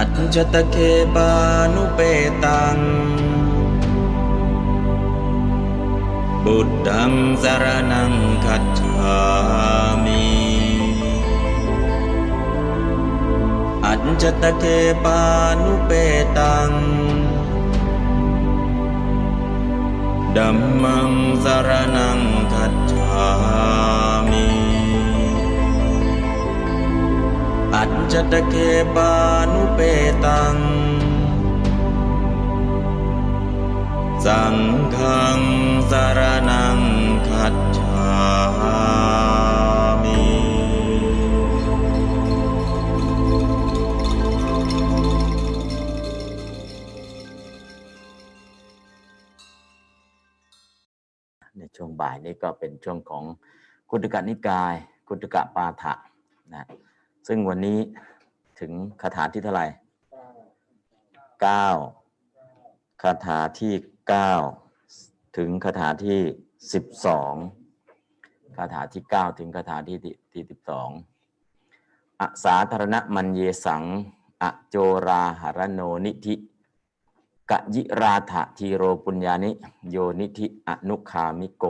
अञ्जतके भानुपेतम् गच्छ्वामि अञ्जतके भानुपेतम् धम्मं शरणं गच्छामि। อัจจตเคปานุเปตังสังคัจฉามิอัจจตเคปานุเปตัง สังฆังสารนังคัจฉามิในช่วงบ่ายนี้ก็เป็นช่วงของคุตกนิกาย คุตกะปาฐะนะ ซึ่งวันนี้ถึงคาถาที่เท่าไหร่เก้าคาถาที่เก้าถึงคาถาที่สิบสองคาถาที่เก้าถึงคาถาที่ที่สิบสองอสาธารณมัญเยสัง อโจราหารโนนิธิกะยิราถะทีโรปุญญานิ โยนิธิอนุคามิโก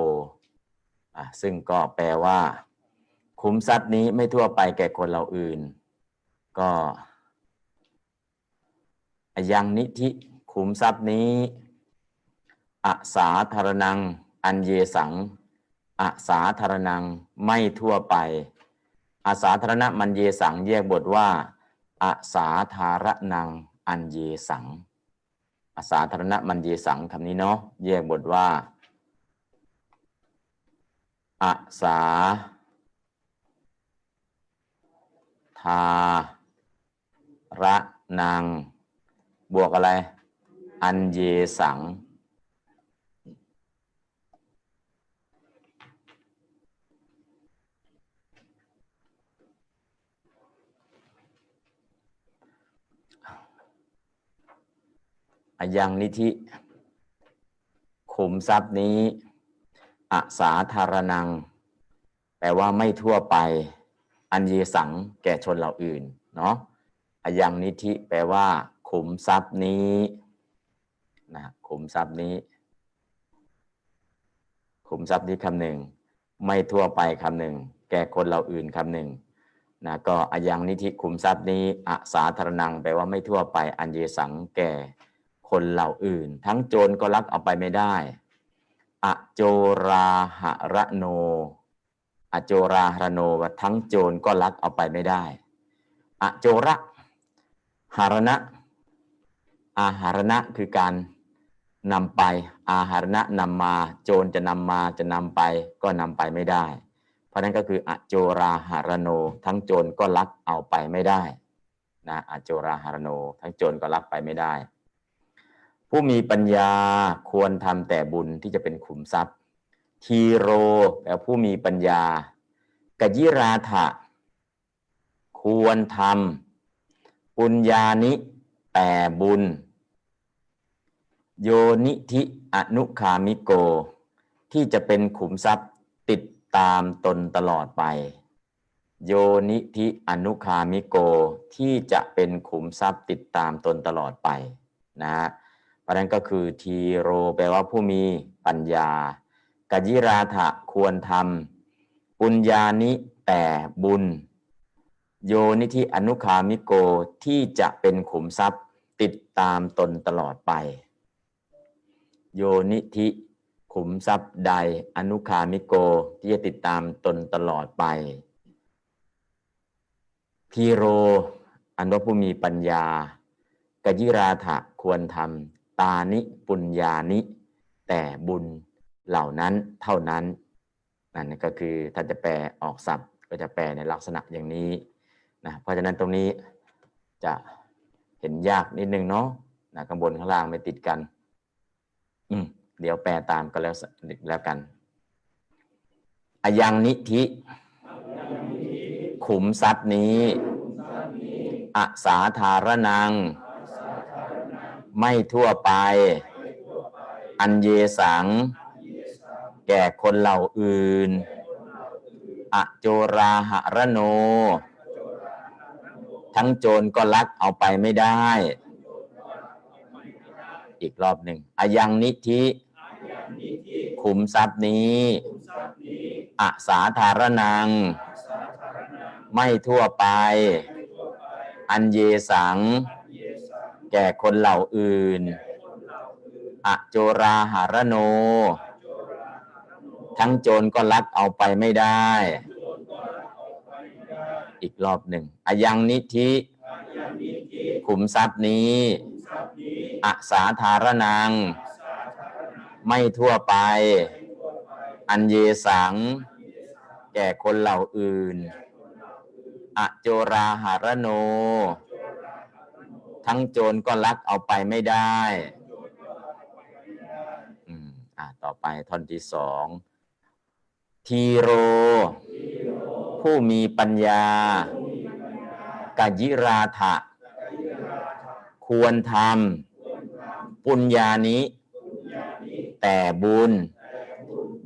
อะซึ่งก็แปลว่า คุ้มทรัพย์นี้ไม่ทั่วไปแก่คนเราอื่น ก็ยังนิธิขุมทรัพย์นี้อาสาธารนัง อันเยสังอาสาธารนังไม่ทั่วไปอาสาธารณมันเยสังแยกบทว่าอาสาธารนังอันเยสังอาสาธารณมันเยสังคำนี้เนาะแยกบทว่าอาสาทาระนังบวกอะไร อันเยสังอายังนิธิ ขุมทรัพย์นี้ อสาธารนัง แปลว่าไม่ทั่วไป อันเยสังแก่ชนเหล่าอื่นเนาะอายังนิธิแปลว่า ขุมทรัพย์นี้นะขุมทรัพย์นี้ ขุมทรัพย์นี้คำหนึ่ง ไม่ทั่วไปคำหนึ่ง แก่คนเราอื่นคำหนึ่งนะก็อายังนิธิขุมทรัพย์นี้อสาธารนังแปลว่าไม่ทั่วไป อันเยสังแก่คนเหล่าอื่น ทั้งโจรก็ลักเอาไปไม่ได้ อโจราหะระโน อโจราหะโนวทั้งโจรก็ลักเอาไปไม่ได้ อโจระหารณะ อาหารณะคือการนำไป อาหารณะนำมา โจรจะนำมาจะนำไปก็นำไปไม่ได้ เพราะนั้นก็คืออโจราหารโน ทั้งโจรก็ลักเอาไปไม่ได้นะอโจราหารโน ทั้งโจรก็ลักไปไม่ได้ ผู้มีปัญญาควรทำแต่บุญที่จะเป็นขุมทรัพย์ ทีโรแปลผู้มีปัญญากยิราถะ ควรทำปุญญานิแต่บุญ โยนิธิอนุคามิโก ที่จะเป็นขุมทรัพย์ติดตามตนตลอดไป โยนิธิอนุคามิโก ที่จะเป็นขุมทรัพย์ติดตามตนตลอดไปนะฮะเพราะนั้นก็คือทีโรแปลว่าผู้มีปัญญา กยิราถะควรทำปุญญานิแต่บุญ โยนิธิอนุคามิโกที่จะเป็นขุมทรัพย์ติดตามตนตลอดไป โยนิธิขุมทรัพย์ใดอนุคามิโกที่จะติดตามตนตลอดไปทีโร อันว่าผู้มีปัญญากยิราถะควรทำตานิปุญญานิ แต่บุญ เหล่านั้นเท่านั้นนั่นก็คือถ้าจะแปลออกศัพท์ก็จะแปลในลักษณะอย่างนี้นะเพราะฉะนั้นตรงนี้จะเห็นยากนิดนึงเนาะนะข้างบนข้างล่างไม่ติดกัน อืมเดี๋ยวแปลตามก็แล้วแล้วกันอยังนิธิขุมทรัพย์นี้อสาธารนัง ไม่ทั่วไป อันเยสัง แก่คนเหล่าอื่น อโจราหะระโน ทั้งโจรก็ลักเอาไปไม่ได้ อีกรอบหนึ่งอายังนิธิขุมทรัพย์นี้ อสาธารนัง ไม่ทั่วไป อันเยสัง แก่คนเหล่าอื่น อโจราหารโน ทั้งโจรก็ลักเอาไปไม่ได้ อีกรอบหนึ่งอายังนิธิขุมทรัพย์นี้อสาธารนัง ไม่ทั่วไป อันเยสัง แก่คนเหล่าอื่น อโจราหารโน ทั้งโจรก็ลักเอาไปไม่ได้ อืม อะ ต่อไปท่อนที่สอง ทีโร ผู้มีปัญญากยิราถะควรทำปุญญานิแต่บุญ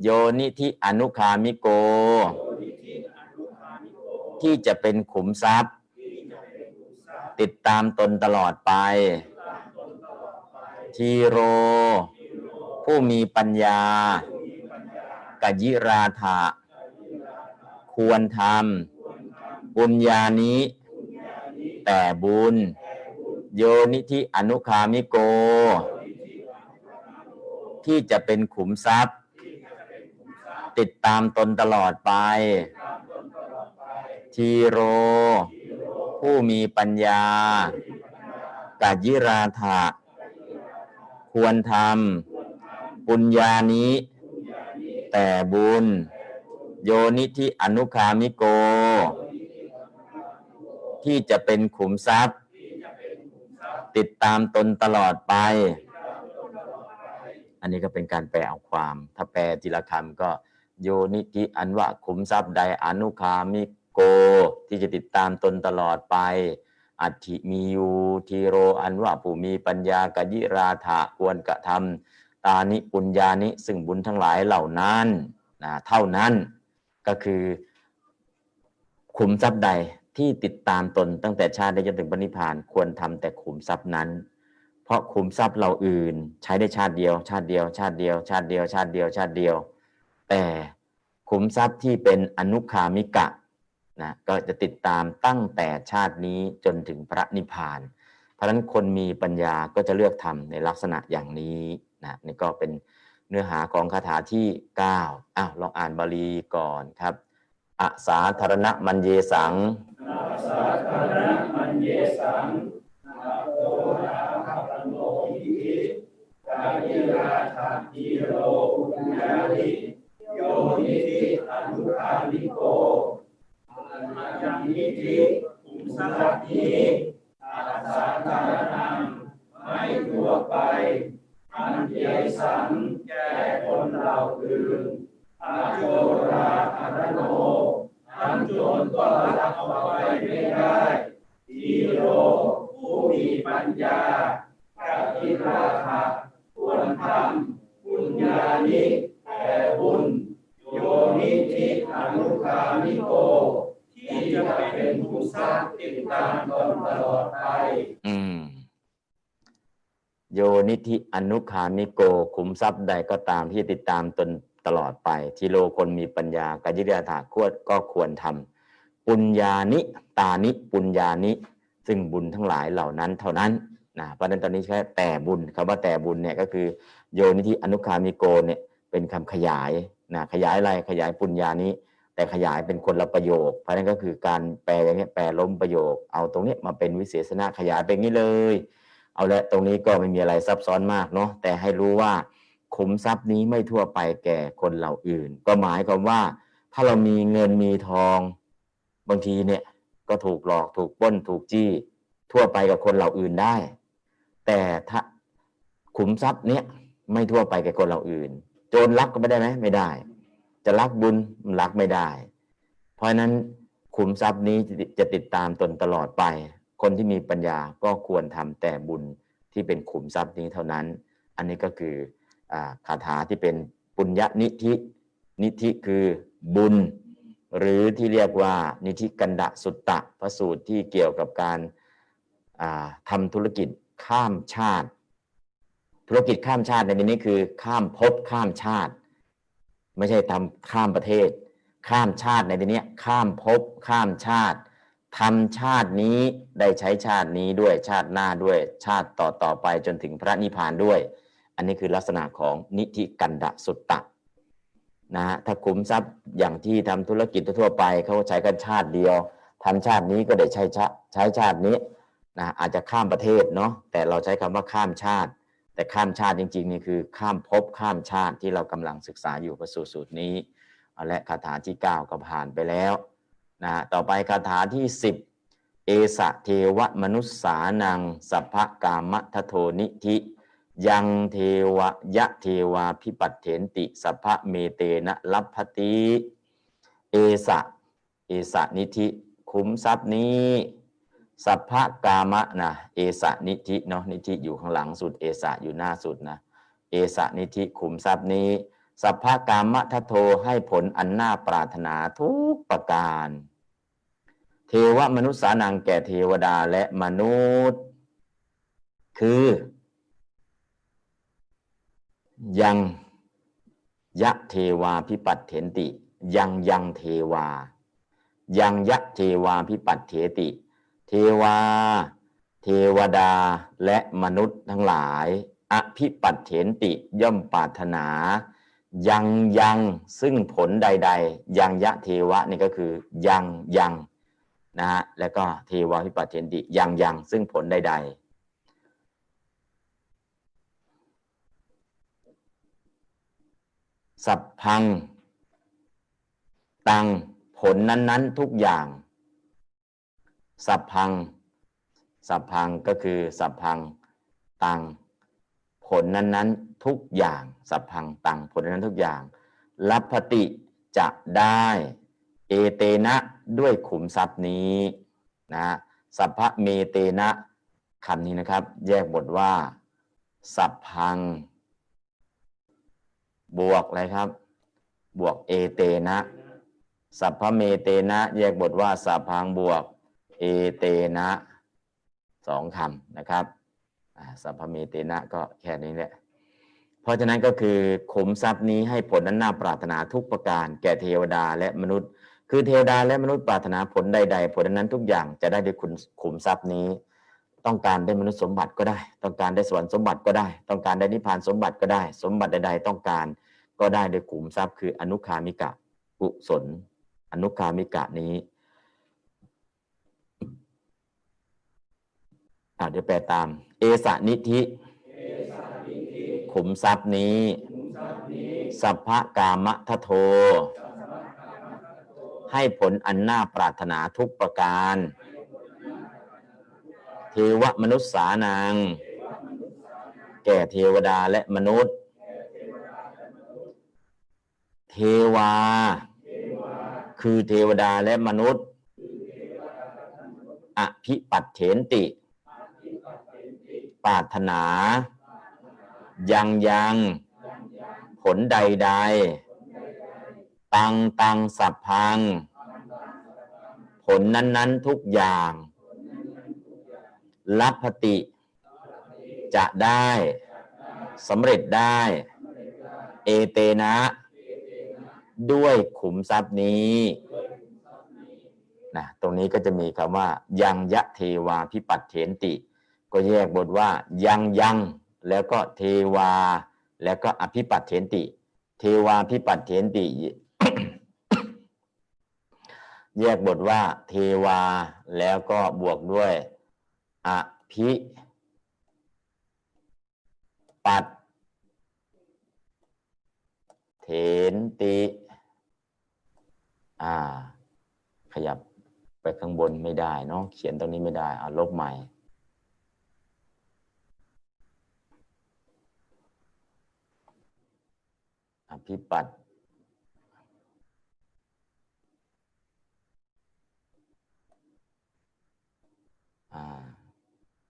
โยนิธิอนุคามิโก ที่จะเป็นขุมทรัพย์ ติดตามตนตลอดไป ทีโร ผู้มีปัญญา กยิราถะควรทำบุญญานี้ แต่บุญ โยนิธิอนุคามิโก ที่จะเป็นขุมทรัพย์ ติดตามตนตลอดไป ทีโร ผู้มีปัญญากายิราถะควรทำปุญญานี้ แต่บุญ โยนิธิอนุคามิโก ที่จะเป็นขุมทรัพย์ ติดตามตนตลอดไป อันนี้ก็เป็นการแปลเอาความ ถ้าแปลทีละคำก็โยนิธิอันว่าขุมทรัพย์ใดอนุคามิโก ที่จะติดตามตนตลอดไปอัติมียูทีโรอันว่าผู้มีปัญญากยิราถะควรกระทำ ตานิปุญญานิซึ่งบุญทั้งหลายเหล่านั้นนะเท่านั้นก็คือขุมทรัพย์ใดที่ติดตามตนตั้งแต่ชาติได้จนถึงปณิพานควรทำแต่ขุมทรัพย์นั้น เพราะขุมทรัพย์เราอื่น ใช้ได้ชาติเดียว ชาติเดียว ชาติเดียว ชาติเดียว ชาติเดียว ชาติเดียว แต่ขุมทรัพย์ที่เป็นอนุคามิกะนะก็จะติดตามตั้งแต่ชาตินี้จนถึงพระนิพพาน เพราะฉะนั้นคนมีปัญญาก็จะเลือกทำในลักษณะอย่างนี้ นะนี่ก็เป็นเนื้อหาของคาถาที่ 9อ้าวลองอ่านบาลีก่อนครับอสาธารณมัญเยสังอาสาธารณมันเยสังอาโตราคัปโนทิกายิราชาจิโรปุญญาลิโยนิธิอนุคามิโกอายังนิธิอุมสัพนี้อาสาธารณังไม่ทั่วไป เยสังแก่คนเหล่าอื่นอาโจราคารโนทั้งโจรก็รับเอาไปไม่ได้ทีโรผู้มีปัญญากับทิราคาควรทำบุญญานิแต่บุญโยนิธิอนุคามิโก ที่จะเป็นผู้สร้างติดตามตนตลอดไปอืม โยนิธิอนุคามิโกขุมทรัพย์ใดก็ตามที่ติดตามตนตลอดไป ทีโลคนมีปัญญากายิริยาถาควรก็ควรทำปุญญานิตานิปุญญานิ ซึ่งบุญทั้งหลายเหล่านั้นเท่านั้นนะเพราะนั้นตอนนี้แค่แต่บุญคำว่าแต่บุญเนี่ยก็คือ โยนิธิอนุคามิโกเนี่ยเป็นคำขยายนะขยายอะไรขยายปุญญานิแต่ขยายเป็นคนละประโยค เพราะนั้นก็คือการแปลอย่างเงี้ยแปลล้มประโยค เอาตรงเนี้ยมาเป็นวิเศษณะขยายเป็นงี้เลย เอาละตรงนี้ก็ไม่มีอะไรซับซ้อนมากเนาะแต่ให้รู้ว่าขุมทรัพย์นี้ไม่ทั่วไปแก่คนเหล่าอื่น ก็หมายความว่า ถ้าเรามีเงินมีทอง บางทีเนี่ยก็ถูกหลอกถูกป้นถูกจี้ ทั่วไปกับคนเหล่าอื่นได้ แต่ถ้าขุมทรัพย์เนี้ยไม่ทั่วไปแก่คนเหล่าอื่น โจรลักก็ไม่ได้ไหมไม่ได้ จะลักบุญมันลักไม่ได้ เพราะฉะนั้นขุมทรัพย์นี้จะติดตามตนตลอดไป คนที่มีปัญญาก็ควรทำแต่บุญที่เป็นขุมทรัพย์นี้เท่านั้น อันนี้ก็คืออคาถาที่เป็นปุญญนิธินิธิคือบุญ หรือที่เรียกว่านิธิกันดะสุตตะพระสูตรที่เกี่ยวกับการอ่าทำธุรกิจข้ามชาติ ธุรกิจข้ามชาติในที่นี้คือ ข้ามภพข้ามชาติ ไม่ใช่ทำข้ามประเทศ ข้ามชาติในที่นี้ข้ามภพข้ามชาติ ทำชาตินี้ได้ใช้ชาตินี้ด้วยชาติหน้าด้วยชาติต่อต่อไปจนถึงพระนิพพานด้วย อันนี้คือลักษณะของนิธิกันดะสุตตะนะฮะถ้าขุมทรัพย์อย่างที่ทำธุรกิจทั่วไปเขาใช้กันชาติเดียวทำชาตินี้ก็ได้ใช้ชาใช้ชาตินี้นะอาจจะข้ามประเทศเนาะแต่เราใช้คำว่าข้ามชาติ แต่ข้ามชาติจริงๆนี่คือข้ามภพข้ามชาติที่เรากำลังศึกษาอยู่ประสูตรนี้และคาถาที่ 9 ก็ผ่านไปแล้ว นะต่อไปคาถาที่ 10 เอสะเทวมนุสสานังสัพพกามทโทนิธิยังเทวะยังเทวาภิปัตเถนติสัพพะเมเตนะลัพภติเอสะเอสะนิธิขุมทรัพย์นี้สัพพะกามะนะเอสะนิธิเนาะนิธิอยู่ข้างหลังสุดเอสะอยู่หน้าสุดนะเอสะนิธิขุมทรัพย์นี้ สัพพะกามะทโทให้ผลอันน่าปรารถนาทุกประการ เทวมนุษย์สานังแก่เทวดาและมนุษย์ คือ ยังยะเทวาพิปัตเถนติ ยังยังเทวา ยังยะเทวาพิปัตเถติ เทวา เทวดาและมนุษย์ทั้งหลาย อภิปัตเถนติย่อมปรารถนา ยังยังซึ่งผลใด ๆ ยังยะเทวะนี่ก็คือ ยังยัง นะฮะแล้วก็เทวาพิปัตเถนติยังยังซึ่งผลใด ๆสัพพัง ตังผลนั้นๆทุกอย่าง สัพพัง สัพพังก็คือ สัพพัง ตัง ผลนั้นๆทุกอย่าง สัพพังตังผลนั้นทุกอย่างลัพพติจะได้ เอเตนะด้วยขุมทรัพย์นี้นะสัพพะเมเตนะคำนี้นะครับ แยกบทว่า สัพพัง บวกอะไรครับ บวกเอเตนะสัพพะเมเตนะ แยกบทว่าสัพพังบวก เอเตนะสองคำนะครับสัพพะเมเตนะก็แค่นี้แหละ เพราะฉะนั้นก็คือขุมทรัพย์นี้ให้ผลนั้นน่าปรารถนาทุกประการ แก่เทวดาและมนุษย์ คือเทวดาและมนุษย์ปรารถนาผลใด ๆ ผลนั้นทุกอย่างจะได้ด้วยคุณขุมทรัพย์นี้ ต้องการได้มนุษย์สมบัติก็ได้ ต้องการได้สวรรค์สมบัติก็ได้ ต้องการได้นิพพานสมบัติก็ได้ สมบัติใด ๆ ต้องการก็ได้โดยขุมทรัพย์ คืออนุคามิกะกุศล อนุคามิกะนี้อ่าเดี๋ยวแปลตาม เอสะนิธิขุมทรัพย์นี้ สัพพะกามะทะโท ให้ผลอันน่าปรารถนาทุกประการ เทวมนุษย์สานังแก่เทวดาและมนุษย์ เทวา คือเทวดาและมนุษย์ อภิปัตเถนติปรารถนา ยังยัง ผลใดๆ ตังตังสัพพัง ผลนั้น ๆ ทุกอย่างลัพพติ จะได้สำเร็จได้ เอเตนะ ด้วยขุมทรัพย์นี้นะตรงนี้ก็จะมีคำว่า ยังยะเทวาพิปัตเถนติ ก็แยกบทว่า ยังยังแล้วก็เทวา แล้วก็อภิปัตเถนติ เทวาพิปัตเถนติ แยกบทว่าเทวา แล้วก็บวกด้วยอภิปัตเถนติ อ่า ขยับไปข้างบนไม่ได้เนาะเขียนตรงนี้ไม่ได้อ่าลบใหม่ อภิปัตย์อ่า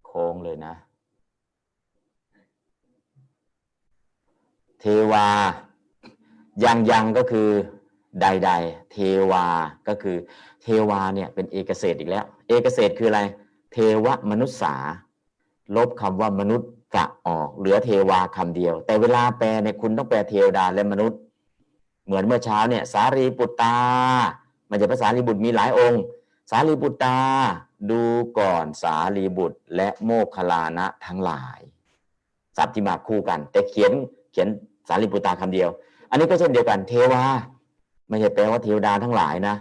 โค้งเลยนะ เทวา ยังยังก็คือใดๆเทวาก็คือ เทวาเนี่ยเป็นเอกเศษอีกแล้ว เอกเศษคืออะไร เทวมนุษย์สาลบคำว่ามนุษย์กะออก เหลือเทวาคำเดียว แต่เวลาแปลเนี่ยคุณต้องแปลเทวดาและมนุษย์ เหมือนเมื่อเช้าเนี่ย สารีปุตตา มันจะภาษารีบุตรมีหลายองค์ สารีบุตตาดูก่อนสารีบุตรและโมคลานะทั้งหลายศัพท์ที่มาคู่กัน แต่เขียนเขียนสารีบุตตาคำเดียว อันนี้ก็เช่นเดียวกันเทวาไม่ใช่แปลว่าเทวดาทั้งหลายนะ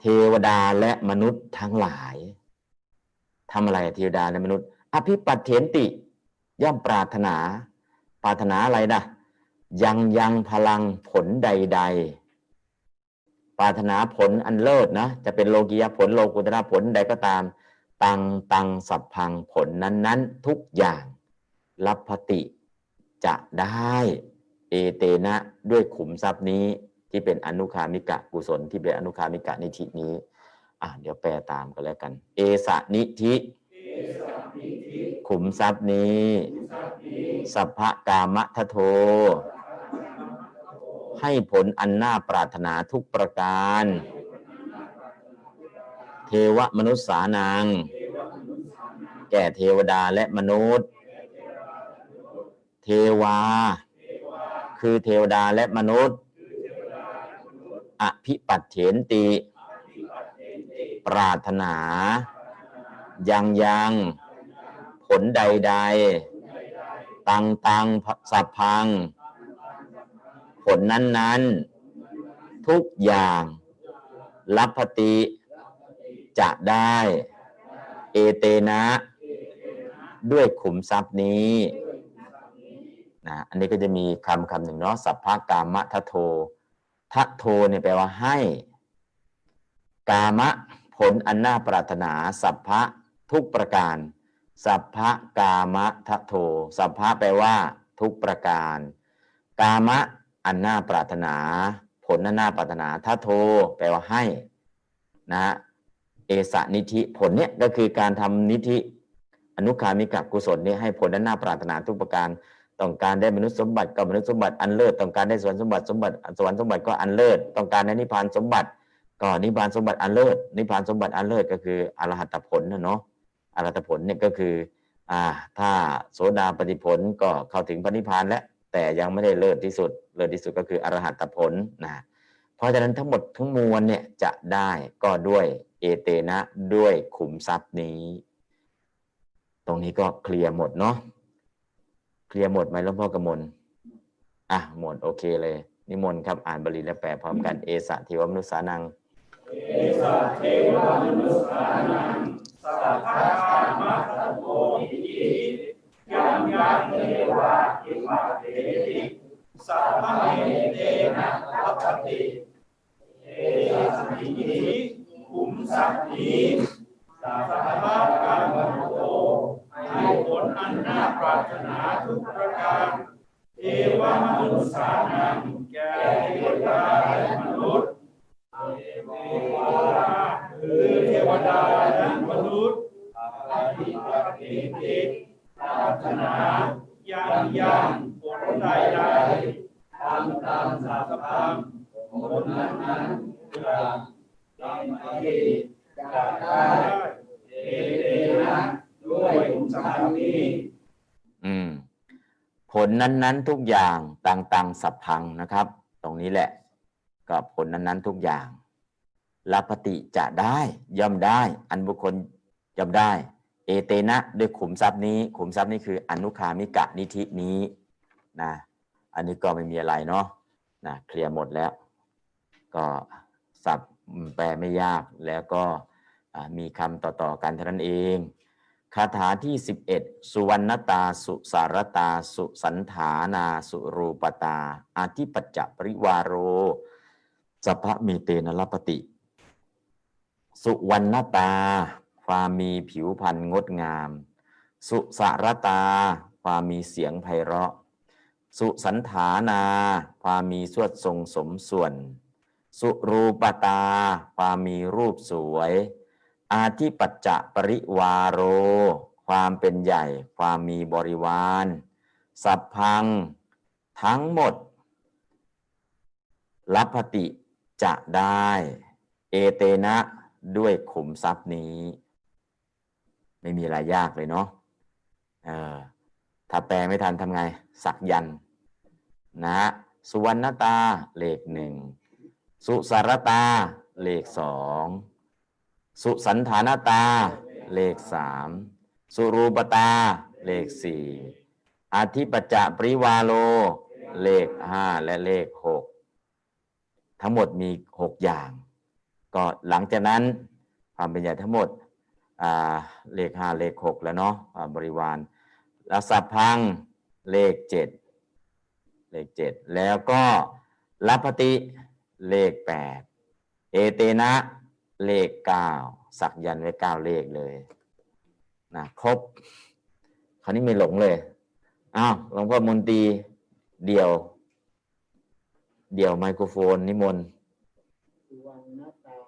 เทวดาและมนุษย์ทั้งหลายทำอะไรเทวดาและมนุษย์ อภิปัตเถนติ ย่อมปรารถนา ปรารถนาอะไรนะยังยังพลังผลใด ๆ ปรารถนาผลอันเลิศนะจะเป็นโลกียผลโลกุตระผลใดก็ตาม ตังตังสัพพังผลนั้น ๆ ทุกอย่างรับพติจะได้เอเตนะด้วยขุมทรัพย์นี้ที่เป็นอนุคามิกะกุศลที่เป็นอนุคามิกะนิธินี้อะเดี๋ยวแปลตามกันแล้วกัน เอสะนิธิ ขุมทรัพย์นี้ สัพพะกามะทะโท ให้ผลอันน่าปรารถนาทุกประการ เทวมนุษย์สานังแก่เทวดาและมนุษย์ เทวา คือเทวดาและมนุษย์ อภิปัตเถนติ ปรารถนา ยังยังผลใดๆตังตังสัพพัง ผลนั้น ๆ ทุกอย่างรับพติจะได้ เอเตนะ ด้วยขุมทรัพย์นี้นะอันนี้ก็จะมีคำคำหนึ่งเนาะสัพพะกามะทะโททะโทเนี่ยแปลว่าให้ กามะผลอันน่าปรารถนา สัพพะทุกประการ สัพพะกามะทะโท สัพพะแปลว่า ทุกประการ กามะ อันน่าปรารถนา ผลอันน่าปรารถนาทะโทแปลว่าให้นะฮะเอสนิธิผลเนี่ยก็คือการทำนิธิอนุคามิกกุศลเนี่ยให้ผลอันน่าปรารถนาทุกประการต้องการได้มนุษย์สมบัติก็มนุษย์สมบัติอันเลิศต้องการได้สวรรค์สมบัติสมบัติสวรรค์สมบัติก็อันเลิศต้องการได้นิพพานสมบัติ ก็นิพพานสมบัติอันเลิศนิพพานสมบัติอันเลิศก็คืออรหัตผลนะเนาะอรหัตผลเนี่ยก็คืออ่าถ้าโสดาปฏิผลก็เข้าถึงพระนิพพานแล้ว แต่ยังไม่ได้เลิศที่สุด เลิศที่สุดก็คืออรหัตผลนะเพราะฉะนั้นทั้งหมดทั้งมวลเนี่ยจะได้ก็ด้วยเอเตนะด้วยขุมทรัพย์นี้ ตรงนี้ก็เคลียร์หมดเนาะเคลียร์หมดไหมหลวงพ่อกมลอะหมดโอเคเลย นิมนต์ครับอ่านบาลีและแปลพร้อมกันเอสะเทวมนุษสานังเอสะเทวมนุษสานังสัพพะกามะทะโทอิทิ ยังยังเทวาอิมาเทติสัพพะเมเตนะทัพติเอสะนิธิขุมสัพพีสัพพะกามโทให้ผลอันน่าปรารถนาทุกประการเทวมนุษสานังแก่เทวดาและมนุษย์เทวดาคือเทวดาและมนุษย์ปฏิบัติติ ปรารถนายังยังผลใดใดตามตามสัพพังผลนั้นนั้นจะทำให้จะได้เอเตนะด้วยขุมทรัพย์นี้อืมผลนั้นๆทุกอย่างต่างๆสัพพังนะครับ ตรงนี้แหละก็ผลนั้นๆทุกอย่างลาปฏิจะได้ย่อมได้ อันบุคคลย่อมได้ เอเตนะด้วยขุมทรัพย์นี้ ขุมทรัพย์นี้คืออนุคามิกะนิธินี้นะอันนี้ก็ไม่มีอะไรเนาะนะเคลียร์หมดแล้ว ก็ศัพท์แปลไม่ยากแล้วก็มีคำต่อๆกันเท่านั้นเองคาถาที่ 11 สุวรรณตาสุสารตา สุสันฐานาสุรูปตาอาทิปัจจปริวารโรสัพพะเมเตนลปติ สุวรรณตา ความมีผิวพรรณงดงาม สุสารตา ความมีเสียงไพเราะ สุสันฐานา ความมีสวดทรงสมส่วน สุรูปตา ความมีรูปสวย อาทิปัจจะปริวาโร ความเป็นใหญ่ ความมีบริวาร สัพพัง ทั้งหมดลัพพติจะได้ เอเตนะด้วยขุมทรัพย์นี้ ไม่มีอะไรยากเลยเนาะเออถ้าแปลไม่ทันทำไง สักยันนะฮะสุวรรณตาเลขหนึ่งสุสารตาเลขสองสุสันฐานตาเลขสามสุรูปตาเลขสี่อาทิปจจะปริวาโล เลขห้าและเลขหกทั้งหมดมีหกอย่าง ก็หลังจากนั้นความเป็นใหญ่ทั้งหมด เลขห้าเลขหกแล้วเนาะบริวารแล้วสัพพังเลขเจ็ดเลขเจ็ดแล้วก็ลัพพติเลขแปดเอเตนะเลขเก้าสักยันไว้เก้าเลขเลยนะครบคราวนี้ไม่หลงเลยอ้าวหลวงพ่อมนตรีเดี่ยว เดี่ยวไมโครโฟนนิมนต์ สุวรรณตา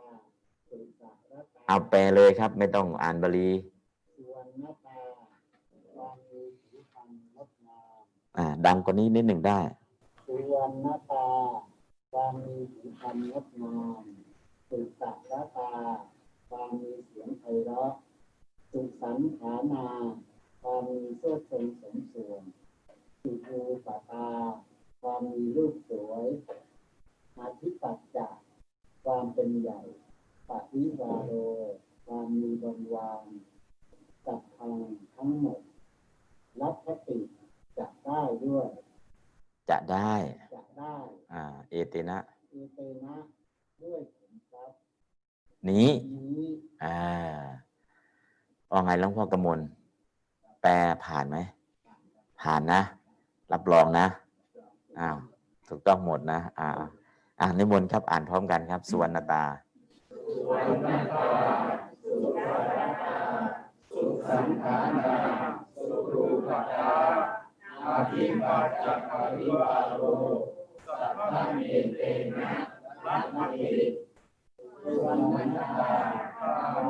สุสารตา เอาแปลเลยครับ ไม่ต้องอ่านบาลีอ่าดังกว่านี้นิดหนึ่งได้สุวรรณตาความมีผิวพรรณงดงามสุสารตาความมีเสียงไพเราะสุสันฐานาความมีเสื้อทรงสมส่วนสุภูปตา ความมีรูปสวยอาทิปัจจะความเป็นใหญ่ ปฏิวาโรความมีบริวารสัพพังทั้งหมด รับคติจะได้ด้วย จะได้จะได้อ่าเอเตนะเอเตนะ ด้วยผลทรัพย์นี้นี้อ่าว่าไงหลวงพ่อกำมลแปลผ่านไหม ผ่านนะ รับรองนะอ้าวถูกต้องหมดนะ อ่า อ่านิมนต์ครับอ่านพร้อมกันครับสุวรรณตา สุสันฐานาสุรูปตาอาทิปัจจปริวาโรสัพพะเมเตนะรัตติสุวรรณตา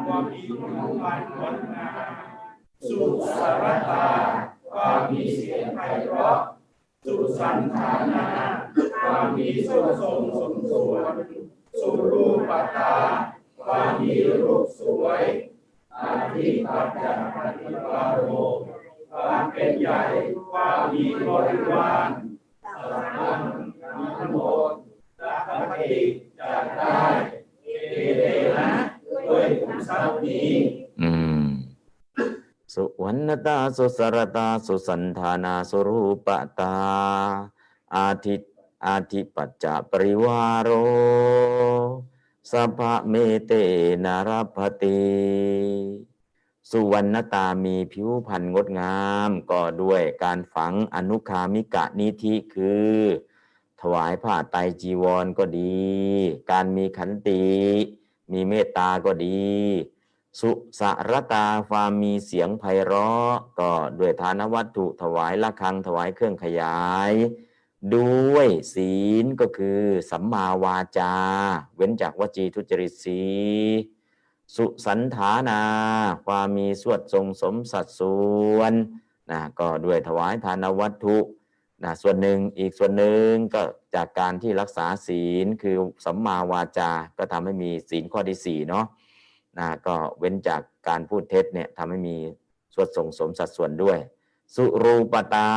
ความมีผิวพรรณงดงาสุสารตาความมีเสียงไพเราะสุสันฐานาความมีสุทรงสมส่วนสุรูปตา ความมีรูปสวยอาทิปัจจปฏิวาโรความเป็นใหญ่ความมีบริวารสัพพังทั้งหมดรักติจะได้เอเดนะด้วยขุมทรัพย์นี้อืมสุวรรณตาสุสรตาสุสันธานาสุรูปตา อาทิตอาทิปัจจปริวาโร สัพพะเมเตนารพติ สุวรรณตามีผิวพรรณงดงาม ก็ด้วยการฝังอนุคามิกะนิธิคือ ถวายผ้าไตรจีวรก็ดี การมีขันติ มีเมตตาก็ดี สุสารตาความมีเสียงไพเราะ ก็ด้วยทานวัตถุถวายละคังถวายเครื่องขยาย ด้วยศีลก็คือสัมมาวาจา เว้นจากวจีทุจริตสีสุสันฐานา ความมีสวดทรงสมสัดส่วนนะก็ด้วยถวายทานวัตถุนะส่วนหนึ่งอีกส่วนหนึ่งก็จากการที่รักษาศีลคือสัมมาวาจา ก็ทำให้มีศีลข้อที่สี่เนาะนะก็เว้นจากการพูดเท็จเนี่ยทำให้มีสวดทรงสมสัดส่วนด้วย สุรูปตา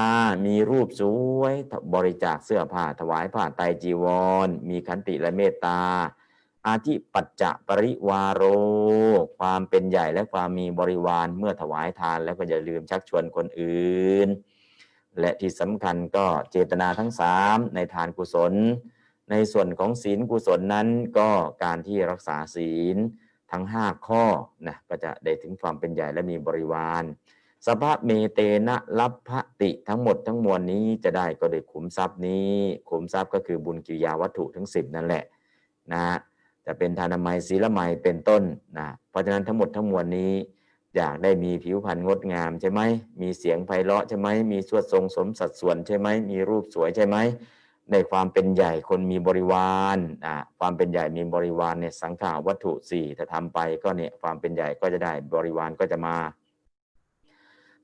มีรูปสวย บริจาคเสื้อผ้าถวายผ้าไตรจีวร มีขันติและเมตตา อาทิปัจจะปริวาโร ความเป็นใหญ่และความมีบริวารเมื่อถวายทานแล้วก็อย่าลืมชักชวนคนอื่น และที่สำคัญก็เจตนาทั้งสามในทานกุศล ในส่วนของศีลกุศลนั้นก็การที่รักษาศีลทั้ง 5 ข้อนะก็จะได้ถึงความเป็นใหญ่และมีบริวาร สภาพเมเตนะลับพติทั้งหมดทั้งมวลนี้จะได้ก็ได้ขุมทรัพย์นี้ ขุมทรัพย์ก็คือบุญกิริยาวัตถุทั้ง 10 นั่นแหละนะจะเป็นทานามัยศีลไมัยเป็นต้นนะเพราะฉะนั้นทั้งหมดทั้งมวลนี้ อยากได้มีผิวพรรณงดงามใช่ไหมมีเสียงไพเราะใช่ไหมมีสวดทรงสมสัดส่วนใช่ไหมมีรูปสวยใช่ไหมในความเป็นใหญ่คนมีบริวารอ่าความเป็นใหญ่มีบริวารเนี่ยสังขาวัตถุสี่ถ้าทำไปก็เนี่ยความเป็นใหญ่ก็จะได้บริวารก็จะมา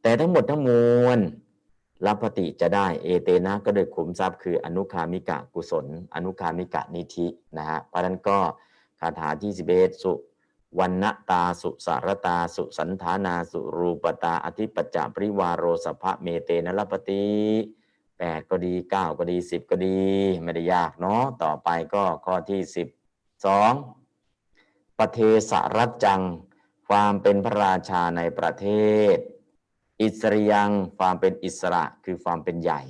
แต่ทั้งหมดทั้งมวลรับปฏิจะได้เอเตนะก็โดยขุมทรัพย์คืออนุคามิกะกุศล อนุคามิกะนิธินะฮะเพราะนั้นก็คาถาที่สิบเอ็ดสุวันณตาสุสารตาสุสันธานาสุรูปตาอธิปัจจาปริวารโรสภะเมเตนะรับปฏิแปดก็ดีเก้าก็ดีสิบก็ดี ไม่ได้ยากเนาะต่อไปก็ข้อที่สิบสองปเทสรัจจัง ความเป็นพระราชาในประเทศ อิสริยังความเป็นอิสระคือความเป็นใหญ่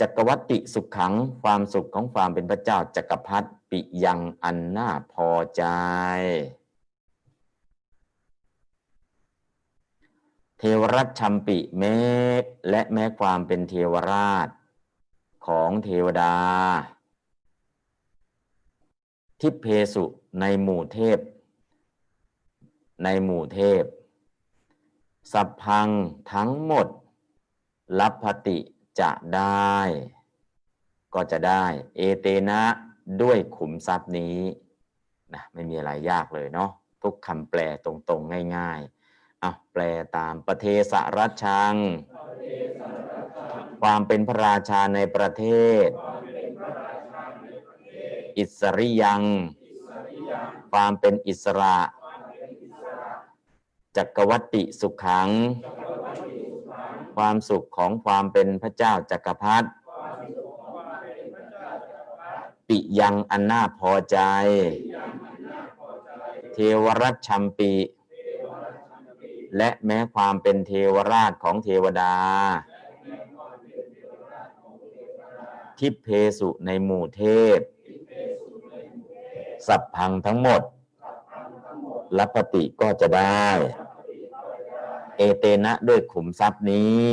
จักรวัติสุขขังความสุขของความเป็นพระเจ้าจักรพรรดิปิยังอันน่าพอใจ เทวรัตชัมปิแม้และแม้ความเป็นเทวราชของเทวดา ทิพเพสุในหมู่เทพ ในหมู่เทพ สัพพังทั้งหมดลับพติจะได้ ก็จะได้ เอเตนะด้วยขุมทรัพย์นี้นะไม่มีอะไรยากเลยเนาะทุกคำแปลตรงๆ ง่ายๆอะแปลตามประเทศรัชชัง ความเป็นพระราชาในประเทศ อิสริยัง ความเป็นอิสระ จักรวัติสุขขัง ความสุขของความเป็นพระเจ้าจักรพรรดิปิยังอันน่าพอใจ เทวรัชชัมปิและแม้ความเป็นเทวราชของเทวดา ทิพเพสุในหมู่เทพ สัพพังทั้งหมด ลัพภติก็จะได้ เอเตนะด้วยขุมทรัพย์นี้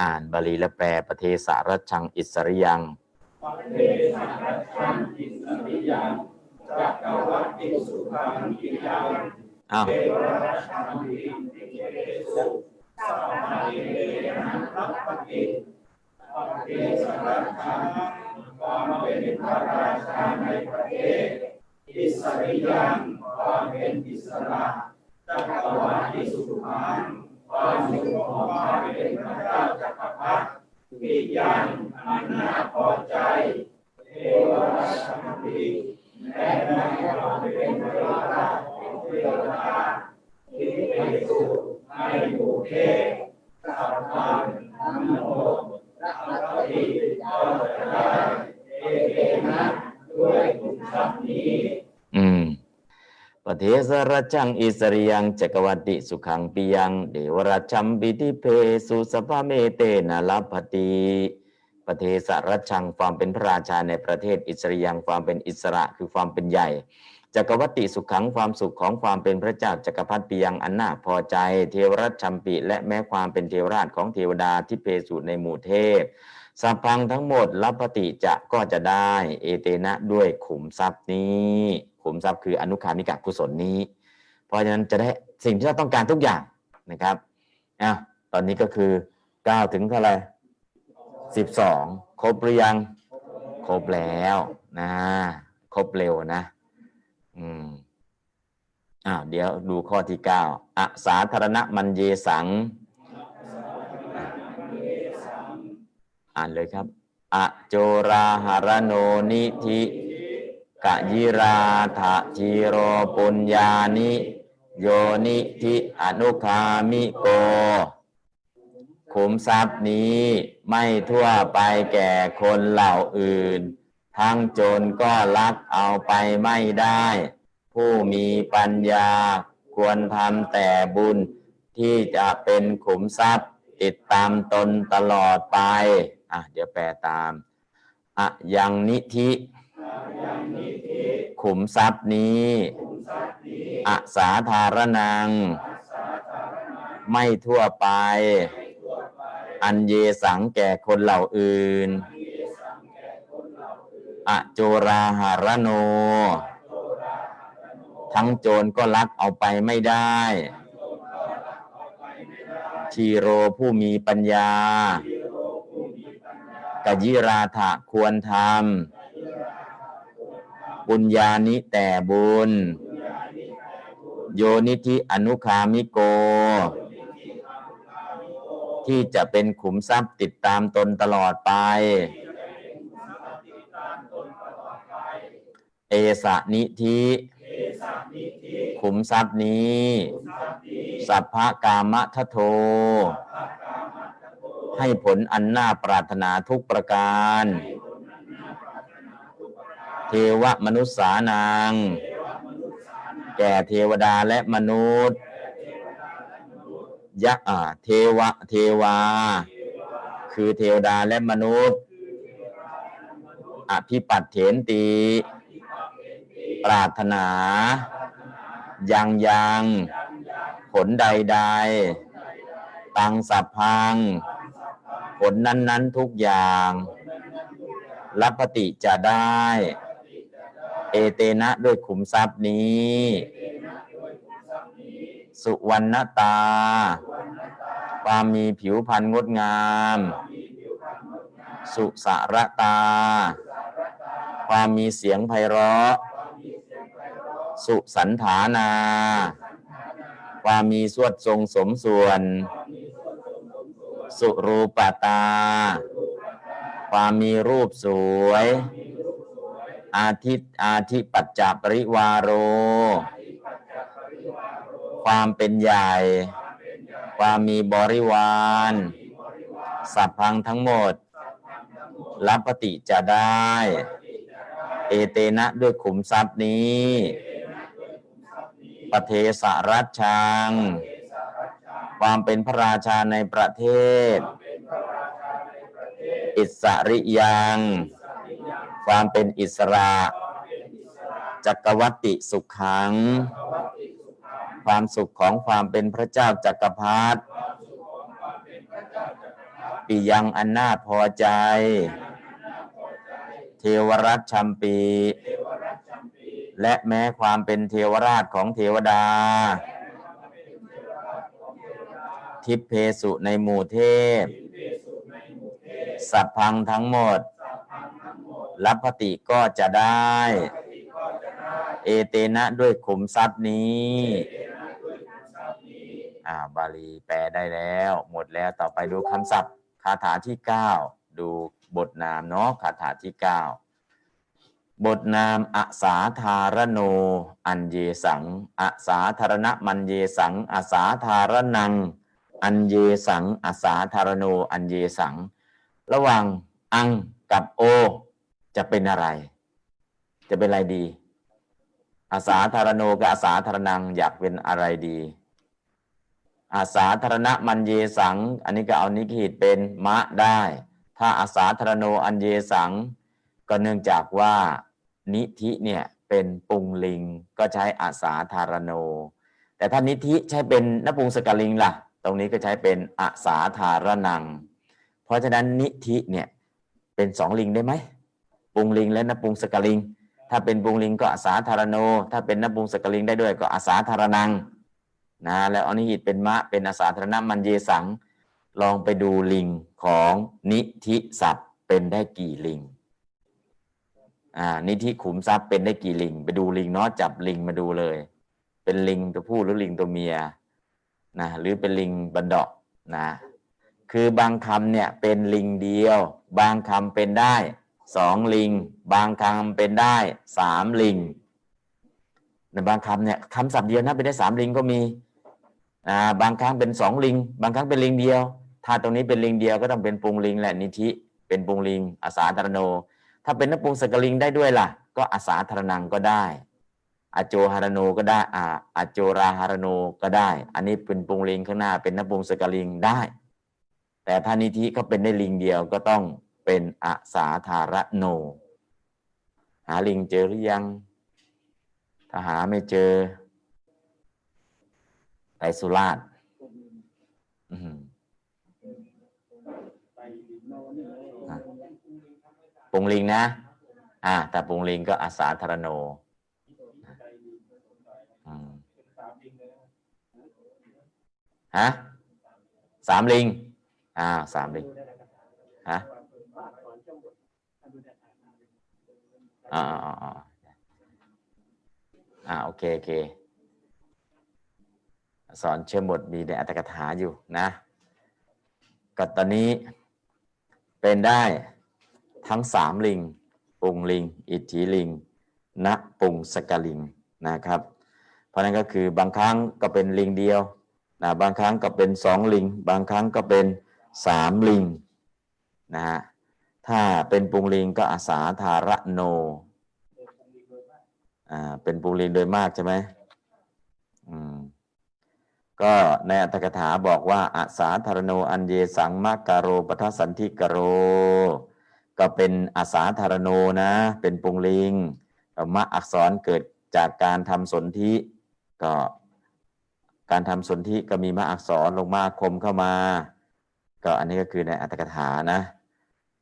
อ่านบาลีและแปลปเทสรัชชังอิสสริยังปเทสรัชชังอิสสริยังจักกวัตติสุขังปิยังอ้าวเทวรัชชัมปิติเกสุสัพพะเทนะรัปปติปเทสรัชชังความเป็นพระราชาในประเทศอิสริยังความเป็นอิสระ จักรวาติสุขังความสุขของควาเป็นพระเจ้าจักรพรรดิปิยังอันน่าพอใจเทวราชชัมปิและในความเป็นพระราชาของเทวดาที่เป็นสุขในหมู่เทพสัพพังทั้งหมดลัพภติก็จะได้เอเตนะด้วยขุมทรัพย์นี้ อืม ปเทสรัชชังอิสสริยังจักกวัตติสุขังปิยังเทวรัชชัมปิทิพเพสุสัพพะเมเตนะลัพภติปเทสรัชชังความเป็นพระราชาในประเทศอิสสริยังความเป็นอิสระคือความเป็นใหญ่จักรวัติสุขขังความสุขของความเป็นพระเจ้าจักรพรรดิปิยังอันน่าพอใจ เทวรัชชัมปิ และแม้ความเป็นเทวราชของเทวดาที่เพสุในหมู่เทพสัพพังทั้งหมดรับปฏิจะก็จะได้ เอเตนะด้วยขุมทรัพย์นี้ ขุมทรัพย์คืออนุคามิกะกุศลนี้ เพราะฉะนั้นจะได้สิ่งที่เราต้องการทุกอย่างนะครับอะตอนนี้ก็คือ9ถึงเท่าไหร่12ครบหรือยังครบแล้วนะครบเร็วนะ อืมอ้าเดี๋ยวดูข้อที่9อสาธารณมัญเยสัง อ่านเลยครับ อโจราหารโนนิธิ กะยิราธะจีโรปุญญานิ โยนิธิอนุคามิโก ขุมทรัพย์นี้ไม่ทั่วไปแก่คนเหล่าอื่น ทั้งโจรก็ลักเอาไปไม่ได้ ผู้มีปัญญาควรทำแต่บุญที่จะเป็นขุมทรัพย์ติดตามตนตลอดไป อะ เดี๋ยวแปลตาม อะยังนิธิ ขุมทรัพย์นี้อะสาธารนัง ไม่ทั่วไป อันเยสังแก่คนเหล่าอื่นอะโจราหารโน ทั้งโจรก็ลักเอาไปไม่ได้ ชีโรผู้มีปัญญากยิราถะควรทำ บุญญานิแต่บุญ โยนิธิอนุคามิโก ที่จะเป็นขุมทรัพย์ติดตามตนตลอดไป เอสะนิธิขุมทรัพย์นี้ สัพพะกามะทะโท ให้ผลอันน่าปรารถนาทุกประการ เทวมนุษย์สานางแก่เทวดาและมนุษย์ยะอ่าเทวะเทวา คือเทวดาและมนุษย์ อภิปัตเถนตีปรารถนา ยังยังผลใดๆตังสัพพัง ผลนั้นๆทุกอย่างรับปฏิจะได้ เอเตนะด้วยขุมทรัพย์นี้ สุวรรณตา ความมีผิวพรรณงดงาม สุสารตา ความมีเสียงไพเราะ สุสันฐานา ความมีสวดทรงสมส่วน สุรูปตา ความมีรูปสวย อาทิตอาทิปัจจปริวาโร ความเป็นใหญ่ ความมีบริวาร สัพพังทั้งหมด รับปฏิจะได้ เอเตนะด้วยขุมทรัพย์นี้ ประเทศรัชชัง ความเป็นพระราชาในประเทศ อิสริยัง ความเป็นอิสระ จักรวัติสุขขัง ความสุขของความเป็นพระเจ้าจักรพรรดิปิยังอันน่าพอใจ เทวรัตชัมปี และแม้ความเป็นเทวราชของเทวดา ทิพเพสุในหมู่เทพ สัพพังทั้งหมด รับปฏิก็จะได้ เอเตนะด้วยขุมทรัพย์นี้อ่าบาลีแปลได้แล้ว หมดแล้วต่อไปดูคำศัพท์คาถาที่เก้าดูบทนามเนาะคาถาที่เก้าบทนามอสาธารโน อันเยสังอสาธารณมันเยสังอสาธารนัง อันเยสังอสาธารโน อันเยสัง ระหว่างอังกับโอ จะเป็นอะไร จะเป็นอะไรดี อาสาธารโนกับอาสาธารนังอยากเป็นอะไรดี อาสาธารณมันเยสัง อันนี้ก็เอานิกิตเป็นมะได้ ถ้าอาสาธารโนอันเยสัง ก็เนื่องจากว่า นิธิเนี่ยเป็นปุงลิงก็ใช้อาสาธารโน แต่ถ้านิธิใช้เป็นนปุงสกลิงล่ะ ตรงนี้ก็ใช้เป็นอาสาธารนัง เพราะฉะนั้นนิธิเนี่ยเป็นสองลิงได้ไหม ปุงลิงและนปุงสกลิง ถ้าเป็นปุงลิงก็อาสาธารโน ถ้าเป็นนปุงสกลิงได้ด้วยก็อาสาธารนังนะแล้วอนิหิตเป็นมะเป็นอาสาธารณมันเยสัง ลองไปดูลิงของนิธิศัพท์เป็นได้กี่ลิงอ่านิธิขุมทรัพย์เป็นได้กี่ลิง ไปดูลิงเนาะจับลิงมาดูเลย เป็นลิงตัวผู้หรือลิงตัวเมียนะหรือเป็นลิงบันดอกนะคือบางคำเนี่ยเป็นลิงเดียว บางคำเป็นได้ สองลิง บางคำเป็นได้สามลิงในบางคำเนี่ยคำศัพท์เดียวนะเป็นได้สามลิงก็มีอ่าบางครั้งเป็นสองลิง บางครั้งเป็นลิงเดียว ถ้าตรงนี้เป็นลิงเดียวก็ต้องเป็นปุงลิงและนิธิ เป็นปุงลิง อาสาธารโน ถ้าเป็นนปุงสกลิงได้ด้วยล่ะ ก็อาสาธารนังก็ได้อโจหารโนก็ได้อาอโจราหารโนก็ได้ อันนี้เป็นปุงลิงข้างหน้าเป็นนปุงสกลิงได้ แต่ถ้านิธิเขาเป็นได้ลิงเดียวก็ต้อง เป็นอาสาธารโน หาลิงเจอหรือยัง ถ้าหาไม่เจอไปสุราษฎร์ปุงลิงนะ อ่า แต่ปุงลิงก็อาสาธารโนฮะสามลิง อ่า สามลิง ฮะ อ่าอ่าอ่าอ่าโอเคโอเคสอนเชื่อมบทมีในอัตถกถาอยู่นะก็ตอนนี้เป็นได้ทั้งสามลิงปุงลิง อิทธิลิงณปุงสกลิงนะครับ เพราะนั้นก็คือบางครั้งก็เป็นลิงเดียวนะบางครั้งก็เป็นสองลิง บางครั้งก็เป็นสามลิงนะฮะ ถ้าเป็นปุงลิงก็อาสาธาระโน อ่า เป็นปุงลิงโดยมากใช่ไหมอืม ก็ในอัตถกถาบอกว่าอาสาธารโน อันเยสังมาการโรปทัสสันธิกโร ก็เป็นอาสาธารโนนะ เป็นปุงลิงมะอักษรเกิดจากการทำสนธิก็การทำสนธิก็มีมะอักษรลงมาคมเข้ามา ก็อันนี้ก็คือในอัตถกถานะ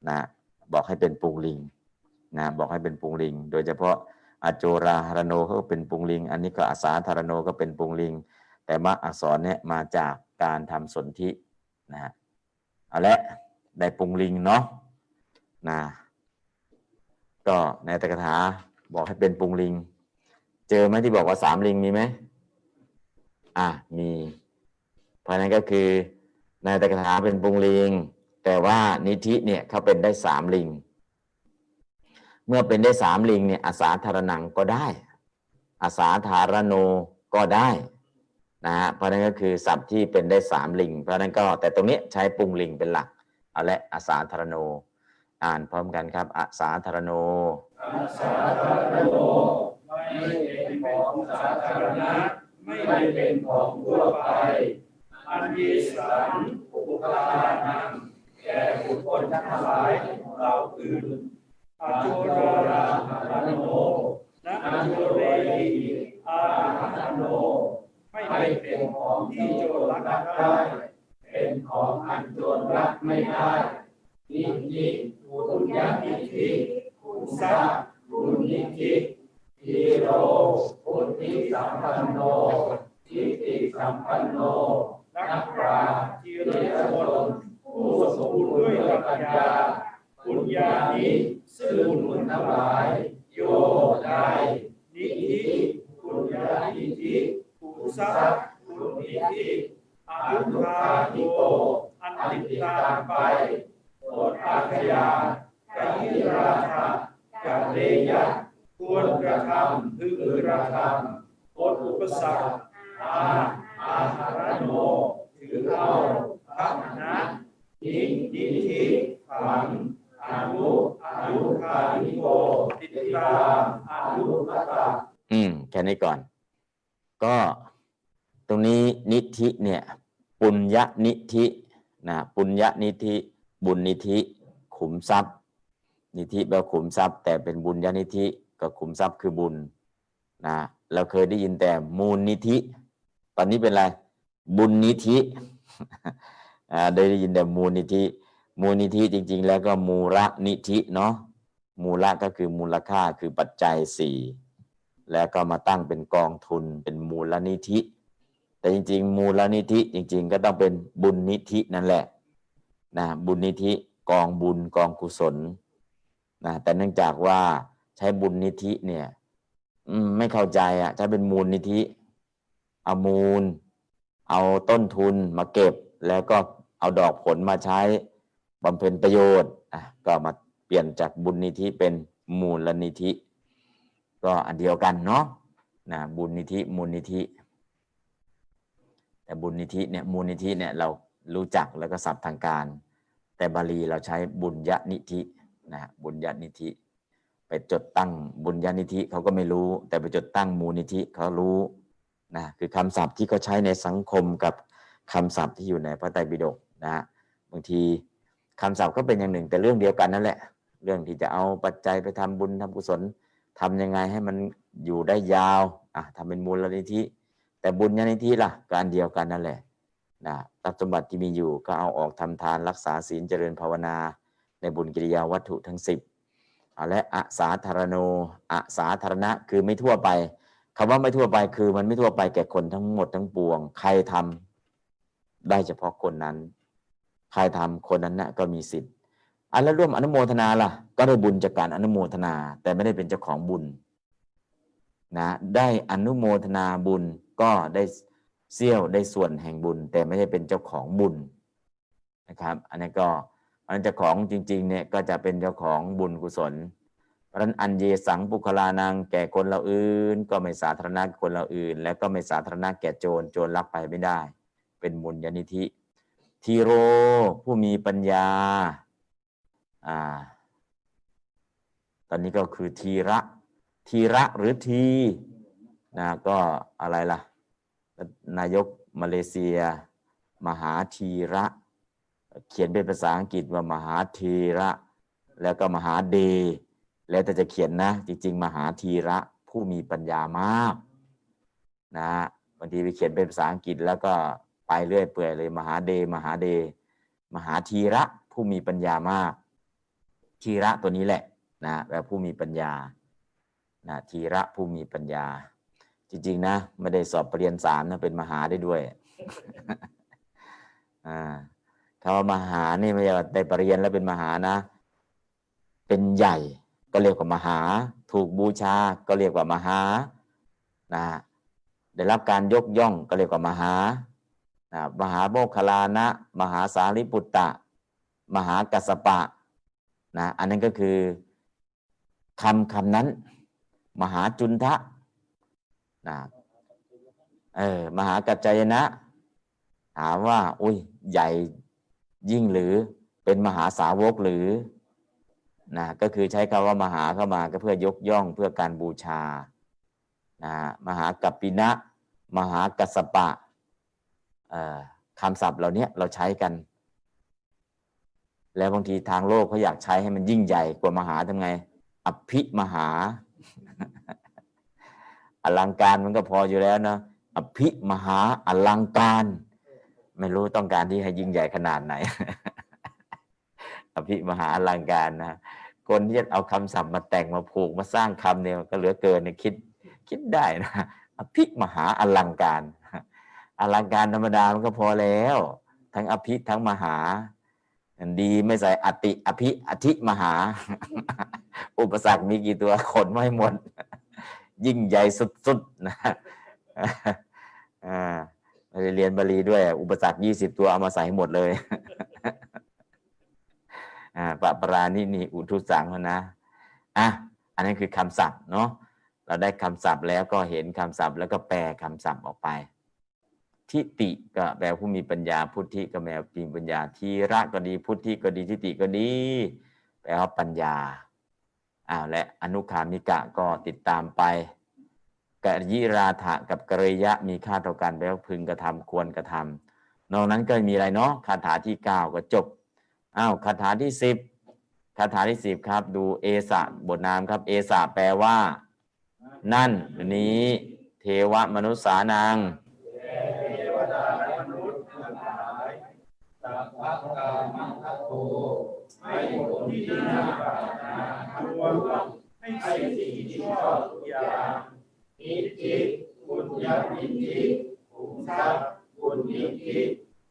นะ บอกให้เป็นปุงลิงนะบอกให้เป็นปุงลิง โดยเฉพาะอโจราหารโนก็เป็นปุงลิง อันนี้ก็อาสาธารโนก็เป็นปุงลิง แต่มะอักษรเนี่ยมาจากการทำสนธินะฮะเอาละได้ปุงลิงเนาะนะก็ในตถกถาบอกให้เป็นปุงลิง เจอไหมที่บอกว่าสามลิงมีไหมอะมีเพราะนั้นก็คือในตถกถาเป็นปุงลิง แต่ว่านิธิเนี่ยเขาเป็นได้สามลิง เมื่อเป็นได้สามลิงเนี่ยอาสาธารนังก็ได้ อาสาธารโนก็ได้นะฮะเพราะนั้นก็คือศัพท์ที่เป็นได้สามลิง เพราะนั้นก็แต่ตรงนี้ใช้ปุงลิงเป็นหลักเอาละอาสาธารโน อ่านพร้อมกันครับอาสาธารโนอาสาธารโนไม่เป็นของสาธารณะไม่เป็นของทั่วไปอันยีสังอุปทานัง ก่บุคคลทั้งหลายเราอื่นอาจุราหารโนนาจุเรหิอาหารโนไม่เป็นของที่โจรลักได้เป็นของอันโจรลักไม่ได้นิจิปุญญานิธิคุณสัพปุญญิธิทีโรพุทธิสัมปันโนทิฏฐิสัมปันโนนักปราชญ์ที่เรียกคนผู้สมบูรณ์ด้วย ปัญญาปุญญานิซึ่งบุญทั้งหลาย โยได้นิธิปุญญานิธิปุสัพปุญญิธิอาทุคานิโกอันติดตามไปโปรดอาขยากายิราชากาเลยะควรกระทำพึงกระทำอดอุปสรรคอาอาหารโนถือเอาพักนะ อิงอิทิขังอนุอนุคานิโกติดตามอนุมตะอืมแค่นี้ก่อน ก็ตรงนี้นิธิเนี่ย ปุญญนิธินะปุญญนิธิ บุญนิธิขุมทรัพย์ นิธิแปลขุมทรัพย์ แต่เป็นบุญญนิธิก็ขุมทรัพย์คือบุญนะเราเคยได้ยินแต่มูลนิธิ ตอนนี้เป็นอะไรบุญนิธิ ได้ยินแต่มูลนิธิ มูลนิธิจริง ๆ แล้วก็มูระนิธิเนาะมูละก็คือมูลค่าคือปัจจัยสี่แล้วก็มาตั้งเป็นกองทุนเป็นมูลนิธิ แต่จริง ๆ มูลนิธิจริง ๆ ก็ต้องเป็นบุญนิธินั่นแหละนะบุญนิธิกองบุญกองกุศลนะแต่เนื่องจากว่าใช้บุญนิธิเนี่ยไม่เข้าใจอะใช้เป็นมูลนิธิเอามูล เอาต้นทุนมาเก็บแล้วก็ เอาดอกผลมาใช้บำเพ็ญประโยชน์อะก็มาเปลี่ยนจากบุญนิธิเป็นมูลนิธิ ก็อันเดียวกันเนาะนะบุญนิธิมูลนิธิ แต่บุญนิธิเนี่ยมูลนิธิเนี่ยเรารู้จักแล้วก็ศัพท์ทางการ แต่บาลีเราใช้บุญญนิธินะบุญญนิธิ ไปจดตั้งบุญญนิธิเขาก็ไม่รู้ แต่ไปจดตั้งมูลนิธิเขารู้นะคือคำศัพท์ที่เขาใช้ในสังคมกับคำศัพท์ที่อยู่ในพระไตรปิฎก นะฮะบางทีคำศัพท์ก็เป็นอย่างหนึ่ง แต่เรื่องเดียวกันนั่นแหละ เรื่องที่จะเอาปัจจัยไปทำบุญทำกุศลทำยังไงให้มันอยู่ได้ยาวอะทำเป็นมูลนิธิ แต่บุญญาณิธิล่ะการเดียวกันนั่นแหละนะทรัพย์สมบัติที่มีอยู่ก็เอาออกทำทานรักษาศีลเจริญภาวนา ในบุญกิริยาวัตถุทั้งสิบเอาและอาสาธารโนอาสาธารณะคือไม่ทั่วไปคำว่าไม่ทั่วไปคือมันไม่ทั่วไปแก่คนทั้งหมดทั้งปวง ใครทำได้เฉพาะคนนั้น ใครทำคนนั้นนะก็มีสิทธิ์ อันแล้วร่วมอนุโมทนาล่ะ ก็ได้บุญจากการอนุโมทนา แต่ไม่ได้เป็นเจ้าของบุญนะได้อนุโมทนาบุญก็ได้เสี้ยวได้ส่วนแห่งบุญ แต่ไม่ได้เป็นเจ้าของบุญนะครับอันนี้ก็อันเจ้าของจริงๆเนี่ยก็จะเป็นเจ้าของบุญกุศลเพราะฉะนั้นอันเยสังปุคลานังแก่คนเราอื่น ก็ไม่สาธารณะคนเราอื่น แล้วก็ไม่สาธารณะแก่โจรโจรลักไปไม่ได้ เป็นบุญญาณิธิ ทีโร ผู้มีปัญญาอ่าตอนนี้ก็คือทีระทีระหรือทีนะก็อะไรล่ะ นายกมาเลเซีย มหาทีระ เขียนเป็นภาษาอังกฤษว่ามหาทีระ แล้วก็มหาเด แล้วแต่จะเขียนนะ จริง ๆ มหาทีระผู้มีปัญญามากนะบางทีไปเขียนเป็นภาษาอังกฤษแล้วก็ ไปเรื่อยเปื่อยเลย มหาเด มหาเด มหาทีระผู้มีปัญญามากทีระตัวนี้แหละนะแปลผู้มีปัญญานะทีระผู้มีปัญญา จริง ๆ นะไม่ได้สอบปรริญญาสามนะเป็นมหาได้ด้วยอ่าคำว่ามหานี่ไม่ใช่ได้ปรริญญาแล้วเป็นมหานะ เป็นใหญ่ก็เรียกว่ามหา ถูกบูชา ก็เรียกว่ามหานะได้รับการยกย่องก็เรียกว่ามหา มหาโมคคลานะ มหาสารีปุตตะ มหากัสปะนะอันนั้นก็คือคำคำนั้น มหาจุนทะนะเออมหากัจจายนะ ถามว่า อุ้ยใหญ่ยิ่งหรือเป็นมหาสาวกหรือนะก็คือใช้คำว่ามหาเข้ามาก็เพื่อยกย่องเพื่อการบูชานะมหากัปปินะ มหากัสปะ คำศัพท์เหล่านี้เราใช้กัน แล้วบางทีทางโลกเขาอยากใช้ให้มันยิ่งใหญ่กว่ามหาทำไง อภิมหา อลังการมันก็พออยู่แล้วนะอภิมหาอลังการ ไม่รู้ต้องการที่ให้ยิ่งใหญ่ขนาดไหน อภิมหาอลังการนะคนที่จะเอาคำศัพท์มาแต่งมาผูกมาสร้างคำเนี่ยก็เหลือเกินเนี่ยคิดคิดได้นะอภิมหาอลังการ อลังการธรรมดามันก็พอแล้ว ทั้งอภิทั้งมหา ดีไม่ใส่อติอภิอธิมหา อุปสรรคมีกี่ตัวขนไม่หมด ยิ่งใหญ่สุดๆนะอ่าม่ได้เรียนบาลีด้วย อุปสรรคยี่สิบตัวเอามาใส่หมดเลยอ่าปะปรานินีอุทุสังนะอะอันนั้นคือคำศัพท์เนาะเราได้คำศัพท์แล้วก็เห็นคำศัพท์แล้วก็แปลคำศัพท์ออกไป ทิติก็แปลผู้มีปัญญาพุทธิก็แปลปีปัญญาทีระก็ดีพุทธิก็ดีทิติก็ดีแปลว่าปัญญาอ้าวและอนุคามิกะก็ติดตามไปกยิราถะกับกริยะมีค่าเท่ากันแปลว่าพึงกระทำควรกระทำนอกนั้นก็มีอะไรเนาะคาถาที่เก้าก็จบอ้าวคาถาที่สิบคาถาที่สิบครับ ดูเอสะบทนามครับ เอสะแปลว่า นั่นนี้ เทวมนุษย์สานัง เทวดาและมนุษย์ทั้งหลายสัพพะกา มังคโตให้ผลที่น่าปรารถนาทั้งปวงให้สิ่งที่ชอบทุกอย่างอิทธิบุญญาณิธิขุมทรัพย์บุญนิธิ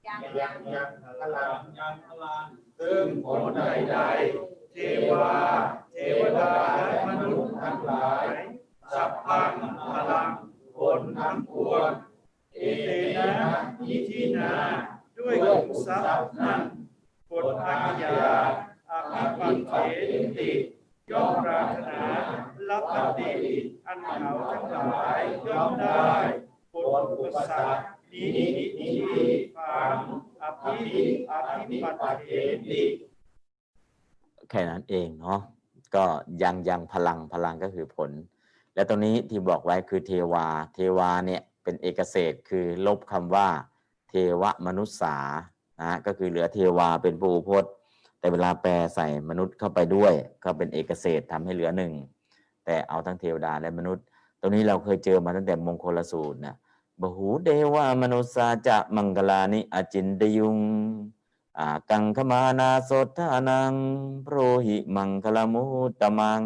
ยังยังยังพลังยังพลังซึ่งผลใดๆเทวาเทวดาและมนุษย์ทั้งหลายสัพพังพลังผลทั้งปวงเอเตนะอิทินาด้วยขุมทรัพย์นั้น ผลทางยาอภิปันเถติย่อมปรารถนารับปฏิอันเขาทั้งหลายย่อมได้ผลอุปสรรคนี้นี้นี้ฟังอภิอภิปันเถติแค่นั้นเองเนาะก็ยังยังพลังพลังก็คือผล และตรงนี้ที่บอกไว้คือเทวา เทวาเนี่ยเป็นเอกเศษคือลบคำว่า เทวมนุษย์สา นะก็คือเหลือเทวาเป็นผู้พจน์ แต่เวลาแปลใส่มนุษย์เข้าไปด้วย ก็เป็นเอกเศษทำให้เหลือหนึ่งแต่เอาทั้งเทวดาและมนุษย์ ตรงนี้เราเคยเจอมาตั้งแต่มงคลสูตรนะบหูเดวามนุษาจะมังกลานิอจินดยุงกังขมานาสทานังโพรหิมังคลมุตตมัง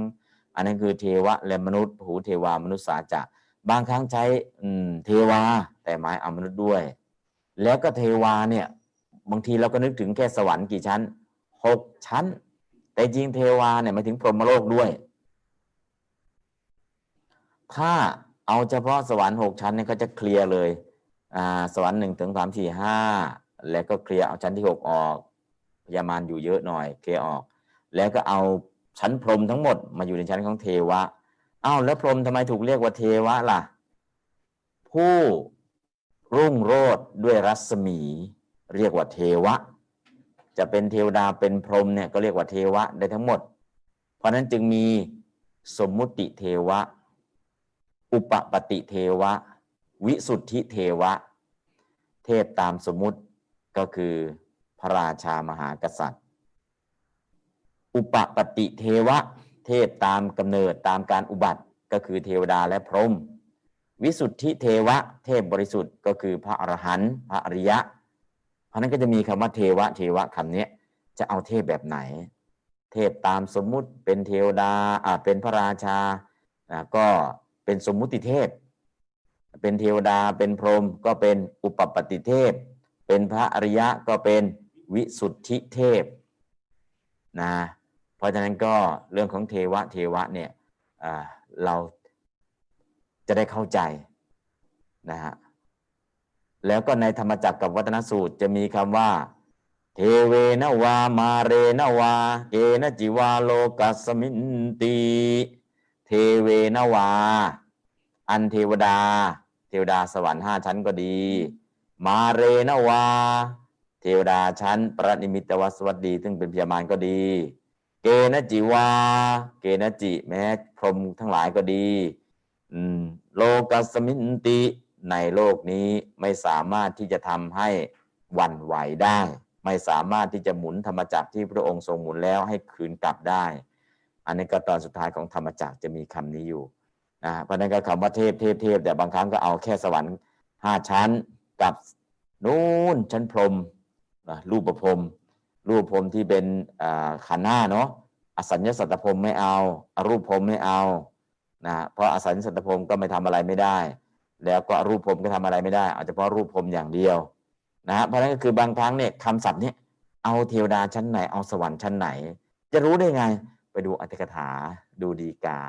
อันนั้นคือเทวะและมนุษย์หูเทวามนุษย์สาจะบางครั้งใช้เทวาแต่หมายเอามนุษย์ด้วย แล้วก็เทวาเนี่ย บางทีเราก็นึกถึงแค่สวรรค์กี่ชั้นหกชั้น แต่จริงเทวาเนี่ยมาถึงพรหมโลกด้วย ถ้าเอาเฉพาะสวรรค์หกชั้นเนี่ยเขาจะเคลียร์เลยอ่าสวรรค์หนึ่งถึงสามสี่ห้าแล้วก็เคลียร์เอาชั้นที่หกออกพญามารอยู่เยอะหน่อย เคลียร์ออก แล้วก็เอาชั้นพรหมทั้งหมดมาอยู่ในชั้นของเทวะอ้าวแล้วพรหมทำไมถูกเรียกว่าเทวะล่ะ ผู้รุ่งโรจน์ด้วยรัศมี เรียกว่าเทวะ จะเป็นเทวดาเป็นพรหมเนี่ยก็เรียกว่าเทวะได้ทั้งหมด เพราะฉะนั้นจึงมีสมมุติเทวะ อุปปติเทวะ วิสุทธิเทวะ เทพตามสมมุติก็คือพระราชามหากษัตริย์ อุปปติเทวะ เทพตามกำเนิดตามการอุบัติก็คือเทวดาและพรหมวิสุทธิเทวะ เทพบริสุทธิ์ก็คือพระอรหันต์พระอริยะ เพราะนั้นก็จะมีคำว่าเทวะเทวะคำนี้จะเอาเทพแบบไหน เทพตามสมมุติเป็นเทวดาอ่าเป็นพระราชาอ่าก็เป็นสมมุติเทพ เป็นเทวดาเป็นพรหมก็เป็นอุปปติเทพ เป็นพระอริยะก็เป็นวิสุทธิเทพนะเพราะฉะนั้นก็เรื่องของเทวะเทวะเนี่ยเราจะได้เข้าใจนะฮะ แล้วก็ในธรรมจักรกับวัฒนสูตรจะมีคำว่าเทเวนวามาเรนวาเกนจิวาโลกัสมินติเทเวนวา อันเทวดา เทวดาสวรรค์ห้าชั้นก็ดี มาเรนวา เทวดาชั้นประนิมิตวสวัสดี ซึ่งเป็นพยามารก็ดี เกณจิวา เกณจิแม้พรหมทั้งหลายก็ดี โลกัสมินติ ในโลกนี้ไม่สามารถที่จะทำให้วันไหวได้ ไม่สามารถที่จะหมุนธรรมจักรที่พระองค์ทรงหมุนแล้วให้คืนกลับได้ อันนี้ก็ตอนสุดท้ายของธรรมจักรจะมีคำนี้อยู่นะเพราะนั้นก็คำว่าเทพเทพเทพแต่บางครั้งก็เอาแค่สวรรค์ห้าชั้นกับนู่นชั้นพรมรูปประพรมรูปพรมที่เป็นอ่าขันธ์ห้าเนาะอสัญญสัตตพรมไม่เอาอรูปพรมไม่เอานะเพราะอสัญญสัตตพรมก็ไม่ทำอะไรไม่ได้ แล้วก็รูปพรหมก็ทำอะไรไม่ได้เอาเฉพาะรูปพรหมอย่างเดียวนะฮะเพราะนั้นก็คือบางครั้งเนี่ยคำศัพท์เนี่ยเอาเทวดาชั้นไหนเอาสวรรค์ชั้นไหน จะรู้ได้ไงไปดูอัตถกถาดูดีกา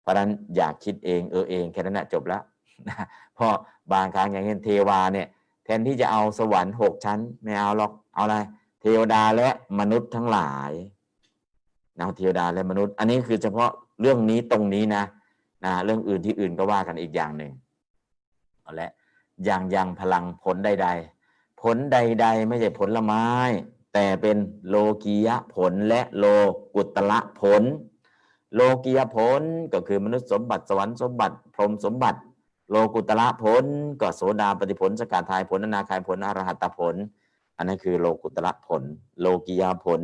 เพราะนั้นอยากคิดเองเออเองแค่นั้นแหะจบแล้วนะเพราะบางครั้งอย่างเช่นเทวาเนี่ยแทนที่จะเอาสวรรค์หกชั้นไม่เอาหรอกเอาอะไร เทวดาและมนุษย์ทั้งหลายเอาเทวดาและมนุษย์ อันนี้คือเฉพาะเรื่องนี้ตรงนี้นะนะเรื่องอื่นที่อื่นก็ว่ากันอีกอย่างหนึ่ง เอาละอย่างยังพลังผลใด ๆ ผลใด ๆ ไม่ใช่ผลไม้ แต่เป็นโลกียะผลและโลกุตละผล โลกียผลก็คือมนุษย์สมบัติสวรรค์สมบัติ พรหมสมบัติ โลกุตละผล ก็โสดาปฏิผลสกาทายผลอนาคายผลอรหัตผล อันนั้นคือโลกุตละผล โลกียผล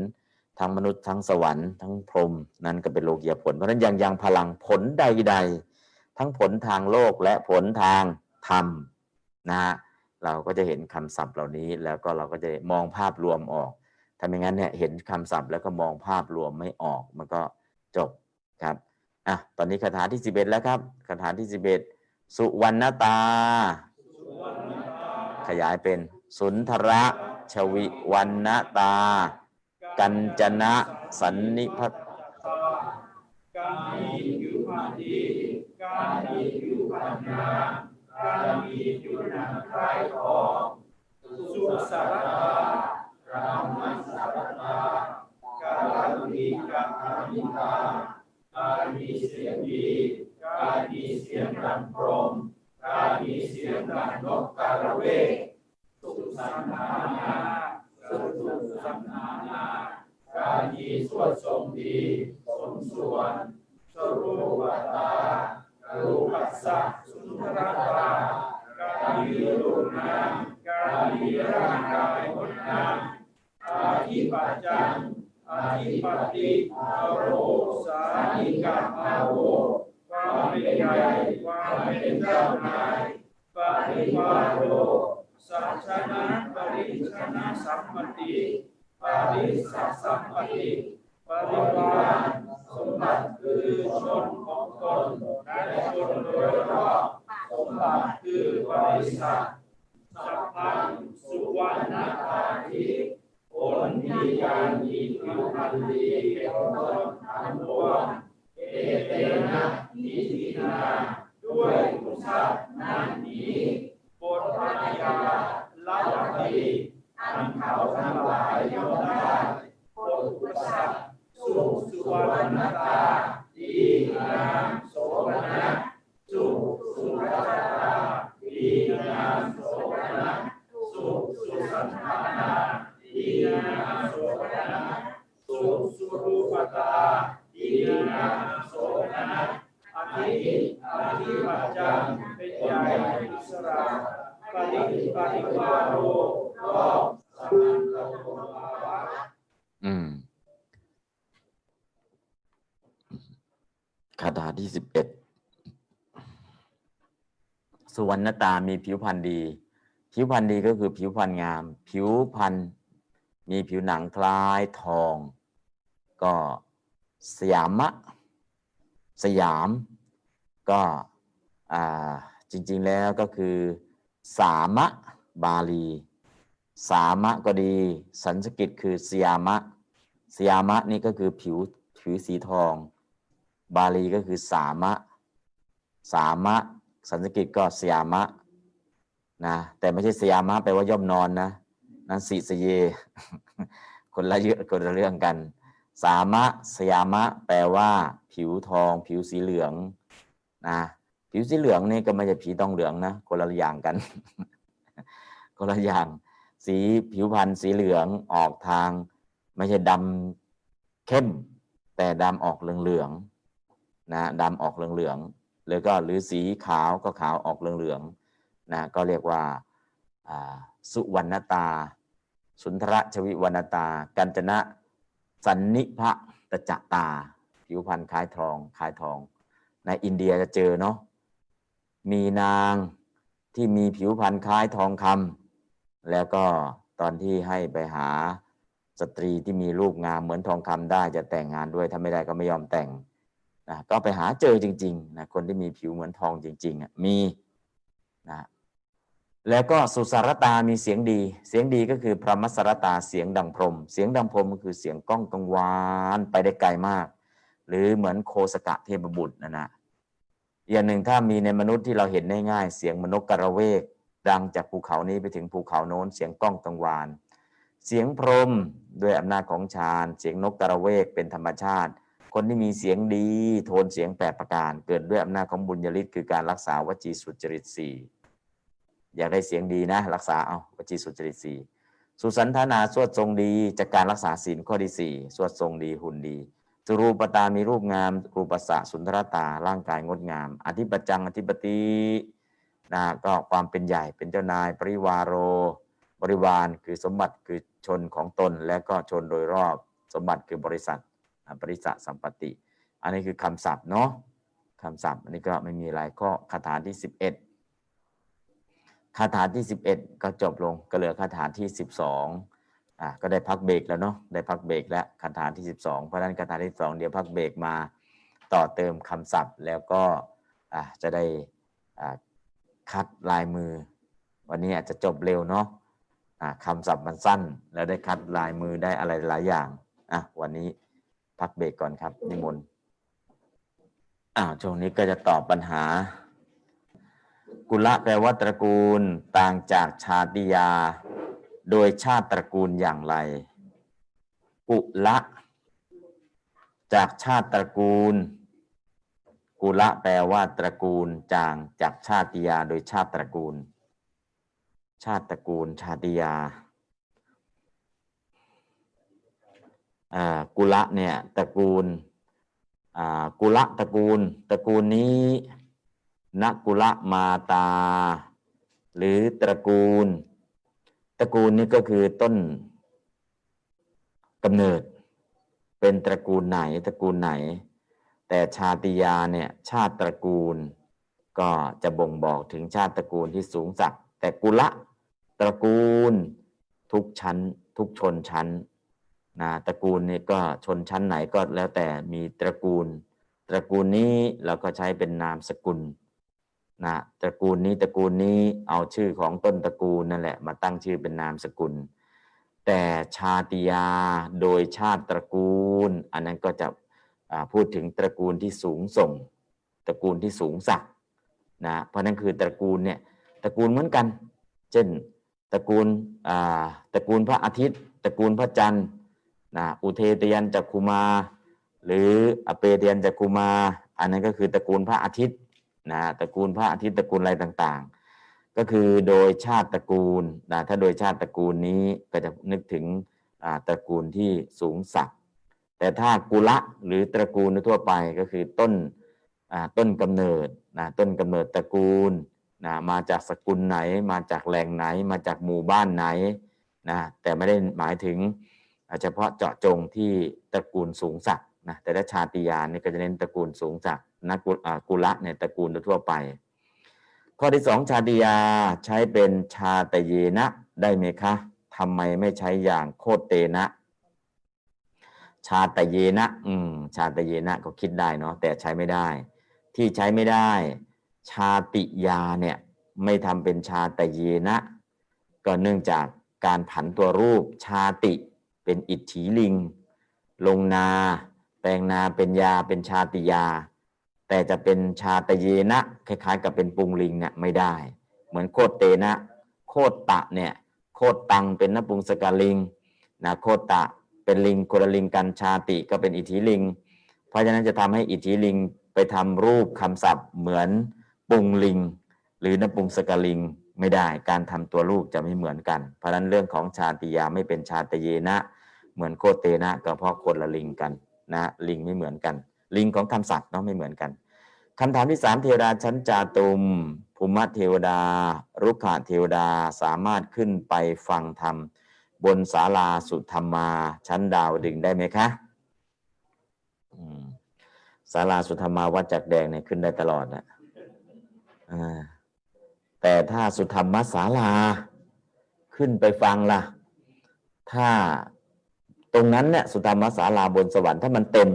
ทั้งมนุษย์ทั้งสวรรค์ทั้งพรหมนั้นก็เป็นโลกียผลเพราะฉะนั้นยังยังพลังผลใด ๆ ทั้งผลทางโลกและผลทาง ธรรมนะฮะเราก็จะเห็นคำศัพท์เหล่านี้แล้วก็เราก็จะมองภาพรวมออกถ้าไม่งั้นเนี่ยเห็นคำศัพท์แล้วก็มองภาพรวมไม่ออกมันก็จบครับอะตอนนี้คาถาที่11แล้วครับคาถาที่11สุวรรณตา ขยายเป็นสุนทระชวิวันนตา กัญจนะสันนิพัตการมีผิวพรรณดีการมีผิวพรรณงา การมีผิวหนังคล้ายของสุสารตารามัสสารตาการมีการอามิตาการมีเสียงดีการมีเสียงดังพรมการมีเสียงดังนกกาละเวกสุสันนานาสุสันนานาการมีสวดทรงดีสมส่วนสรูปตารูปัสสะสุนทรตา การมี รูปนามการมีร่างกายงดงามอาทิปัจจังอาทิปติอาโรสาธิกาอาโวความเป็นใหญ่ความเป็นเจ้านายปริวาโรสัชนะปริชนะสัมปติ ปาริสัสสัมปติปริวารสมบัติคือชนของตนและชนโดยรอบสมบัติคือบริษัทสัพพังสุวรรณตาทิผลที่การมีผิวพรรณดีเป็นต้นทั้งปวงเอเตนะนิธินาด้วยกุศลนั้นนี้บทพระยาลัตติ อันเขาทั้งหลายย่อมได้ เป็นใหญ่อิสระปฏิ ปฏิวาโรรอบสันตภาวะอืมคาถาที่สิบเอ็ดสุวรรณตามีผิวพรรณดี ผิวพรรณดีก็คือผิวพรรณงาม ผิวพรรณมีผิวหนังคล้ายทอง ก็สยามะ สยาม ก็อ่าจริง ๆ แล้วก็คือ สามะ บาลี สามะก็ดี สันสกฤตคือสยามะ สยามะนี่ก็คือผิวผิวสีทอง บาลีก็คือสามะ สามะ สันสกฤตก็สยามะนะแต่ไม่ใช่สยามะแปลว่าย่อมนอนนะนั่นสิสเย คนละเยอะคนละเรื่องกัน สามะสยามะ แปลว่า ผิวทอง ผิวสีเหลืองนะผิวสีเหลืองนี่ก็ไม่ใช่ผีตองเหลืองนะคนละอย่างกัน คนละอย่างสีผิวพรรณสีเหลืองออกทาง ไม่ใช่ดำเข้ม แต่ดำออกเหลืองๆนะดำออกเหลืองๆแล้วก็หรือสีขาวก็ขาวออกเหลืองๆนะก็เรียกว่าสุวรรณตา สุนทรชวิวรรณตา กัญจนะสันนิพะตะจตา ผิวพรรณคล้ายทองคล้ายทอง ในอินเดียจะเจอเนาะมีนางที่มีผิวพรรณคล้ายทองคำ แล้วก็ตอนที่ให้ไปหาสตรีที่มีรูปงามเหมือนทองคำได้จะแต่งงานด้วยถ้าไม่ได้ก็ไม่ยอมแต่งนะก็ไปหาเจอจริงๆนะคนที่มีผิวเหมือนทองจริงๆอะมีนะแล้วก็สุสารตามีเสียงดี เสียงดีก็คือพระมัสรตาเสียงดังพรม เสียงดังพรมก็คือเสียงก้องกังวานไปได้ไกลมาก หรือเหมือนโคสกะเทพบุตรนะนะอย่างหนึ่งถ้ามีในมนุษย์ที่เราเห็นได้ง่าย เสียงมนุกกระเวก ดังจากภูเขานี้ไปถึงภูเขาโน้นเสียงก้องกังวาน เสียงพรมด้วยอำนาจของฌานเสียงนกกระเวกเป็นธรรมชาติ คนที่มีเสียงดี โทนเสียงแปดประการ เกิดด้วยอำนาจของบุญญาฤทธิ์คือการรักษาวจีสุจริตสี่อยากได้เสียงดีนะ รักษาเอาวจีสุจริตสี่สุสันทนาสวดทรงดีจากการรักษาศีลข้อที่สี่สวดทรงดีหุ่นดีสรูปตามีรูปงามรูปสะสุนทรตาร่างกายงดงาม อธิปจังอธิปติ นะก็ความเป็นใหญ่เป็นเจ้านายปริวารโร บริวารคือสมบัติคือชนของตนและก็ชนโดยรอบสมบัติคือบริษัทบริษัทสัมปติ อันนี้คือคำศัพท์เนาะคำศัพท์อันนี้ก็ไม่มีอะไรก็คาถาที่สิบเอ็ดคาถาที่สิบเอ็ดก็จบลงก็เหลือคาถาที่สิบสองอะก็ได้พักเบรกแล้วเนาะได้พักเบรกแล้วคาถาที่สิบสองเพราะนั้นคาถาที่สองเดี๋ยวพักเบรกมาต่อเติมคำศัพท์แล้วก็อะจะได้อะ คัดลายมือ วันนี้อาจจะจบเร็วเนาะะคำศัพท์มันสั้น แล้วได้คัดลายมือได้อะไรหลายอย่างอะวันนี้พักเบรกก่อนครับนิมนต์อ้าวช่วงนี้ก็จะตอบปัญหา กุละแปลว่าตระกูลต่างจากชาติยา โดยชาติตระกูลอย่างไร กุละ จากชาติตระกูล กุละแปลว่าตระกูลจางจากชาติยาโดยชาติตระกูล ชาติตระกูลชาติยาอ่ากุละเนี่ยตระกูลอ่ากุละตระกูล ตระกูลนี้นักกุละมาตา หรือตระกูล ตระกูลนี้ก็คือต้นกำเนิด เป็นตระกูลไหนตระกูลไหน แต่ชาติยาเนี่ยชาติตระกูล ก็จะบ่งบอกถึงชาติตระกูลที่สูงสักแต่กุละตระกูล ทุกชั้น ทุกชนชั้นนะตระกูลนี่ก็ชนชั้นไหนก็แล้วแต่มีตระกูล ตระกูลนี้เราก็ใช้เป็นนามสกุลนะตระกูลนี้ตระกูลนี้เอาชื่อของต้นตระกูลนั่นแหละมาตั้งชื่อเป็นนามสกุล แต่ชาติยาโดยชาติตระกูล อันนั้นก็จะ พูดถึงตระกูลที่สูงส่ง ตระกูลที่สูงสักนะเพราะนั้นคือตระกูลเนี่ยตระกูลเหมือนกัน เช่นตระกูลอ่าตระกูลพระอาทิตย์ ตระกูลพระจันทร์นะอุเทตยันจักคุมา หรืออเปเตียนจักคุมา อันนั้นก็คือตระกูลพระอาทิตย์นะตระกูลพระอาทิตย์ตระกูลอะไรต่างๆ ก็คือโดยชาติตระกูลนะถ้าโดยชาติตระกูลนี้ก็จะนึกถึงอ่าตระกูลที่สูงสัก แต่ถ้ากุละหรือตระกูลทั่วไปก็คือต้นต้นกำเนิดนะต้นกำเนิดตระกูลนะมาจากสกุลไหน มาจากแหล่งไหน มาจากหมู่บ้านไหนนะแต่ไม่ได้หมายถึงเฉพาะเจาะจงที่ตระกูลสูงศักดิ์นะแต่ถ้าชาติยานนี่ก็จะเน้นตระกูลสูงศักดิ์นักกุละเนี่ยตระกูลทั่วไป ข้อที่สองชาติยาใช้เป็นชาตเยนะได้ไหมคะทำไมไม่ใช้อย่างโคตเตนะ ชาตเยนะ อืม ชาตเยนะก็คิดได้เนาะแต่ใช้ไม่ได้ ที่ใช้ไม่ได้ ชาติยาเนี่ยไม่ทำเป็นชาตเยนะ ก็เนื่องจากการผันตัวรูปชาติเป็นอิทธิลิง ลงนา แปลงนาเป็นยาเป็นชาติยา แต่จะเป็นชาตเยนะ คล้ายๆ กับเป็นปุงลิงเนี่ยไม่ได้ เหมือนโคตเตนะ โคตตะเนี่ยโคตตังเป็นนปุงสกาลิงนะโคตตะ เป็นลิงโคนละลิงกันชาติก็เป็นอิทธิลิง เพราะฉะนั้นจะทำให้อิทธิลิงไปทำรูปคำศัพท์เหมือนปุงลิง หรือนปุงสกาลิงไม่ได้ การทำตัวรูปจะไม่เหมือนกัน เพราะฉะนั้นเรื่องของชาติยาไม่เป็นชาตเยนะ เหมือนโคเตนะก็เพราะคนละลิงกันนะลิงไม่เหมือนกัน ลิงของคำศัพท์เนาะไม่เหมือนกันคำถามที่สามเทวดาชั้นจาตุมภูมิเทวดา รุกขเทวดาสามารถขึ้นไปฟังธรรม บนศาลาสุธรรมาชั้นดาวดึงได้ไหมคะศาลาสุธรรมาวัดจักรแดงเนี่ยขึ้นได้ตลอดนะแต่ถ้าสุธรรมศาลาขึ้นไปฟังล่ะ ถ้าตรงนั้นเนี่ยสุธรรมศาลาบนสวรรค์ถ้ามันเต็ม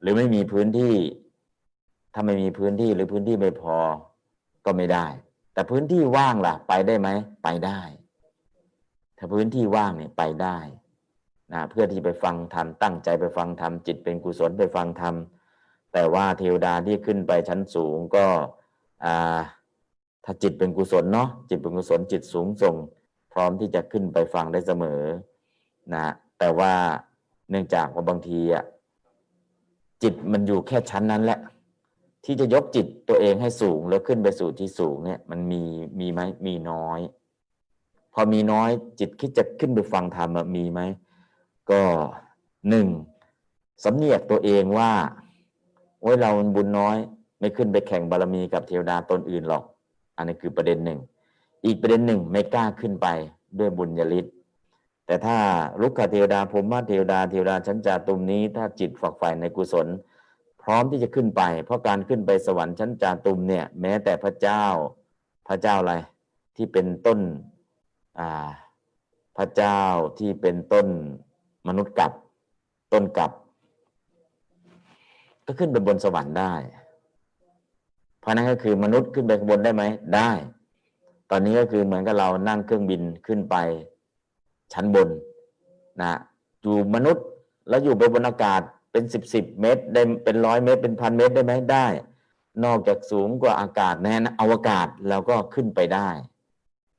หรือไม่มีพื้นที่ ถ้าไม่มีพื้นที่หรือพื้นที่ไม่พอก็ไม่ได้ แต่พื้นที่ว่างล่ะ ไปได้ไหม ไปได้ พื้นที่ว่างเนี่ยไปได้นะเพื่อที่ไปฟังธรรมตั้งใจไปฟังธรรมจิตเป็นกุศลไปฟังธรรมแต่ว่าเทวดาที่ขึ้นไปชั้นสูงก็ถ้าจิตเป็นกุศลเนาะจิตเป็นกุศลจิตสูงส่ง พร้อมที่จะขึ้นไปฟังได้เสมอนะแต่ว่าเนื่องจากว่าบางทีอะจิตมันอยู่แค่ชั้นนั้นแหละ ที่จะยกจิตตัวเองให้สูงแล้วขึ้นไปสู่ที่สูงเนี่ยมันมีมีไหมมีน้อย พอมีน้อยจิตคิดจะขึ้นไปฟังธรรมมีไหม ก็หนึ่งสำเนียกตัวเองว่าโอ้ยเราบุญน้อย ไม่ขึ้นไปแข่งบารมีกับเทวดาตนอื่นหรอก อันนี้คือประเด็นหนึ่ง อีกประเด็นหนึ่งไม่กล้าขึ้นไปด้วยบุญญาลิศแต่ถ้าลุกขเทวดาพรหมเทวดาเทวดาชั้นจาตุมนี้ ถ้าจิตฝักใฝ่ในกุศล พร้อมที่จะขึ้นไป เพราะการขึ้นไปสวรรค์ชั้นจาตุมเนี่ย แม้แต่พระเจ้าพระเจ้าอะไรที่เป็นต้น พระเจ้าที่เป็นต้นมนุษย์กับต้นกับ ก็ขึ้นไปบนสวรรค์ได้ เพราะนั้นก็คือมนุษย์ขึ้นไปบนได้ไหมได้ ตอนนี้ก็คือเหมือนกับเรานั่งเครื่องบินขึ้นไปชั้นบนนะอยู่มนุษย์แล้วอยู่ไปบนอากาศเป็นสิบสิบเมตรได้เป็นร้อยเมตร เป็นพันเมตรได้ไหมได้ นอกจากสูงกว่าอากาศแน่นะอวกาศเราก็ขึ้นไปได้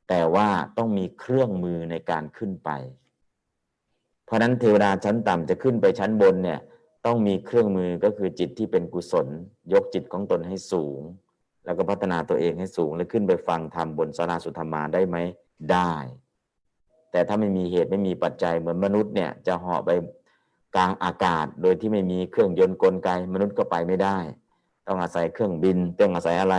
แต่ว่าต้องมีเครื่องมือในการขึ้นไป เพราะนั้นเทวดาชั้นต่ำจะขึ้นไปชั้นบนเนี่ยต้องมีเครื่องมือก็คือจิตที่เป็นกุศล ยกจิตของตนให้สูง แล้วก็พัฒนาตัวเองให้สูง แล้วขึ้นไปฟังธรรมบนสาราสุธรรมาได้ไหมได้ แต่ถ้าไม่มีเหตุไม่มีปัจจัยเหมือนมนุษย์เนี่ยจะเหาะไปกลางอากาศโดยที่ไม่มีเครื่องยนต์กลไก มนุษย์ก็ไปไม่ได้ ต้องอาศัยเครื่องบิน ต้องอาศัยอะไร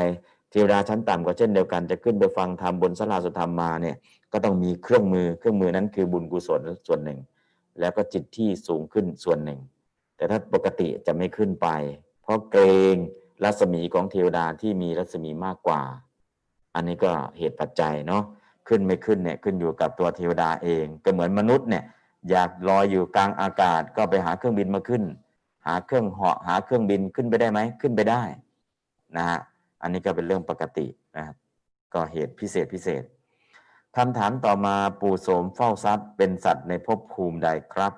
ทวดาชั้นต่ำก็เช่นเดียวกันจะขึ้นไปฟังธรรมบนสาราสุธรรมมาเนี่ยก็ต้องมีเครื่องมือเครื่องมือนั้นคือบุญกุศลส่วนหนึ่ง แล้วก็จิตที่สูงขึ้นส่วนหนึ่ง แต่ถ้าปกติจะไม่ขึ้นไป เพราะเกรงรัศมีของเทวดาที่มีรัศมีมากกว่า อันนี้ก็เหตุปัจจัยเนาะขึ้นไม่ขึ้นเนี่ยขึ้นอยู่กับตัวเทวดาเอง ก็เหมือนมนุษย์เนี่ยอยากลอยอยู่กลางอากาศก็ไปหาเครื่องบินมาขึ้น หาเครื่องเหาะหาเครื่องบินขึ้นไปได้ไหมขึ้นไปได้นะฮะ อันนี้ก็เป็นเรื่องปกตินะครับก็เหตุพิเศษพิเศษคำถามต่อมาปู่โสมเฝ้าทรัพย์ เป็นสัตว์ในภพภูมิใดครับ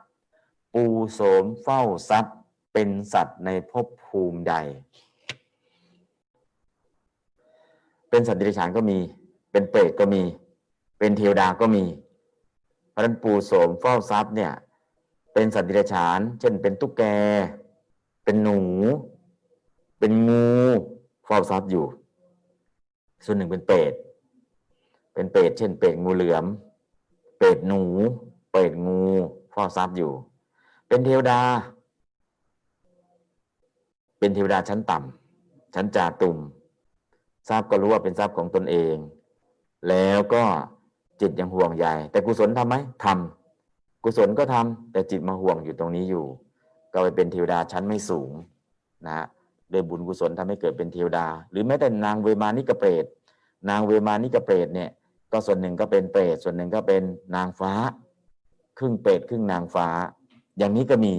ปู่โสมเฝ้าทรัพย์ เป็นสัตว์ในภพภูมิใด เป็นสัตว์เดรัจฉานก็มี เป็นเปรตก็มี เป็นเทวดาก็มี เพราะฉะนั้นปู่โสมเฝ้าทรัพย์เนี่ย เป็นสัตว์เดรัจฉานเช่น เป็นตุ๊กแก เป็นหนู เป็นงู เฝ้าทรัพย์อยู่ ส่วนหนึ่งเป็นเปรตเป็นเปรตเช่นเปรตงูเหลือม เปรตหนู เปรตงูเฝ้าทรัพย์อยู่ เป็นเทวดา เป็นเทวดาชั้นต่ชั้นจ่าตุมทราบก็รู้ว่าเป็นทรัพย์ของตนเอง แล้วก็จิตยังห่วงใยแต่กุศลทำไหมทำกุศลก็ทำแต่จิตมาห่วงอยู่ตรงนี้อยู่ ก็ไปเป็นเทวดาชั้นไม่สูงนะฮะ โดยบุญกุศลทำให้เกิดเป็นเทวดา หรือแม้แต่นางเวมานิกเปรตนางเวมานิกเปรตเนี่ยก็ส่วนหนึ่งก็เป็นเปรตส่วนหนึ่งก็เป็นนางฟ้า ครึ่งเปรตครึ่งนางฟ้า อย่างนี้ก็มี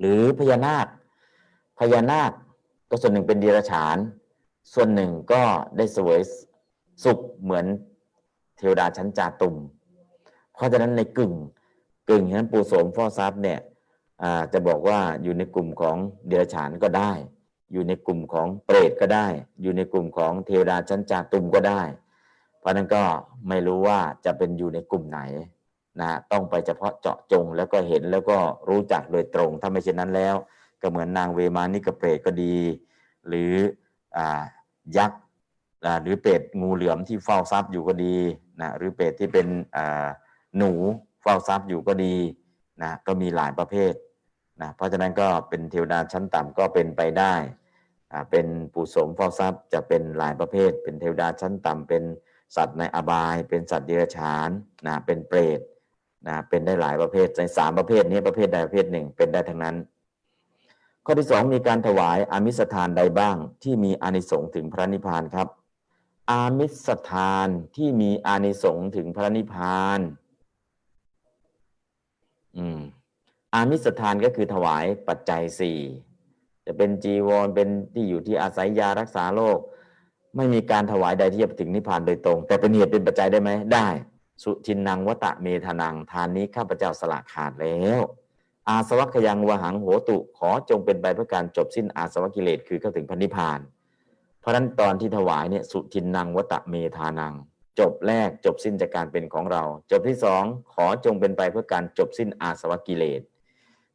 หรือพญานาค พญานาคก็ส่วนหนึ่งเป็นเดรัจฉาน ส่วนหนึ่งก็ได้สวยสุขเหมือนเทวดาชั้นจาตุมเพราะฉะนั้นในกึ่งกึ่งนั้นปูโสมฟอทรัพย์เนี่ย จะบอกว่าอยู่ในกลุ่มของเดรัจฉานก็ได้ อยู่ในกลุ่มของเปรตก็ได้ อยู่ในกลุ่มของเทวดาชั้นจาตุมก็ได้ เพราะนั้นก็ไม่รู้ว่าจะเป็นอยู่ในกลุ่มไหนนะต้องไปเฉพาะเจาะจงแล้วก็เห็นแล้วก็รู้จักโดยตรง ถ้าไม่เช่นนั้นแล้ว ก็เหมือนนางเวมานิกเปรตก็ดี หรืออยักษ์หรือเปรตงูเหลือมที่เฝ้าทรัพย์อยู่ก็ดีนะหรือเปรตที่เป็นหนูเฝ้าทรัพย์อยู่ก็ดีนะก็มีหลายประเภท นะเพราะฉะนั้นก็เป็นเทวดาชั้นต่ำก็เป็นไปได้เป็นปุโสมเฝ้าทรัพย์จะเป็นหลายประเภท เป็นเทวดาชั้นต่ำเป็นสัตว์ในอบาย เป็นสัตว์เดรัจฉานนะเป็นเปรตนะเป็นได้หลายประเภทในสามประเภทนี้ประเภทใดประเภทหนึ่งเป็นได้ทั้งนั้น ข้อที่สองมีการถวายอามิสทานใดบ้าง ที่มีอานิสงส์ถึงพระนิพพานครับ อามิสทานที่มีอานิสงส์ถึงพระนิพพาน อืม อามิสทานก็คือถวายปัจจัยสี่จะเป็นจีวรเป็นที่อยู่ที่อาศัยยารักษาโรคไม่มีการถวายใดที่จะไปถึงนิพพานโดยตรง แต่เป็นเหตุเป็นปัจจัยได้ไหมได้ สุทินนังวตะเมธนังทานนี้ข้าพเจ้าสละขาดแล้ว อาสวัคยังวหังโหตุ ขอจงเป็นไปเพื่อการจบสิ้นอาสวะกิเลสคือเข้าถึงพระนิพพาน เพราะนั้นตอนที่ถวายเนี่ยสุทินนังวตะเมธานัง จบแรกจบสิ้นจากการเป็นของเรา จบที่สองขอจงเป็นไปเพื่อการจบสิ้นอาสวะกิเลส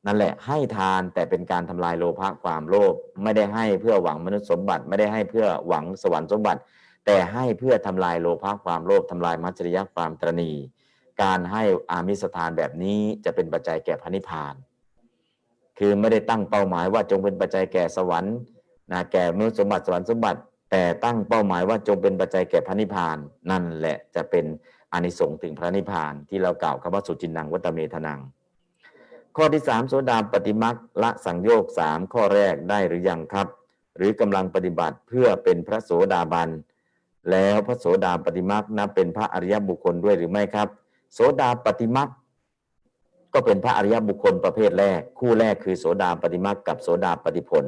นั่นแหละให้ทานแต่เป็นการทำลายโลภะความโลภไม่ได้ให้เพื่อหวังมนุษย์สมบัติ ไม่ได้ให้เพื่อหวังสวรรค์สมบัติ แต่ให้เพื่อทำลายโลภะความโลภทำลายมัจจริยะความตรณี การให้อามิสทานแบบนี้จะเป็นปัจจัยแก่พระนิพพาน คือไม่ได้ตั้งเป้าหมายว่าจงเป็นปัจจัยแก่สวรรค์นะแก่มนุษย์สมบัติสวรรค์สมบัติ แต่ตั้งเป้าหมายว่าจงเป็นปัจจัยแก่พระนิพพาน นั่นแหละจะเป็นอนิสงส์ถึงพระนิพพานที่เรากล่าวคำว่าสุจินนังวัตเมธนัง ข้อที่สามโสดาปฏิมักละสังโยกสามข้อแรกได้หรือยังครับ หรือกำลังปฏิบัติเพื่อเป็นพระโสดาบันแล้วพระโสดาปฏิมักนับเป็นพระอริยบุคคลด้วยหรือไม่ครับ โสดาปฏิมักก็เป็นพระอริยบุคคลประเภทแรก คู่แรกคือโสดาปฏิมักกับโสดาปฏิผล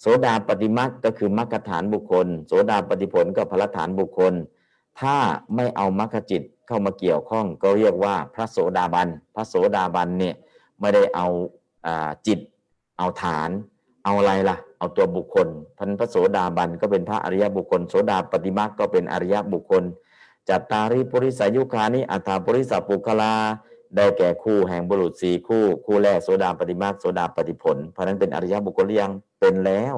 โสดาปฏิมักก็คือมรรคฐานบุคคล โสดาปฏิผลก็พลฐานบุคคล ถ้าไม่เอามรรคจิตเข้ามาเกี่ยวข้องก็เรียกว่าพระโสดาบัน พระโสดาบันเนี่ย ไม่ได้เอาอจิต เอาฐาน เอาอะไรล่ะ เอาตัวบุคคลพันพระโสดาบันก็เป็นพระอริยบุคคลโสดาปฏิมักก็เป็นอริยบุคคลจัตตาริปุริสายุคานิอัฏฐาปุริสปุคลาได้แก่คู่แห่งบุรุษสี่คู่ คู่แรกโสดาปฏิมาโสดาปฏิผล เพราะนั้นเป็นอริยบุคคลยังเป็นแล้ว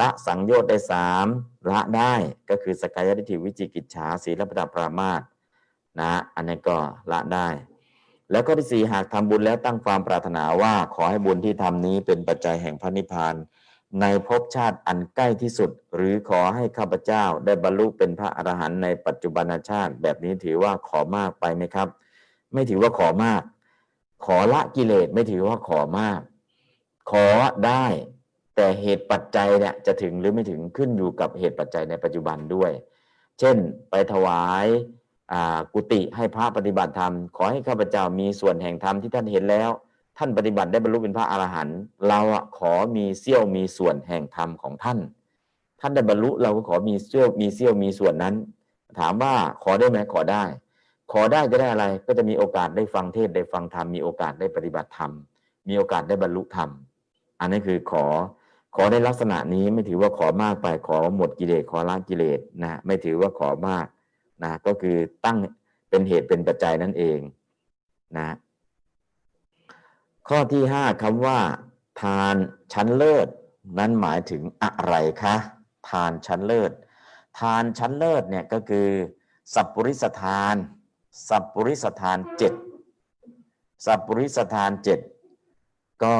ละสังโยชน์ได้สามละได้ก็คือสกายทิฏฐิวิจิกิจฉาศีลปดาปรามาสนะอันนี้ก็ละได้ แล้วก็ที่สี่หากทำบุญแล้วตั้งความปรารถนาว่าขอให้บุญที่ทำนี้เป็นปัจจัยแห่งพระนิพพานในภพชาติอันใกล้ที่สุด หรือขอให้ข้าพเจ้าได้บรรลุเป็นพระอรหันต์ในปัจจุบันชาติ แบบนี้ถือว่าขอมากไปไหมครับ ไม่ถือว่าขอมาก ขอละกิเลสไม่ถือว่าขอมาก ขอได้แต่เหตุปัจจัยเนี่ยจะถึงหรือไม่ถึงขึ้นอยู่กับเหตุปัจจัยในปัจจุบันด้วย เช่น ไปถวาย กุฏิให้พระปฏิบัติธรรม ขอให้ข้าพเจ้ามีส่วนแห่งธรรมที่ท่านเห็นแล้ว ท่านปฏิบัติได้บรรลุเป็นพระอรหันต์เราอะขอมีเสี้ยวมีส่วนแห่งธรรมของท่าน ท่านได้บรรลุเราก็ขอมีเสี้ยวมีเสี้ยวมีส่วนนั้น ถามว่าขอได้ไหมขอได้ ขอได้จะได้อะไรก็จะมีโอกาสได้ฟังเทศได้ฟังธรรมมีโอกาสได้ปฏิบัติธรรม มีโอกาสได้บรรลุธรรม อันนี้คือขอขอในลักษณะนี้ไม่ถือว่าขอมากไปขอหมดกิเลสขอละกิเลสนะไม่ถือว่าขอมาก นะก็คือตั้งเป็นเหตุเป็นปัจจัยนั่นเองนะข้อที่ห้าคำว่า ทานชั้นเลิศ นั้นหมายถึงอะไรคะทานชั้นเลิศ ทานชั้นเลิศเนี่ยก็คือ สัพปริสทาน สัพปริสทานเจ็ดสัพปริสทานเจ็ดก็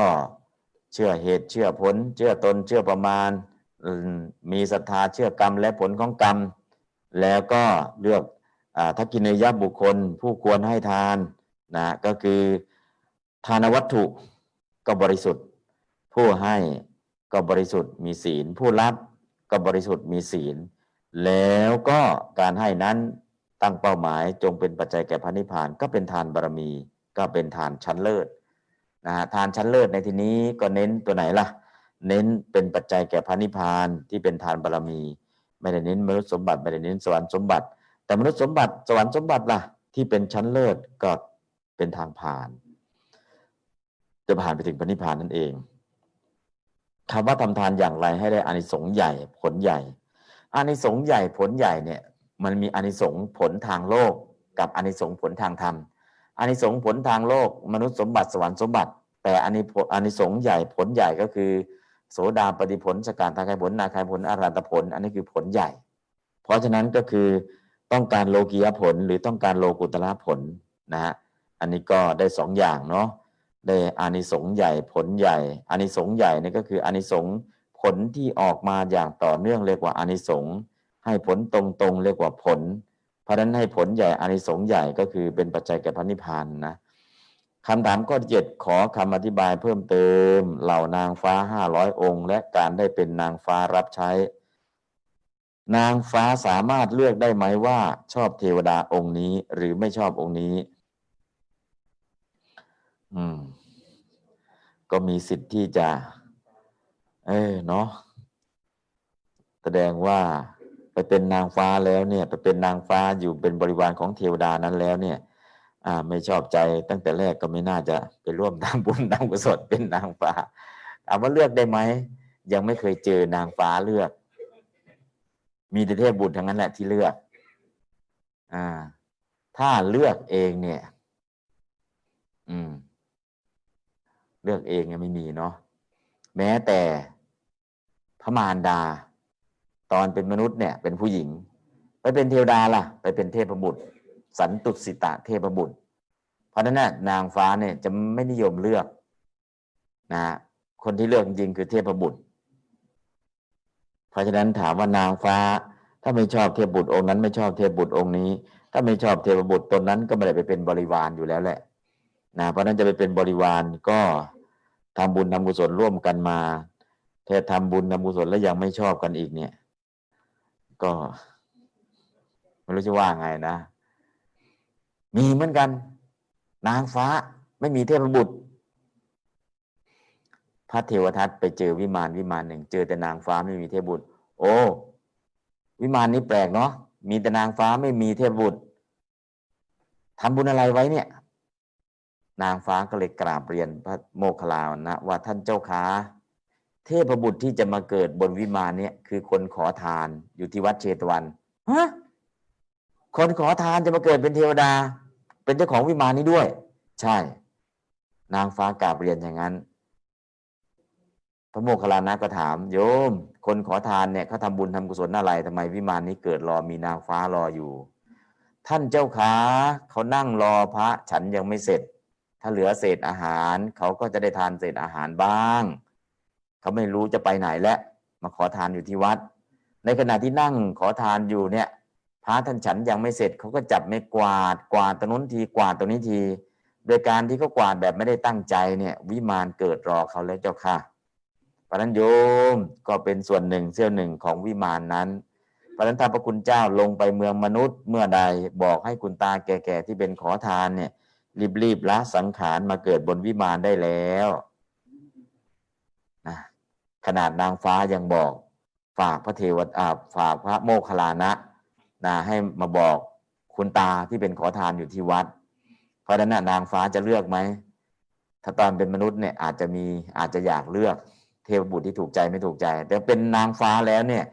เชื่อเหตุเชื่อผล เชื่อตนเชื่อประมาณมมีศรัทธาเชื่อกรรมและผลของกรรม แล้วก็เลือกอาทักกินยบุคคล ผู้ควรให้ทานนะก็คือทานวัตถุก็บริสุทธิ์ ผู้ให้ก็บริสุทธิ์มีศีล ผู้รับก็บริสุทธิ์มีศีล แล้วก็การให้นั้นตั้งเป้าหมายจงเป็นปัจจัยแก่พระนิพพานก็เป็นทานบารมี ก็เป็นทานชั้นเลิศนะฮะทานชั้นเลิศในที่นี้ก็เน้นตัวไหนล่ะ เน้นเป็นปัจจัยแก่พระนิพพานที่เป็นทานบารมี ไม่ได้เน้นมนุษย์สมบัติไม่ได้เน้นสวรรค์สมบัติ แต่มนุษย์สมบัติสวรรค์สมบัติล่ะ ที่เป็นชั้นเลิศก็เป็นทางผ่าน จะผ่านไปถึงพระนิพพานนั่นเองคำว่าทำทานอย่างไรให้ได้อานิสงส์ใหญ่ผลใหญ่อานิสงส์ใหญ่ผลใหญ่เนี่ย มันมีอานิสงส์ผลทางโลก กับอานิสงส์ผลทางธรรมอานิสงส์ผลทางโลก มนุษย์สมบัติสวรรค์สมบัติ แต่อานิอานิสงส์ใหญ่ผลใหญ่ก็คือ โสดาปฏิผลสการทางกายผลนาคายผลอารัตผล อันนี้คือผลใหญ่ เพราะฉะนั้นก็คือต้องการโลกียผลหรือต้องการโลกุตละผลนะฮะอันนี้ก็ได้สองอย่างเนาะได้อานิสงส์ใหญ่ผลใหญ่อานิสงส์ใหญ่นี่ก็คืออานิสงส์ผลที่ออกมาอย่างต่อเนื่องเรียกว่าอานิสงส์ให้ผลตรงๆเรียกว่าผล เพราะฉะนั้นให้ผลใหญ่อานิสงส์ใหญ่ก็คือเป็นปัจจัยแก่พระนิพพานนะ คำถามข้อที่เจ็ดขอคำอธิบายเพิ่มเติม เหล่านางฟ้าห้าร้อยองค์ และการได้เป็นนางฟ้ารับใช้ นางฟ้าสามารถเลือกได้ไหมว่า ชอบเทวดาองค์นี้ หรือไม่ชอบองค์นี้ อืม ก็มีสิทธิ์ที่จะ เออเนาะแสดงว่าไปเป็นนางฟ้าแล้วเนี่ย ไปเป็นนางฟ้าอยู่เป็นบริวารของเทวดานั้นแล้วเนี่ย อ่าไม่ชอบใจตั้งแต่แรกก็ไม่น่าจะไปร่วมทำบุญทำกุศลเป็นนางฟ้าถามว่าเลือกได้ไหมยังไม่เคยเจอนางฟ้าเลือก มีแต่เทพบุตรทั้งนั้นแหละที่เลือก อ่า ถ้าเลือกเองเนี่ย อืม เลือกเองยังไม่มีเนาะแม้แต่พระมารดา ตอนเป็นมนุษย์เนี่ย เป็นผู้หญิง ไปเป็นเทวดาล่ะ ไปเป็นเทพบุตร สันตุสิตะเทพบุตร เพราะนั้นน่ะนางฟ้าเนี่ยจะไม่นิยมเลือกนะคนที่เลือกจริงคือเทพบุตร เพราะฉะนั้นถามว่านางฟ้า ถ้าไม่ชอบเทพบุตรองค์นั้น ไม่ชอบเทพบุตรองค์นี้ ถ้าไม่ชอบเทพบุตรตนนั้นก็ไม่ได้ไปเป็นบริวารอยู่แล้วแหละนะเพราะนั้นจะไปเป็นบริวารก็ทำบุญทำกุศลร่วมกันมาแท้ทำบุญทำกุศลแล้วยังไม่ชอบกันอีกเนี่ย ก็ไม่รู้จะว่าไงนะ มีเหมือนกัน นางฟ้าไม่มีเทพบุตร พระเทวทัตไปเจอวิมานวิมานหนึ่ง เจอแต่นางฟ้าไม่มีเทพบุตร โอ้ วิมานนี้แปลกเนาะมีแต่นางฟ้าไม่มีเทพบุตรทำบุญอะไรไว้เนี่ย นางฟ้าก็เลยกราบเรียนพระโมคคัลลานะว่าท่านเจ้าค้าเทพบุตรที่จะมาเกิดบนวิมานเนี่ยคือคนขอทานอยู่ที่วัดเชตวันฮะคนขอทานจะมาเกิดเป็นเทวดา เป็นเจ้าของวิมานนี้ด้วย ใช่ นางฟ้ากราบเรียนอย่างนั้น พระโมคคัลลานะก็ถาม โยม คนขอทานเนี่ยเขาทำบุญทำกุศลอะไรทำไมวิมานนี้เกิดรอมีนางฟ้ารออยู่ ท่านเจ้าขาเขานั่งรอพระ ฉันยังไม่เสร็จ ถ้าเหลือเศษอาหาร เขาก็จะได้ทานเศษอาหารบ้าง เขาไม่รู้จะไปไหนแล้วมาขอทานอยู่ที่วัด ในขณะที่นั่งขอทานอยู่เนี่ย พระท่านฉันยังไม่เสร็จเขาก็จับไม่กวาดกวาดตรงนู้นทีกวาดตรงนี้ที โดยการที่เขากวาดแบบไม่ได้ตั้งใจเนี่ยวิมานเกิดรอเขาแล้วเจ้าค่ะพระนั้นโยมก็เป็นส่วนหนึ่งเสี้ยวหนึ่งของวิมานนั้นพระนั้นถ้าพระคุณเจ้าลงไปเมืองมนุษย์เมื่อใดบอกให้คุณตาแก่ๆที่เป็นขอทานเนี่ยรีบๆละสังขารมาเกิดบนวิมานได้แล้วนะขนาดนางฟ้ายังบอกฝากพระเทวดาฝากพระโมคคัลลานะ นะให้มาบอกคุณตาที่เป็นขอทานอยู่ที่วัด เพราะฉะนั้นนะนางฟ้าจะเลือกไหมถ้าตอนเป็นมนุษย์เนี่ยอาจจะมีอาจจะอยากเลือกเทพบุตรที่ถูกใจไม่ถูกใจ แต่เป็นนางฟ้าแล้วเนี่ย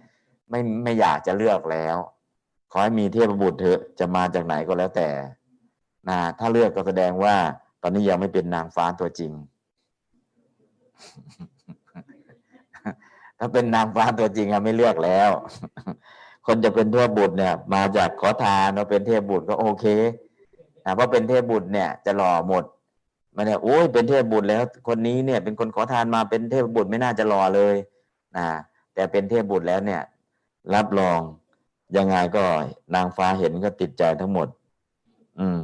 ไม่ไม่อยากจะเลือกแล้ว ขอให้มีเทพบุตรเถอะจะมาจากไหนก็แล้วแต่นะถ้าเลือกก็แสดงว่า ตอนนี้ยังไม่เป็นนางฟ้าตัวจริง ถ้าเป็นนางฟ้าตัวจริงอะไม่เลือกแล้ว คนจะเป็นเทพบุตรเนี่ย มาจากขอทานเราเป็นเทพบุตรก็โอเคนะเพราะเป็นเทพบุตรเนี่ย จะหล่อหมดมันเนี่ยโอ้ยเป็นเทพบุตรแล้ว คนนี้เนี่ยเป็นคนขอทานมาเป็นเทพบุตรไม่น่าจะหล่อเลยนะแต่แต่เป็นเทพบุตรแล้วเนี่ย รับรองยังไงก็นางฟ้าเห็นก็ติดใจทั้งหมด อืม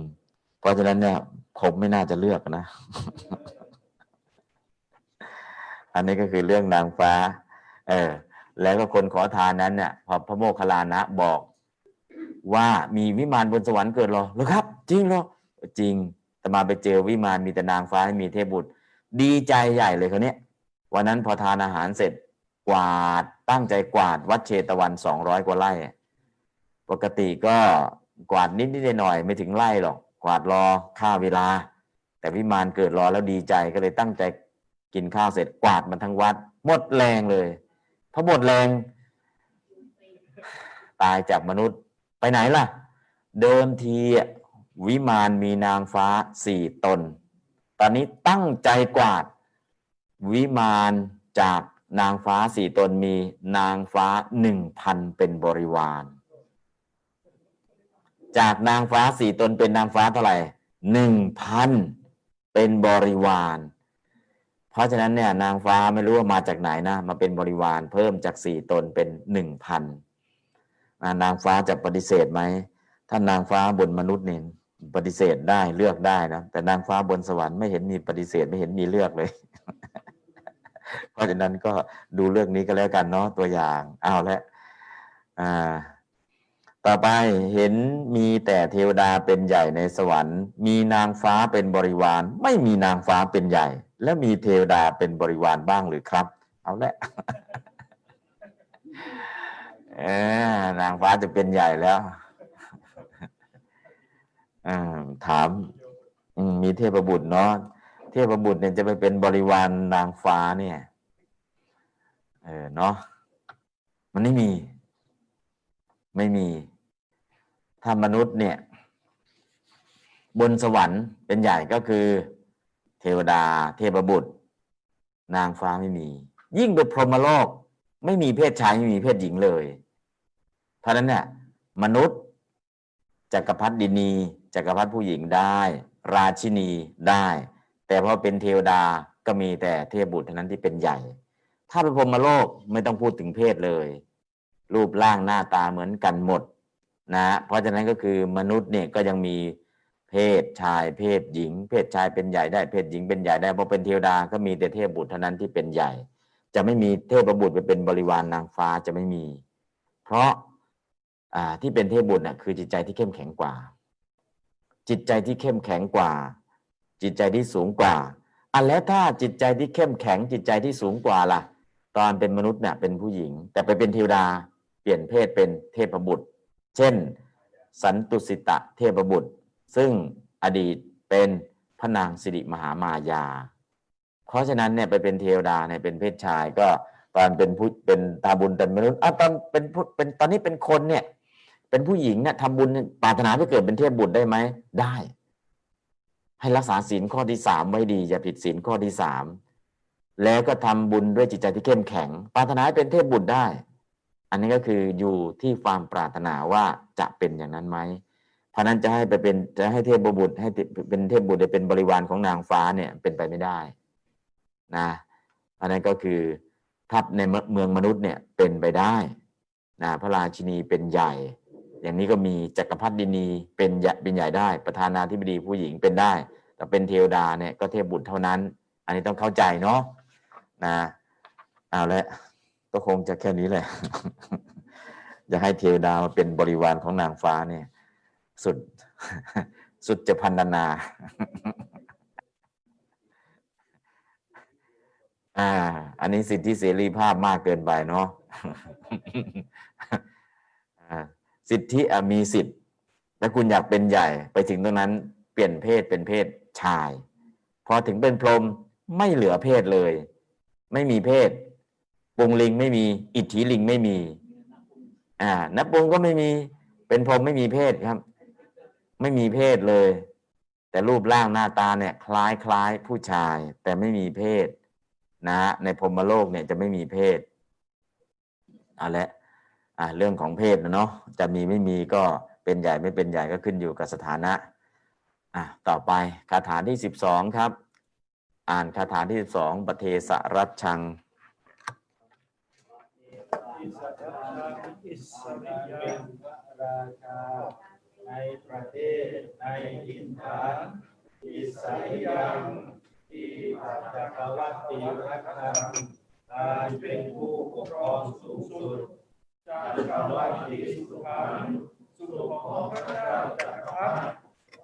เพราะฉะนั้นเนี่ย ผมไม่น่าจะเลือกนะ อันนี้ก็คือเรื่องนางฟ้า เออ แล้วก็คนขอทานนั้นเนี่ยพอพระโมคคัลลานะบอกว่ามีวิมานบนสวรรค์เกิดหรอหรอครับ จริงหรอจริงแต่มาไปเจอวิมานมีแต่นางฟ้ามีเทพบุตร ดีใจใหญ่เลยคนนี้ยวันนั้นพอทานอาหารเสร็จกวาดตั้งใจกวาดวัดเชตวันสองร้อยกว่าไร่ปกติก็กวาดนิดนิดหน่อยไม่ถึงไร่หรอกกวาดรอค่าเวลา แต่วิมานเกิดรอแล้วดีใจก็เลยตั้งใจกินข้าวเสร็จกวาดมันทั้งวัด หมดแรงเลย พอหมดแรง ตายจากมนุษย์ไปไหนล่ะ เดิมทีวิมานมีนางฟ้าสี่ตน ตอนนี้ตั้งใจกวาด วิมานจากนางฟ้าสี่ตนมีนางฟ้าหนึ่งพันเป็นบริวาร จากนางฟ้าสี่ตนเป็นนางฟ้าเท่าไหร่หนึ่งพันเป็นบริวาร ราะฉะนั้นเนี่ยนางฟ้าไม่รู้ว่ามาจากไหนนะมาเป็นบริวารเพิ่มจากสี่ตนเป็นหนึ่งพันนางฟ้าจะปฏิเสธไหมถ้านางฟ้าบนมนุษย์เนี่ยปฏิเสธได้เลือกได้นะแต่นางฟ้าบนสวรรค์ไม่เห็นมีปฏิเสธไม่เห็นมีเลือกเลย เพราะฉะนั้นก็ดูเรื่องนี้ก็แล้วกันเนาะตัวอย่างเอาละอ่า ต่อไปเห็นมีแต่เทวดาเป็นใหญ่ในสวรรค์ มีนางฟ้าเป็นบริวาร ไม่มีนางฟ้าเป็นใหญ่ และมีเทวดาเป็นบริวารบ้างหรือครับ เอาละเออนางฟ้าจะเป็นใหญ่แล้วถามมมีเทพบุตรเนาะเทพบุตรเนี่ยจะไปเป็นบริวารนางฟ้าเนี่ย เออเนาะมันไม่มี ไม่มี ถ้ามนุษย์เนี่ย บนสวรรค์เป็นใหญ่ก็คือ เทวดา เทพบุตร นางฟ้าไม่มี ยิ่งไปพรหมโลก ไม่มีเพศชายไม่มีเพศหญิงเลย เพราะนั้นเนี่ยมนุษย์จักรพรรดินีจักรพรรดิผู้หญิงได้ ราชินีได้ แต่พอเป็นเทวดาก็มีแต่เทพบุตรเท่านั้นที่เป็นใหญ่ ถ้าเป็นพรหมโลกไม่ต้องพูดถึงเพศเลย รูปร่างหน้าตาเหมือนกันหมดนะ เพราะฉะนั้นก็คือมนุษย์เนี่ยก็ยังมี ศชายเพศหญิง เพศชายเป็นใหญ่ได้เพศหญิงเป็นใหญ่ได้เพราะเป็นเทวดาก็มีแต่เทพบุตรเท่านั้นที่เป็นใหญ่ จะไม่มีเทพบุตรไปเป็นบริวารนางฟ้าจะไม่มี เพราะที่เป็นเทพบุตรน่ะคือจิตใจที่เข้มแข็งกว่า จิตใจที่เข้มแข็งกว่า จิตใจที่สูงกว่าอันแล้วถ้าจิตใจที่เข้มแข็งจิตใจที่สูงกว่าล่ะ ตอนเป็นมนุษย์เนี่ยเป็นผู้หญิง แต่ไปเป็นเทวดาเปลี่ยนเพศเป็นเทพบุตร เช่น สันตุสิตะเทพบุตร ซึ่งอดีตเป็นพระนางสิริมหามายา เพราะฉะนั้นเนี่ยไปเป็นเทวดาเนี่ยเป็นเพศชายก็ตอนเป็นผู้เป็นตาบุญแต่มนุษย์อะตอนเป็นผู้เป็นตอนนี้เป็นคนเนี่ย เป็นผู้หญิงเนี่ยทำบุญปรารถนาไปเกิดเป็นเทพบุตรได้ไหมได้ ให้รักษาศีลข้อที่สามไว้ดีอย่าผิดศีลข้อที่สามแล้วก็ทำบุญด้วยจิตใจที่เข้มแข็ง ปรารถนาให้เป็นเทพบุตรได้ อันนี้ก็คืออยู่ที่ความปรารถนาว่าจะเป็นอย่างนั้นไหม ราะนั้นจะให้ไปเป็นจะให้เทพบุตรให้เป็นเทพบุตรเป็นบริวารของนางฟ้าเนี่ยเป็นไปไม่ได้นะอันนั้นก็คือถ้าในเมืองมนุษย์เนี่ยเป็นไปได้นะพระราชินีเป็นใหญ่ อย่างนี้ก็มีจักรพรรดินีเป็นใหญ่เป็นใหญ่ได้ ประธานาธิบดีผู้หญิงเป็นได้ แต่เป็นเทวดาเนี่ยก็เทพบุตรเท่านั้น อันนี้ต้องเข้าใจเนาะนะเอาละก็คงจะแค่นี้แหละอยากให้เทวดามาเป็นบริวารของนางฟ้าเนี่ย สุด สุดจะพันนานา อ่า อันนี้สิทธิเสรีภาพมากเกินไปเนาะสิทธิมีสิทธิ์ถ้าคุณอยากเป็นใหญ่ไปถึงตรงนั้น เปลี่ยนเพศเป็นเพศชาย พอถึงเป็นพรหมไม่เหลือเพศเลย ไม่มีเพศปุงลิงไม่มี อิทธิลิงไม่มี อ่านับปุงก็ไม่มี เป็นพรหมไม่มีเพศครับ ไม่มีเพศเลย แต่รูปร่างหน้าตาเนี่ย คล้ายคล้ายผู้ชาย แต่ไม่มีเพศนะฮะในพรหมโลกเนี่ยจะไม่มีเพศเอาละอ่าเรื่องของเพศนะเนาะจะมีไม่มีก็เป็นใหญ่ไม่เป็นใหญ่ก็ขึ้นอยู่กับสถานะอะต่อไปคาถาที่สิบสองครับ อ่านคาถาที่สิบสองปเทสรัชชังสริยังพระราชา ในประเทศในดินฐานอิสริยังที่ปัจจกวัตติรักขังการเป็นผู้ปกครองสูงสุดจักรวรรดิสุขังสุขของพระเจ้าจักรพรรดิ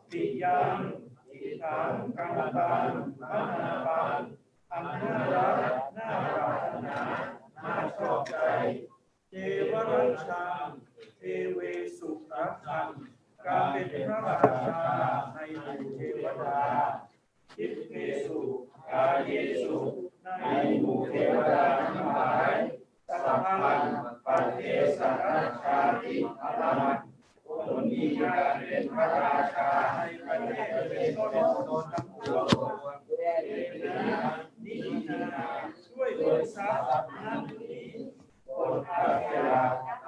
ปิยังอิทังกังตังมนาปังอันน่ารักน่าปรารถนาน่าชอบใจเทวรัชชังเทเวสุรักขัง การเป็นพระราชาในหมู่เทวดาทิพเกสุกาเยสุในหมู่เทวดาทั้งหลายสัพพังปัจเทสราชาติอรหันคนมีการเป็นพระราชาในประเทศเป็นต้นต้นทั้งปวงเดชนานินาช่วยเหลือทรัพย์นั้นนี้คนอาเกียน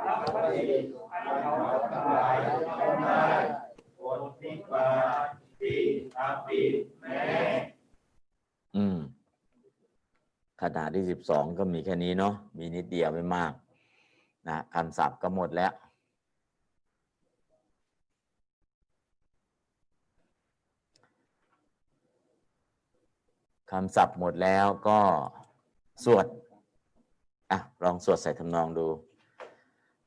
รับปฏิให้เขาทั้งหลายเป็นได้คนนิบาที่อาปิแม้ อืมคาถาที่สิบสองก็มีแค่นี้เนาะมีนิดเดียวไม่มากนะคำศัพท์ก็หมดแล้ว คำศัพท์หมดแล้วก็สวดอะลองสวดใส่ทำนองดู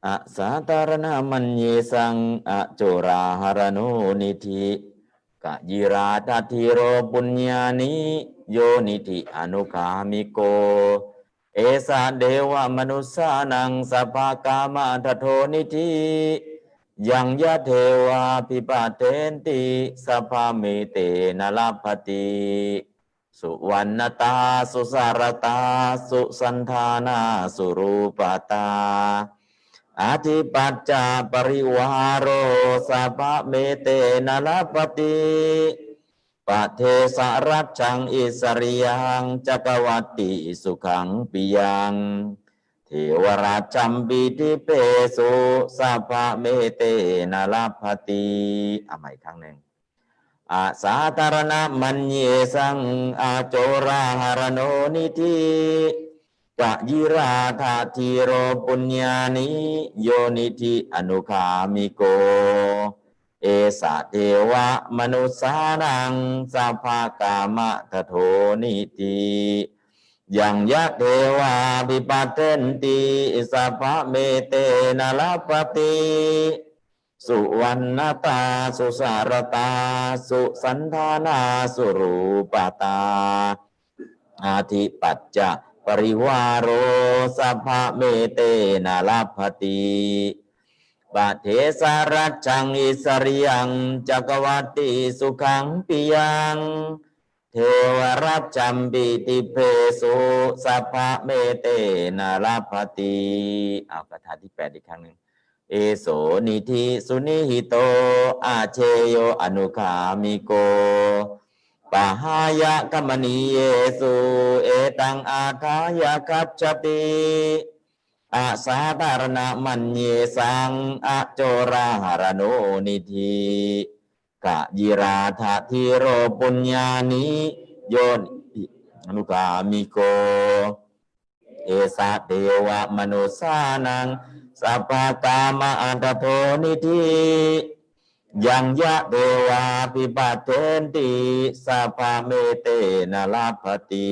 อะสาตารณมันเยสังอะโจราหารโนนิธิกะยิราทัติโรปุญญานิ โยนิธิอนุกามิโก เอสาเดวะมนุสานังสภากามาทโทนิธิยังยะเทวาปิปะเทนติสภาเมเตนลาภติสุวรรณตา สุสารตา สุสันธานา สุรูปตา อาทิปัจจาปริวารโรสัพพะเมเตนลปติ ปะเทสารัจจังอิสริยังจักวัติสุขังปิยังเทวราชัมปิติเปสุสัพพะเมเตนาลปติเอาใหม่อีกครั้งหนึ่งอาสาธารณมันเยสังอาโจราหารโนนิธิกะยิราธาทีโรปุญญานิโยนิธิอนุคามิโก เอสะเทวะมนุสานังสัพพากามะทโทนิติยังยังเทวาภิปัตเถนติสัพพเมเตนะลัพภติสุวัณณตาสุสรตา สุสัณฐานาสุรูปตา อาธิปัจจะปริวาโรสัพพเมเตนะลัพภติ ปะเทสะรัชชังอิสสริยังจักกวัตติสุขังปิยังเทวรัจจัมปิติเพสุสัพพะเมเตนะลาภติเอาคาถาที่แปดอีกครั้งหนึ่งเอโสนิธิสุนิหิโต อาเชโยอนุขามิโกปะหายะกัมมณีเยสุ เอตังอาคายะคัจจติ อาสาธารณมันเยสังอโจราหารโนนิธิกะยิราธาทิโรปุญญานิโยนอนุกามิโก เอสะเทวะมนุสานังสัพพกามะอันตโทนิธิยังยะเทวาปิปัตเทนติสัพพเมเตนะลาภติ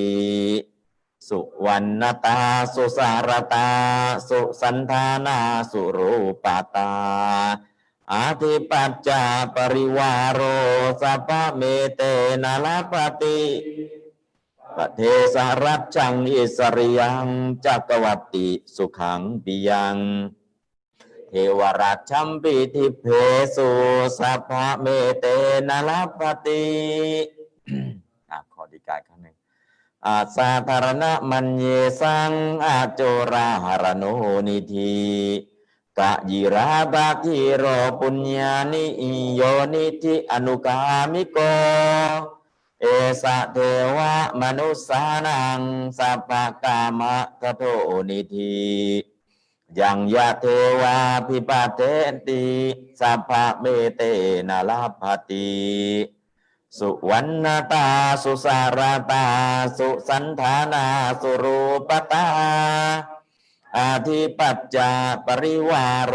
สุวรรณตา สุสารตา สุสัณฐานา สุรูปตา อาธิปัจจะปริวาโรสัพพเมเตนะลัพภติปะเทสะรัชชังอิสสริยังจักกวัตติสุขังปิยัง เทวรัชชัมปิทิพเพสุสัพพเมเตนะลัพภติ อะขอดีกายครั้งหนึ่ง อาสาธารณมันเยสังอาโจราหารโนนิธิกะยิราบาคิโรปุญญานิโยนิธิอนุกามิโก เอสะเทวะมนุสานังสัพพะกามะทโทนิธิยังยะเทวาพิปาเทนติสัพพะเมเตนะลาภติ สุวรรณตา สุสารตา สุสันธานา สุรูปตา อาทิปัจจาปริวารโร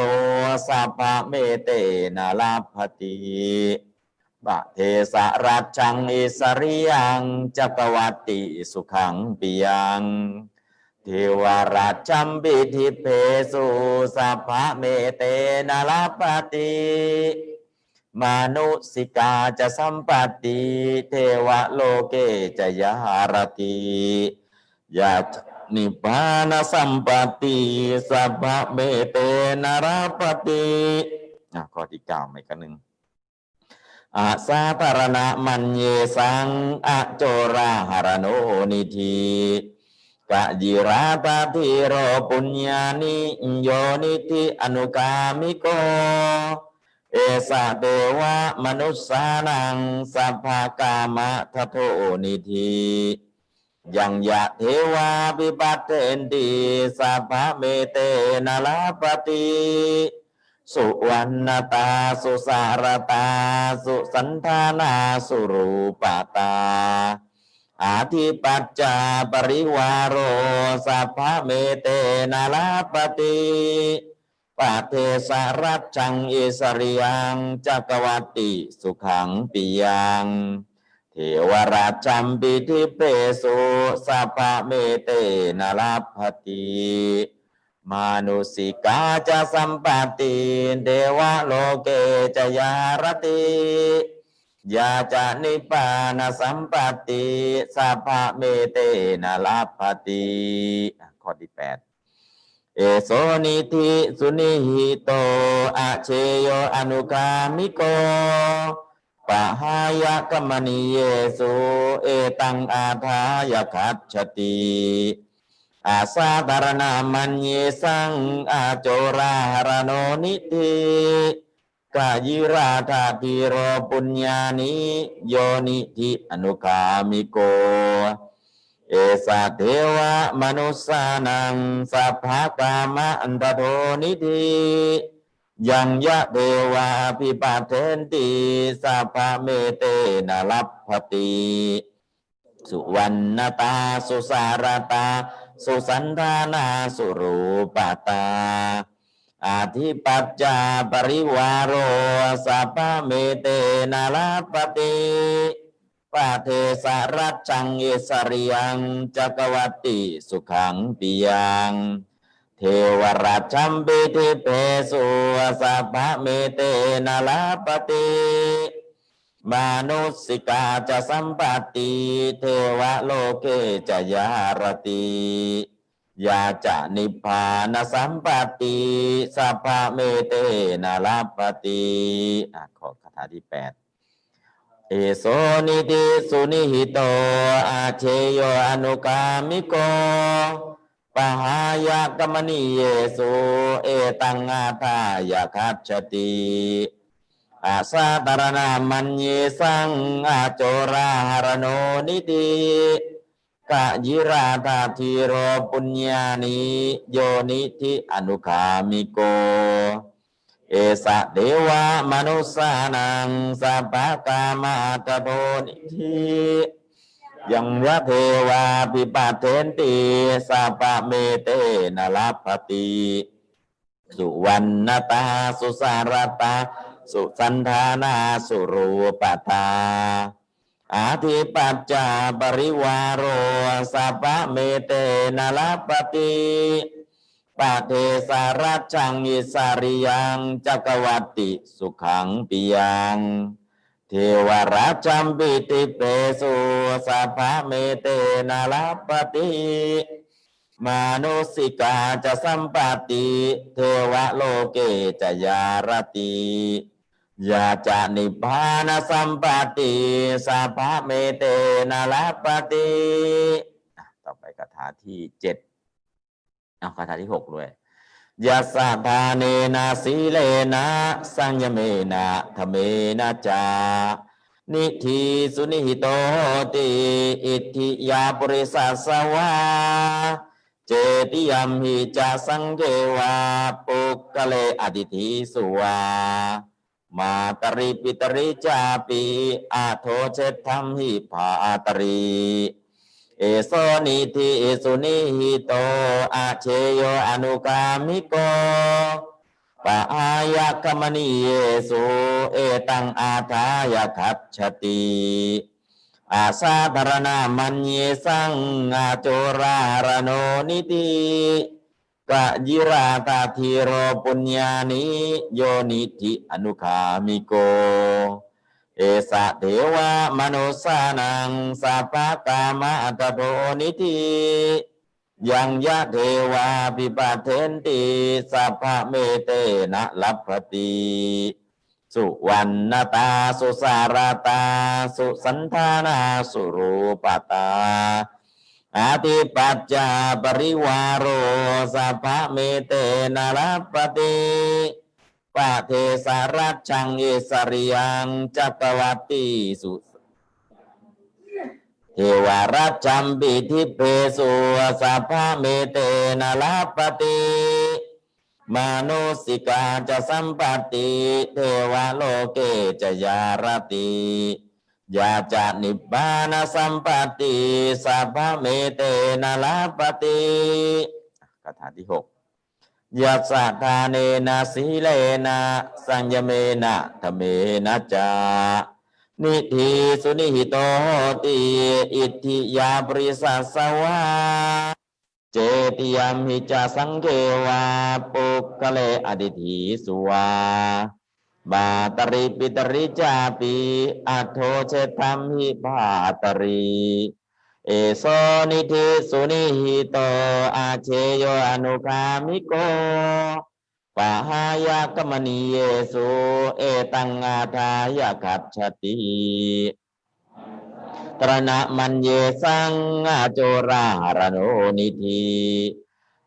สัพพเมเตนะลาภติบะเทสะรัจจังอิสริยังจักวัติสุขังปิยังเทวราชัมปิทิเพสุสัพพเมเตนะลาภติ มนุสิกาจะสัมปติเทวโลเกจะยารติยานิพพานสัมปติสัพเมเตนะราปติอะข้อที่เก้าไม่กันหนึ่งอาสาธารณะมันเยสังอโจราหารโนนิธีกะยิราตาทิโรปุญญานิโยนิธิอนุกามิโก เอสะเดวะมนุษสานังสัพพากามะทะโทนิธียังยะเทวาปิปัตเทนติสัพพะเมเตนะลาปติสุวรรณตาสุสารตา สุสันธานาสุรูปตา อาทิปัจจาปริวารโรสัพพะเมเตนะลาปติ ปาเทสารัจังอิสริยังจักวัติสุขังปิยังเทวราชัมปิทิเปสุสัพพเมเตนะลาภติมานุสิกาจะสัมปติเดวะโลเกจะยารติยาจะนิพานสัมปติสัพพเมเตนะลาภติข้อที่แปด เอโสนิธิสุนิหิโตอาเชโยอนุกามิโกปะหายะกมณีเยสุเอตังอาทายคัจฉติอาสาธารณามันเยสังอาโจราหรโนนิธิกายิราธาติโรปุญญานิโยนิธิอนุกามิโก เอสะเทวะมนุสานังสัพพะกามะอันตโทนิธิยังยะเทวาพิปัตเทนติสัพพะเมเตนะลัพพติสุวรรณตาสุสารตา สุสันธานาสุรูปตาอาทิปัจจาปริวารโรสัพพะเมเตนะลัพพติ ปาเทสารัจจังเอสริยังจักวัติสุขังปิยังเทวราชัมปิทิเพสุสัพพะเมเตนะลาปติมนุสิกาจะสัมปติเทวโลเกจะยารติยาจะนิพพานสัมปติสัพพะเมเตนะลาปติขอคาถาที่แปด เอโสนิติสุนิหิโต อาเชโยอนุกามิโกปหายะกมณีเยสุเอตังอาทายาคัจฉติอาสาตรนามันเยสังอาโจราหรโนนิติกะยิราธาทีโรปุญญานิโยนิธิอนุคามิโก เอสะเดวะมนุสานังสัพพะกามาตโพนิธิยังยะเทวาปิปัตเทนติสัพพะเมเตนะลัพพติสุวรรณตาสุสารตาสุสันธานาสุรูปตาอาทิปัจจาปริวารโรสัพพะเมเตนะลัพพติ ปาเทสารัจจังอิสาริยังจักวัติสุขังปิยังเทวราชัมปิติเปสุสัพพะเมเตนะลัพภติมานุสสิกาจะสัมปัตติเทวโลเกจะยารติยาจะนิพพานสัมปัตติสัพพะเมเตนะลัพภติต่อไปคาถาที่เจ็ด เอาคาถาที่หกด้วยยัสสะทาเนนะสีเลนะสัญญเมนะทเมนะจะนิธิสุนิหิโตโหติอิตถิยาปุริสัสสวาเจติยัมหิจะสังเฆวาปุคคะเลอติถีสุวามาตริปิตริจาปิอะโถเชฏฐัมหิภาตริ เอโสนิธิสุนิหิโตอะเชยโยอนุกามิโกปะอายะคมณีเยสุเอตังอาทายะคัจฉติอาสาธารณามันเยสังอาโจรารโนนิติกะยิราตาธิโรปุญญานิโยนิธิอนุคามิโก เอสะเทวะมนุสานังสัพพะกามะอัตโพนิธิยังยะเทวาปิปะเทนติสัพพะเมเตนะลัพพติสุวรรณตาสุสารตา สุสันธานาสุรูปตาอาติปัจจาปริวารโรสัพพะเมเตนะลัพพติะเทสารัจชังเอสริยังจัตวัติสุเทวรัจจัมปิทิเพสุสัพพะเมเตนะลาปติมนุสิกาจะสัมปติเทวโลเกจะยารติยาจะนิบานสัมปติสัพพะเมเตนะลาปติคาถาที่หก ยัสสะทาเนนะสีเลนะสัญญเมนะธเมนะจานิธิสุนิหิโตโหติอิทธิยาปริสัสสวาเจติยามหิจาสังเกวาปุกกะเลอดิธีสุวาบาตริปิตริจาปิอัทโทเชตัมหิบาตริ เอโซนิธิสุนิหิโตอาเชโยอนุคามิโกปะหายากมณีเยสุเอตังอาทายคัจฉติตระนะมันเยสังอาโจราหรโนนิธิ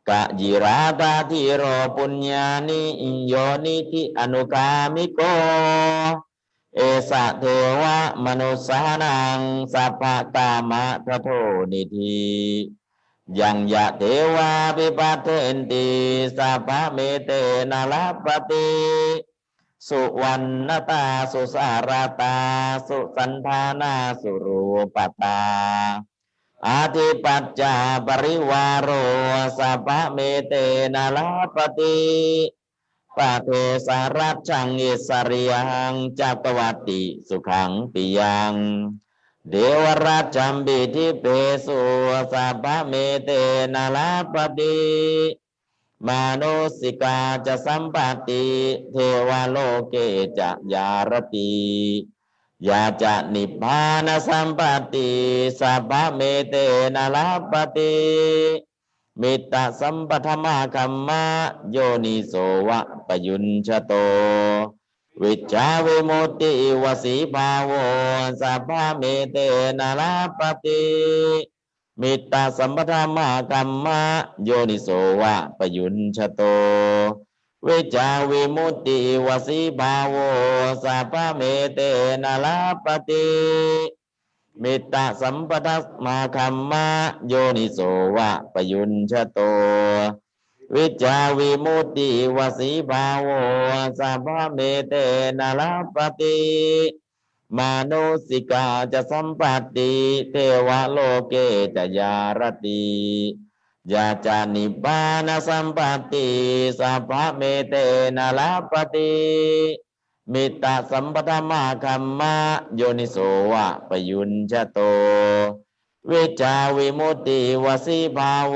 กะยิราตาทิโรปุญญานิโยนิธิอนุคามิโก เอสะเทวะมนุสานังสัพพะกามะทะโทนิธียังยะเทวาปิปัตเทนติสัพพะเมเตนะลาปติสุวรรณตาสุสารตา สุสันธานาสุรูปตาอาทิปัจจาปริวารโรสัพพะเมเตนะลาปติ ปะเทสารัจชังอิสริยังจัตวัติสุขังปิยังเดวราชัมบิทิเปสุสัพเมเตนะลาปติมานุสิกาจะสัมปติเทวโลเกจะยารติยาจะนิพพานสัมปติสัพเมเตนะลาปติ มิตตสัมปทมาคัมมะโยนิโสวะปยุญชโต วิชชาวิมุตติวสีภาโวสัพพะเมเตนะลัพภะติมิตตสัมปทมาคัมมะโยนิโสวะปยุญชโตวิชชาวิมุตติวสีภาโวสัพพะเมเตนะลัพภะติ มิตตสัมปทมาคัมมะโยนิโสวะปยุญชะโต วิจาวิมุตติวสีภาโวสัพพะเมเตนะลาปติมานุสิกาจะสัมปติเทวโลเกจะยารติยาจานิบานสัมปติสัพพะเมเตนะลาปติ มิตตสัมปทมาคัมมะโยนิโสวะปยุญชะโตวิจาวิมุตติวสีภาโว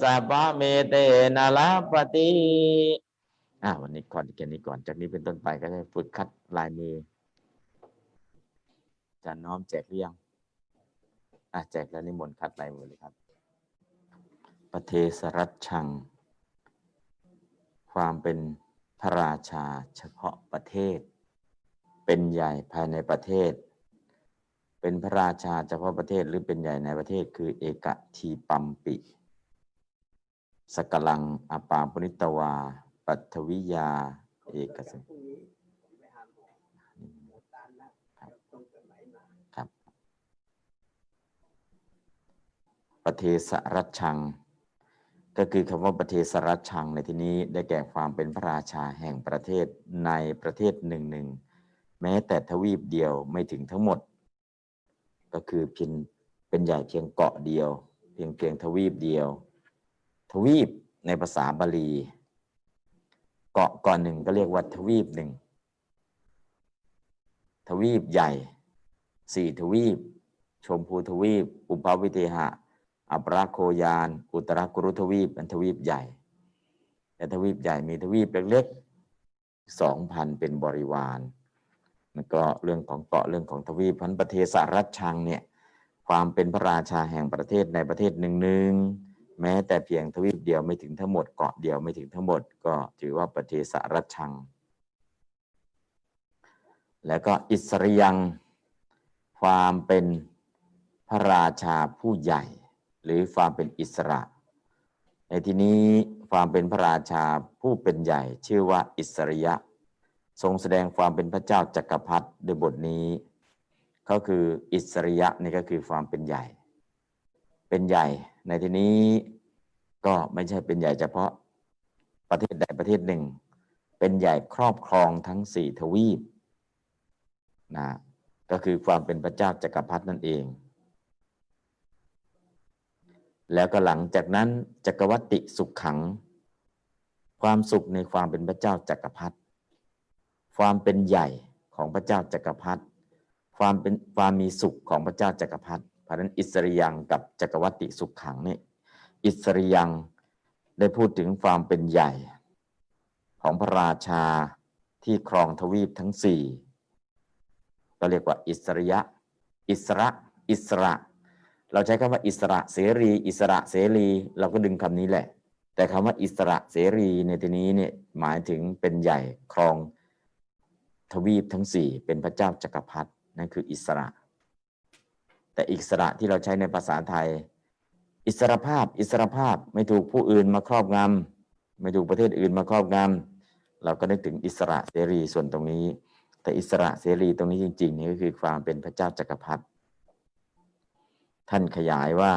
สัพเมเตนลาปติอ่าวันนี้ก่อนแค่นี้ก่อน จากนี้เป็นต้นไปก็จะฝึกคัดลายมือจาน้อมแจกหรือยังอะแจกแล้วนิมนต์คัดลายมือเลยครับประเทศรัชชัง ความเป็น ระราชาเฉพาะประเทศ เป็นใหญ่ภายในประเทศ เป็นพระราชาเฉพาะประเทศหรือเป็นใหญ่ในประเทศคือเอกทีปัมปิ สกลังอปาปนิตวา ปัทวิยา เอกสครับ ประเทศรัชชัง ก็คือคำว่าประเทศรัชชังในที่นี้ได้แก่ความเป็นพระราชาแห่งประเทศในประเทศหนึ่งหนึ่งแม้แต่ทวีปเดียวไม่ถึงทั้งหมด ก็คือเพียงเป็นเป็นใหญ่เพียงเกาะเดียว เพียงเพียงทวีปเดียว ทวีปในภาษาบาลี เกาะเกาะหนึ่งก็เรียกว่าทวีปหนึ่งทวีปใหญ่สี่ทวีป ชมพูทวีป อุปาวิเทหะ อัปราโคยาน อุตรกุรุทวีปเป็นทวีปใหญ่แต่ทวีปใหญ่มีทวีปเล็กๆสองพันเป็นบริวารแล้วก็เรื่องของเกาะเรื่องของทวีปพันประเทศรัชชังเนี่ยความเป็นพระราชาแห่งประเทศในประเทศหนึ่งหนึ่งแม้แต่เพียงทวีปเดียวไม่ถึงทั้งหมดเกาะเดียวไม่ถึงทั้งหมด ก็ถือว่าประเทศรัชชัง แล้วก็อิสริยังความเป็นพระราชาผู้ใหญ่ หรือความเป็นอิสระ ในที่นี้ความเป็นพระราชาผู้เป็นใหญ่ชื่อว่าอิสริยะ ทรงแสดงความเป็นพระเจ้าจักรพรรดิโดยบทนี้ก็คืออิสริยะนี่ก็คือความเป็นใหญ่ เป็นใหญ่ในที่นี้ก็ไม่ใช่เป็นใหญ่เฉพาะประเทศใดประเทศหนึ่ง เป็นใหญ่ครอบครองทั้งสี่ทวีปนะก็คือความเป็นพระเจ้าจักรพรรดินั่นเอง แล้วก็หลังจากนั้นจักรวัติสุขขัง ความสุขในความเป็นพระเจ้าจักรพรรดิความเป็นใหญ่ของพระเจ้าจักรพรรดิความเป็นความมีสุขของพระเจ้าจักรพรรดิเพราะนั้นอิสริยังกับจักรวัติสุขขังนี่อิสริยังได้พูดถึงความเป็นใหญ่ของพระราชาที่ครองทวีปทั้งสี่ก็เรียกว่าอิสริยะ อิสระ อิสระ เราใช้คำว่าอิสระเสรี อิสระเสรี เราก็ดึงคำนี้แหละ แต่คำว่าอิสระเสรีในที่นี้เนี่ยหมายถึงเป็นใหญ่ครองทวีปทั้งสี่เป็นพระเจ้าจักรพรรดินั่นคืออิสระ แต่อิสระที่เราใช้ในภาษาไทย อิสรภาพ อิสรภาพไม่ถูกผู้อื่นมาครอบงำไม่ถูกประเทศอื่นมาครอบงำเราก็นึกถึงอิสระเสรีส่วนตรงนี้ แต่อิสระเสรีตรงนี้จริงๆนี่ก็คือความเป็นพระเจ้าจักรพรรดิ ท่านขยายว่า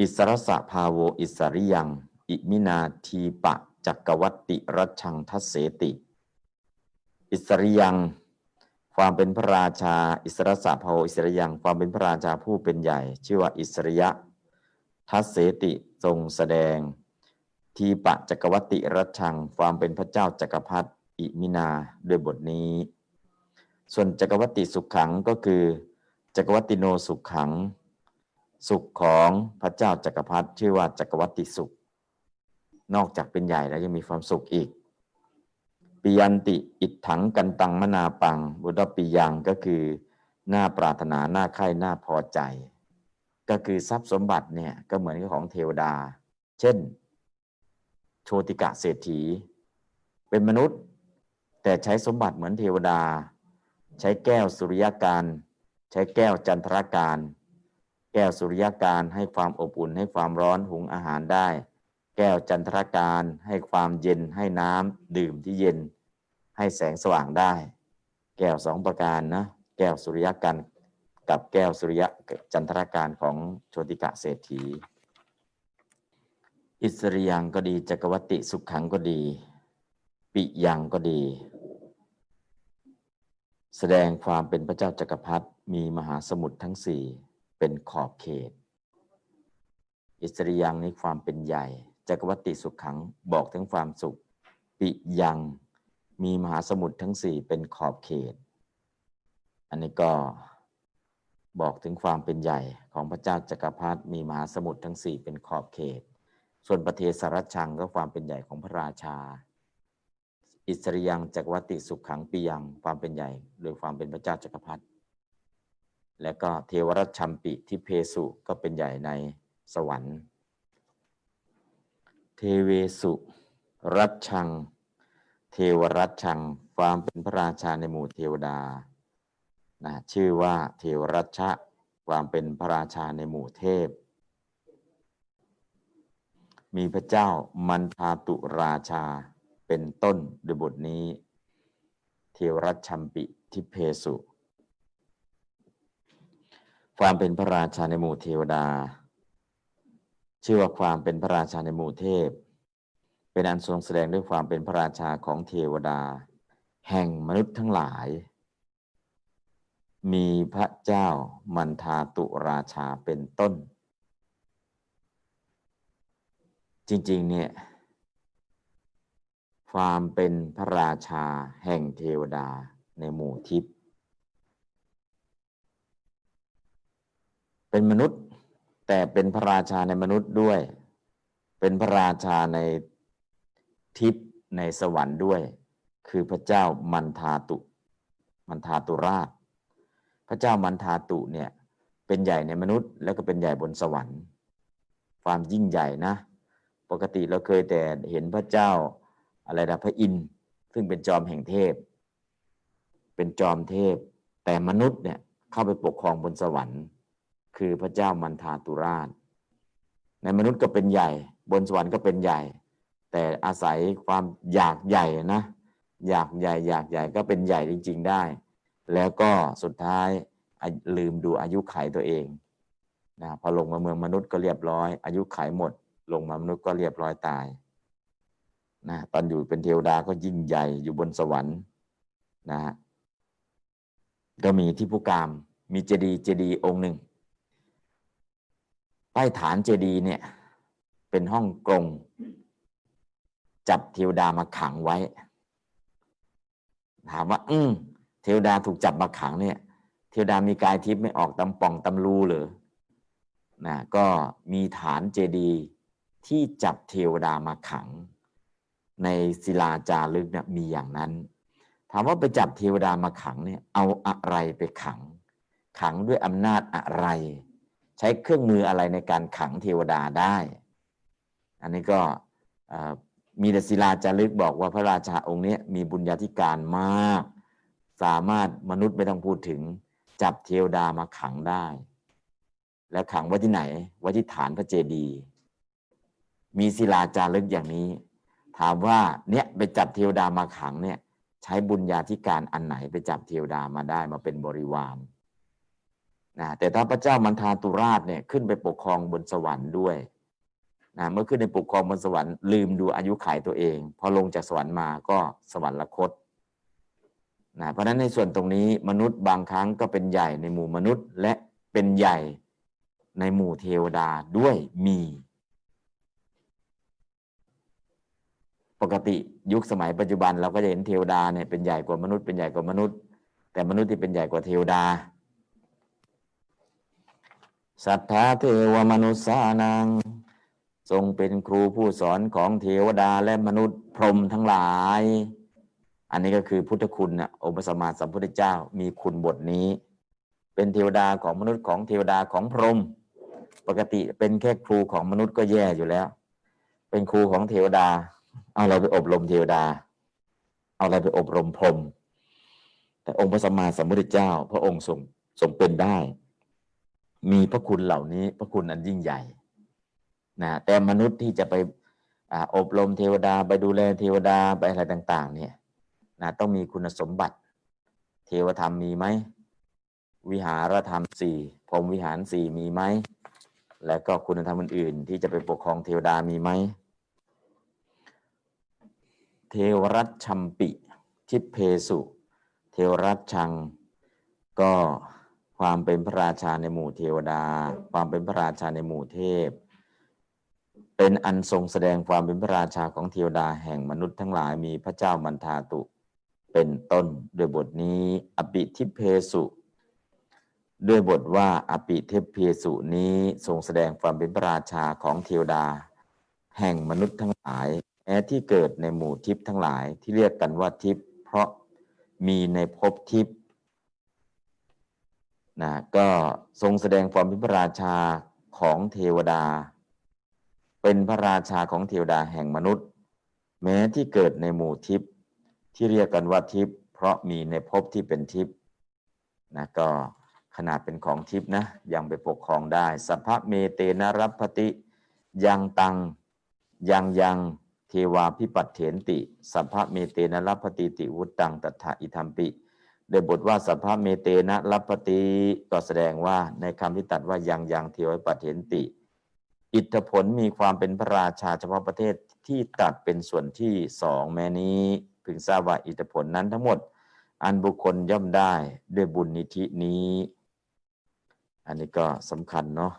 อิสรสะภาโวอิสริยัง อิมินาทีปะจักวัติรัชังทัสเสติ อิสริยัง ความเป็นพระราชา อิสรสะภาโวอิสริยัง ความเป็นพระราชาผู้เป็นใหญ่ ชื่อว่าอิสริยะ ทัสเสติทรงแสดง ทีปะจักวัติรัชชัง ความเป็นพระเจ้าจักรพรรดิอิมินาด้วยบทนี้ ส่วนจักรวัติสุขขังก็คือ จักรวัติโนสุขขัง สุขของพระเจ้าจักรพรรดิชื่อว่าจักรวัติสุข นอกจากเป็นใหญ่แล้วยังมีความสุขอีกปิยันติอิทถังกันตังมนาปัง บุตรปิยังก็คือหน้าปรารถนาหน้าใคร่หน้าพอใจ ก็คือทรัพย์สมบัติเนี่ยก็เหมือนกับของเทวดา เช่น โชติกะเศรษฐี เป็นมนุษย์ แต่ใช้สมบัติเหมือนเทวดา ใช้แก้วสุริยการ ใช้แก้วจันทรการ แก้วสุริยการให้ความอบอุ่นให้ความร้อนหุงอาหารได้ แก้วจันทรการให้ความเย็นให้น้ำดื่มที่เย็น ให้แสงสว่างได้ แก้วสองประการนะแก้วสุริยการกับแก้วสุริยะจันทรการของโชติกะเศรษฐี อิสริยังก็ดีจักรวัติสุขขังก็ดี ปิยังก็ดี แสดงความเป็นพระเจ้าจักรพรรดิมีมหาสมุทรทั้งสี่ เป็นขอบเขต อิสริยังนี้ความเป็นใหญ่จักรวัติสุขขังบอกถึงความสุข ปิยังมีมหาสมุทรทั้งสี่เป็นขอบเขต อันนี้ก็บอกถึงความเป็นใหญ่ของพระเจ้าจักรพรรดิมีมหาสมุทรทั้งสี่เป็นขอบเขต ส่วนประเทศรัชชังก็ความเป็นใหญ่ของพระราชา อิสริยังจักรวัติสุขขังปิยังความเป็นใหญ่ โดยความเป็นพระเจ้าจักรพรรดิ และก็เทวรัชชัมปิทิพเพสุก็เป็นใหญ่ในสวรรค์ เทเวสุรัชชัง เทวรัชชังความเป็นพระราชาในหมู่เทวดานะชื่อว่าเทวรัชชะความเป็นพระราชาในหมู่เทพ มีพระเจ้ามันทาตุราชาเป็นต้นโดยบทนี้ เทวรัชชัมปิทิเพสุ ความเป็นพระราชาในหมู่เทวดา ชื่อว่าความเป็นพระราชาในหมู่เทพ เป็นอันทรงแสดงด้วยความเป็นพระราชาของเทวดา แห่งมนุษย์ทั้งหลาย มีพระเจ้ามันทาตุราชาเป็นต้น จริงๆเนี่ยความเป็นพระราชาแห่งเทวดาในหมู่ทิพย์ เป็นมนุษย์ แต่เป็นพระราชาในมนุษย์ด้วย เป็นพระราชาในทิพย์ในสวรรค์ด้วย คือพระเจ้ามันทาตุมันทาตุราช พระเจ้ามันทาตุเนี่ยเป็นใหญ่ในมนุษย์ แล้วก็เป็นใหญ่บนสวรรค์ ความยิ่งใหญ่นะ ปกติเราเคยแต่เห็นพระเจ้าอะไรนะพระอินทร์ซึ่งเป็นจอมแห่งเทพ เป็นจอมเทพ แต่มนุษย์เนี่ยเข้าไปปกครองบนสวรรค์ คือพระเจ้ามันทาตุราช ในมนุษย์ก็เป็นใหญ่ บนสวรรค์ก็เป็นใหญ่ แต่อาศัยความอยากใหญ่นะ อยากใหญ่ อยากใหญ่ก็เป็นใหญ่จริง ๆได้ แล้วก็สุดท้ายลืมดูอายุไขตัวเองนะพอลงมาเมืองมนุษย์ก็เรียบร้อย อายุไขหมด ลงมามนุษย์ก็เรียบร้อยตายนะตอนอยู่เป็นเทวดาก็ยิ่งใหญ่อยู่บนสวรรค์นะฮะก็มีที่ผู้กามมีเจดีย์เจดีย์องค์หนึ่ง ใต้ฐานเจดีย์เนี่ย เป็นห้องกรงจับเทวดามาขังไว้ ถามว่า อืมเทวดาถูกจับมาขังเนี่ย เทวดามีกายทิพย์ไม่ออกตำป่องตำรูหรือนะก็มีฐานเจดีย์ที่จับเทวดามาขัง ในศิลาจารึกเนี่ยมีอย่างนั้น ถามว่าไปจับเทวดามาขังเนี่ย เอาอะไรไปขัง ขังด้วยอำนาจอะไร ใช้เครื่องมืออะไรในการขังเทวดาได้ อันนี้ก็มีศิลาจารึกบอกว่าพระราชาองค์นี้มีบุญญาธิการมาก สามารถมนุษย์ไม่ต้องพูดถึง จับเทวดามาขังได้ แล้วขังไว้ที่ไหนไว้ที่ฐานพระเจดีย์มีศิลาจารึกอย่างนี้ ถามว่าเนี่ยไปจับเทวดามาขังเนี่ยใช้บุญญาธิการอันไหนไปจับเทวดามาได้มาเป็นบริวาร นะแต่ถ้าพระเจ้ามันทาตุราชเนี่ยขึ้นไปปกครองบนสวรรค์ด้วยนะเมื่อขึ้นในปกครองบนสวรรค์ลืมดูอายุขัยตัวเอง พอลงจากสวรรค์มาก็สวรรคตนะเพราะฉะนั้นในส่วนตรงนี้มนุษย์บางครั้งก็เป็นใหญ่ในหมู่มนุษย์ และเป็นใหญ่ในหมู่เทวดาด้วยมี ปกติยุคสมัยปัจจุบันเราก็จะเห็นเทวดาเนี่ยเป็นใหญ่กว่ามนุษย์เป็นใหญ่กว่ามนุษย์ แต่มนุษย์ที่เป็นใหญ่กว่าเทวดา สัทธาเทวมนุษย์สานัง ทรงเป็นครูผู้สอนของเทวดาและมนุษย์พรหมทั้งหลาย อันนี้ก็คือพุทธคุณนะองค์พระสัมมาสัมพุทธเจ้ามีคุณบทนี้ เป็นเทวดาของมนุษย์ของเทวดาของพรหมปกติเป็นแค่ครูของมนุษย์ก็แย่อยู่แล้ว เป็นครูของเทวดา เอาอะไรไปอบรมเทวดา เอาอะไรไปอบรมพรหมแต่องค์พระสัมมาสัมพุทธเจ้า พระองค์ทรงทรงเป็นได้ มีพระคุณเหล่านี้พระคุณอันยิ่งใหญ่นะแต่มนุษย์ที่จะไปอาอบรมเทวดาไปดูแลเทวดาไปอะไรต่าง ๆ เนี่ยนะต้องมีคุณสมบัติ เทวธรรมมีไหมวิหารธรรมสี่พรมวิหารสี่มีไหมและก็คุณธรรมอื่น ๆ ที่จะไปปกครองเทวดามีไหมเทวรัตชัมปิ ทิพเพสุ เทวรัตชัง ก็ ความเป็นพระราชาในหมู่เทวดา ความเป็นพระราชาในหมู่เทพ เป็นอันทรงแสดงความเป็นพระราชาของเทวดาแห่งมนุษย์ทั้งหลายมีพระเจ้ามันทาตุเป็นต้นด้วยบทนี้ อปิทิพเพสุ ด้วยบทว่าอปิเทพเพสุนี้ทรงแสดงความเป็นพระราชาของเทวดา แห่งมนุษย์ทั้งหลายแม้ที่เกิดในหมู่ทิพย์ทั้งหลายที่เรียกกันว่าทิพย์เพราะมีในภพทิพย์ นะก็ทรงแสดงความเป็นพระราชาของเทวดา เป็นพระราชาของเทวดาแห่งมนุษย์ แม้ที่เกิดในหมู่ทิพย์ที่เรียกกันว่าทิพย์เพราะมีในภพที่เป็นทิพย์นะก็ขนาดเป็นของทิพย์นะยังไปปกครองได้สัพพะเมเตนะ ลัพภะติ ยังตังยังยังเทวาภิปัตเถนติ สัพพะเมเตนะ ลัพภะตีติวุตตังตัตถะ อิทัมปิ โดยบทว่าสัพพะเมเตนะ ลัพภะติก็แสดงว่าในคำที่ตรัสว่ายังยังเทวาภิปัตเถนติ อิฐผลมีความเป็นพระราชาเฉพาะประเทศที่ตรัสเป็นส่วนที่สองแม้นี้พึงทราบว่าอิฐผลนั้นทั้งหมด อันบุคคลย่อมได้ด้วยบุญนิธินี้ อันนี้ก็สำคัญเนาะ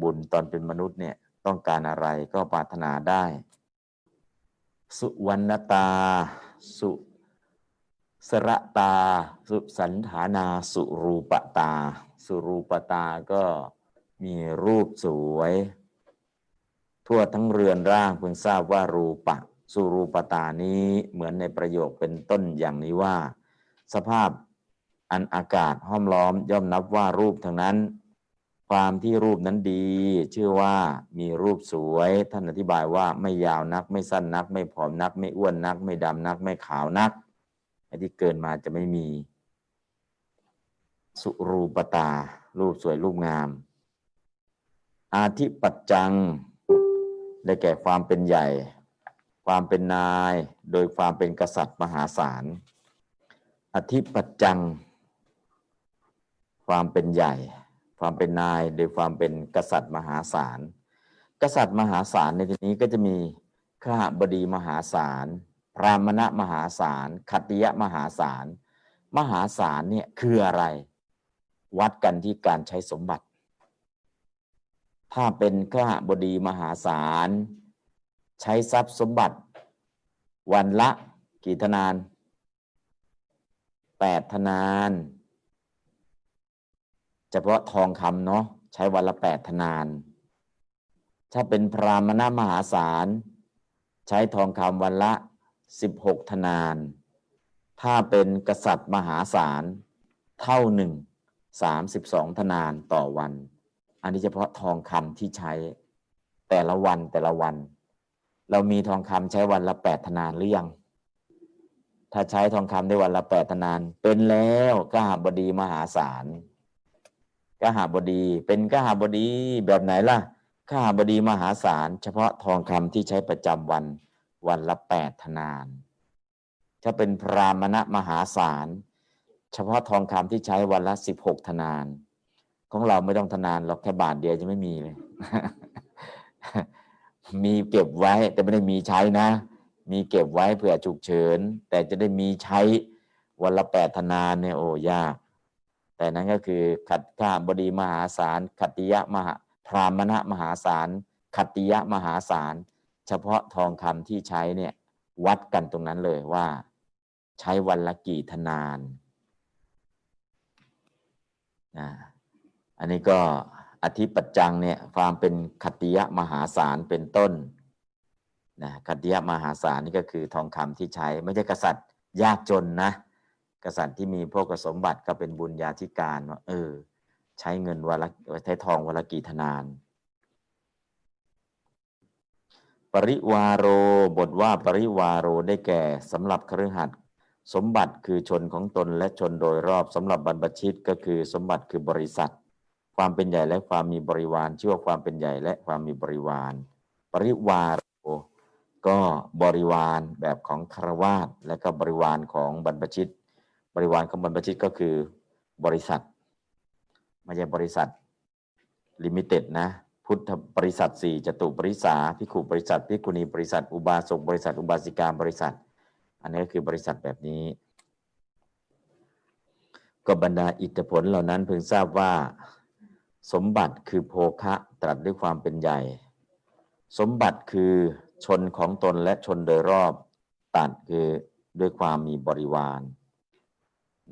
บุญตอนเป็นมนุษย์เนี่ยต้องการอะไรก็ปรารถนาได้ สุวรรณตา สุ สระตา สุสันฐานาสุรูปตา สุรูปตาก็มีรูปสวย ทั่วทั้งเรือนร่างเพิ่งทราบว่ารูปะ สุรูปตานี้เหมือนในประโยคเป็นต้นอย่างนี้ว่า สภาพอันอากาศห้อมล้อมย่อมนับว่ารูปทั้งนั้น ความที่รูปนั้นดี ชื่อว่ามีรูปสวย ท่านอธิบายว่าไม่ยาวนักไม่สั้นนัก ไม่ผอมนัก ไม่อ้วนนัก ไม่ดำนัก ไม่ขาวนัก ไอ้ที่เกินมาจะไม่มี สุรูปตา รูปสวยรูปงาม อาทิปัจจัง ได้แก่ความเป็นใหญ่ ความเป็นนาย โดยความเป็นกษัตริย์มหาศาล อธิปัจจัง ความเป็นใหญ่ ความเป็นนาย โดยความเป็นกษัตริย์มหาศาล กษัตริย์มหาศาลในที่นี้ก็จะมีข้าบดีมหาศาล รามณะมหาศาลขัตติยะมหาศาลมหาศาลเนี่ยคืออะไร วัดกันที่การใช้สมบัติ ถ้าเป็นข้าบดีมหาศาล ใช้ทรัพย์สมบัติ วันละกี่ธนานแปดธนาน เฉพาะทองคำเนาะใช้วันละแปดธนาน ถ้าเป็นพรามณมหาศาล ใช้ทองคำวันละ สิบหกธนาน ถ้าเป็นกษัตริย์มหาศาลเท่าหนึ่งสามสิบสองธนานต่อวัน อันนี้เฉพาะทองคำที่ใช้แต่ละวันแต่ละวัน เรามีทองคำใช้วันละแปดธนานหรือยัง ถ้าใช้ทองคำได้วันละแปดธนาน เป็นแล้วกหาบดีมหาศาลกหาบดีเป็นกหาบดีแบบไหนล่ะกหาบดีมหาศาลเฉพาะทองคำที่ใช้ประจำวัน วันละแปดธนาน ถ้าเป็นพรามณะมหาศาล เฉพาะทองคำที่ใช้วันละสิบหกธนาน ของเราไม่ต้องธนานหรอกแค่บาทเดียวจะไม่มีเลย มีเก็บไว้แต่ไม่ได้มีใช้นะ มีเก็บไว้เผื่อฉุกเฉิน แต่จะได้มีใช้วันละแปดธนานเนี่ยโอ้ยาก แต่นั้นก็คือขัดข้าบดีมหาศาลขัตติยะมหาพรามณะมหาศาลขัตติยะมหาศาล เฉพาะทองคำที่ใช้เนี่ยวัดกันตรงนั้นเลยว่า ใช้วันละกี่ธนานนะอันนี้ก็อธิปัจจังเนี่ยความเป็นขติยะมหาศาลเป็นต้นนะขติยะมหาศาลนี่ก็คือทองคำที่ใช้ ไม่ใช่กษัตริย์ยากจนนะกษัตริย์ที่มีพวกสมบัติก็เป็นบุญญาธิการว่าเออ ใช้เงินวันละใช้ทองวันละกี่ธนาน ปริวาโร บทว่าปริวาโรได้แก่สำหรับคฤหัสถ์สมบัติคือชนของตนและชนโดยรอบสำหรับบรรพชิตก็คือสมบัติคือบริษัท ความเป็นใหญ่และความมีบริวารชื่อว่าความเป็นใหญ่และความมีบริวาร ปริวาโร ก็บริวารแบบของคารวาสและก็บริวารของบรรพชิต บริวารของบรรพชิตก็คือบริษัทไม่ใช่บริษัทลิมิเต็ดนะ พุทธบริษัทสี่จตุบริษาพิขุบริษัทพิกุณีบริษัท อุบาสกบริษัท อุบาสิกาบริษัท อันนี้ก็คือบริษัทแบบนี้ ก็บรรดาอิทธิผลเหล่านั้นเพิ่งทราบว่า สมบัติคือโภคะตรัสด้วยความเป็นใหญ่ สมบัติคือชนของตนและชนโดยรอบตัดคือด้วยความมีบริวาร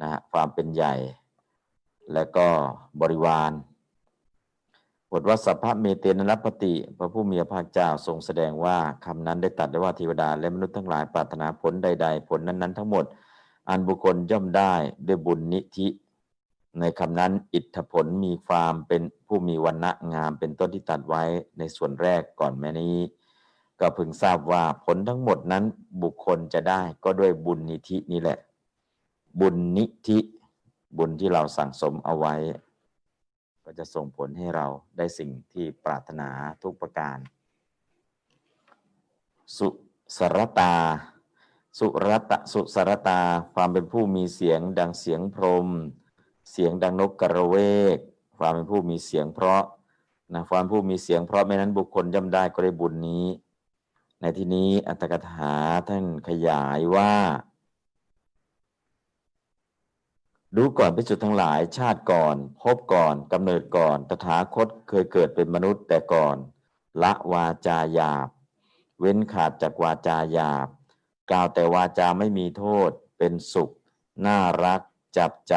นะฮะความเป็นใหญ่ และก็บริวาร บทว่าสัพพะเมเตนรัปติพระผู้มีพระภาคเจ้าทรงแสดงว่าคำนั้นได้ตัดได้ว่าเทวดาและมนุษย์ทั้งหลายปรารถนาผลใด ๆ ผลนั้นๆ ทั้งหมด อันบุคคลย่อมได้ด้วยบุญนิธิ ในคำนั้นอิทธผลมีความเป็นผู้มีวันณะงามเป็นต้นที่ตัดไว้ในส่วนแรกก่อนแม้นี้ ก็พึงทราบว่าผลทั้งหมดนั้นบุคคลจะได้ก็ด้วยบุญนิธินี่แหละ บุญนิธิ บุญที่เราสั่งสมเอาไว้ ก็จะส่งผลให้เราได้สิ่งที่ปรารถนาทุกประการ สุสรตา สุรตะสุสรตา ความเป็นผู้มีเสียงดังเสียงพรม เสียงดังนกกระเวก ความเป็นผู้มีเสียงเพราะนะความผู้มีเสียงเพราะไม่นั้นบุคคลย่อมได้ก็ได้บุญนี้ ในที่นี้อัตถกถาท่านขยายว่า ดูก่อนพิสุทธ์ทั้งหลายชาติก่อนพบก่อนกำเนิดก่อนตถาคตเคยเกิดเป็นมนุษย์แต่ก่อน ละวาจาหยาบ เว้นขาดจากวาจาหยาบ กล่าวแต่วาจาไม่มีโทษ เป็นสุข น่ารัก จับใจ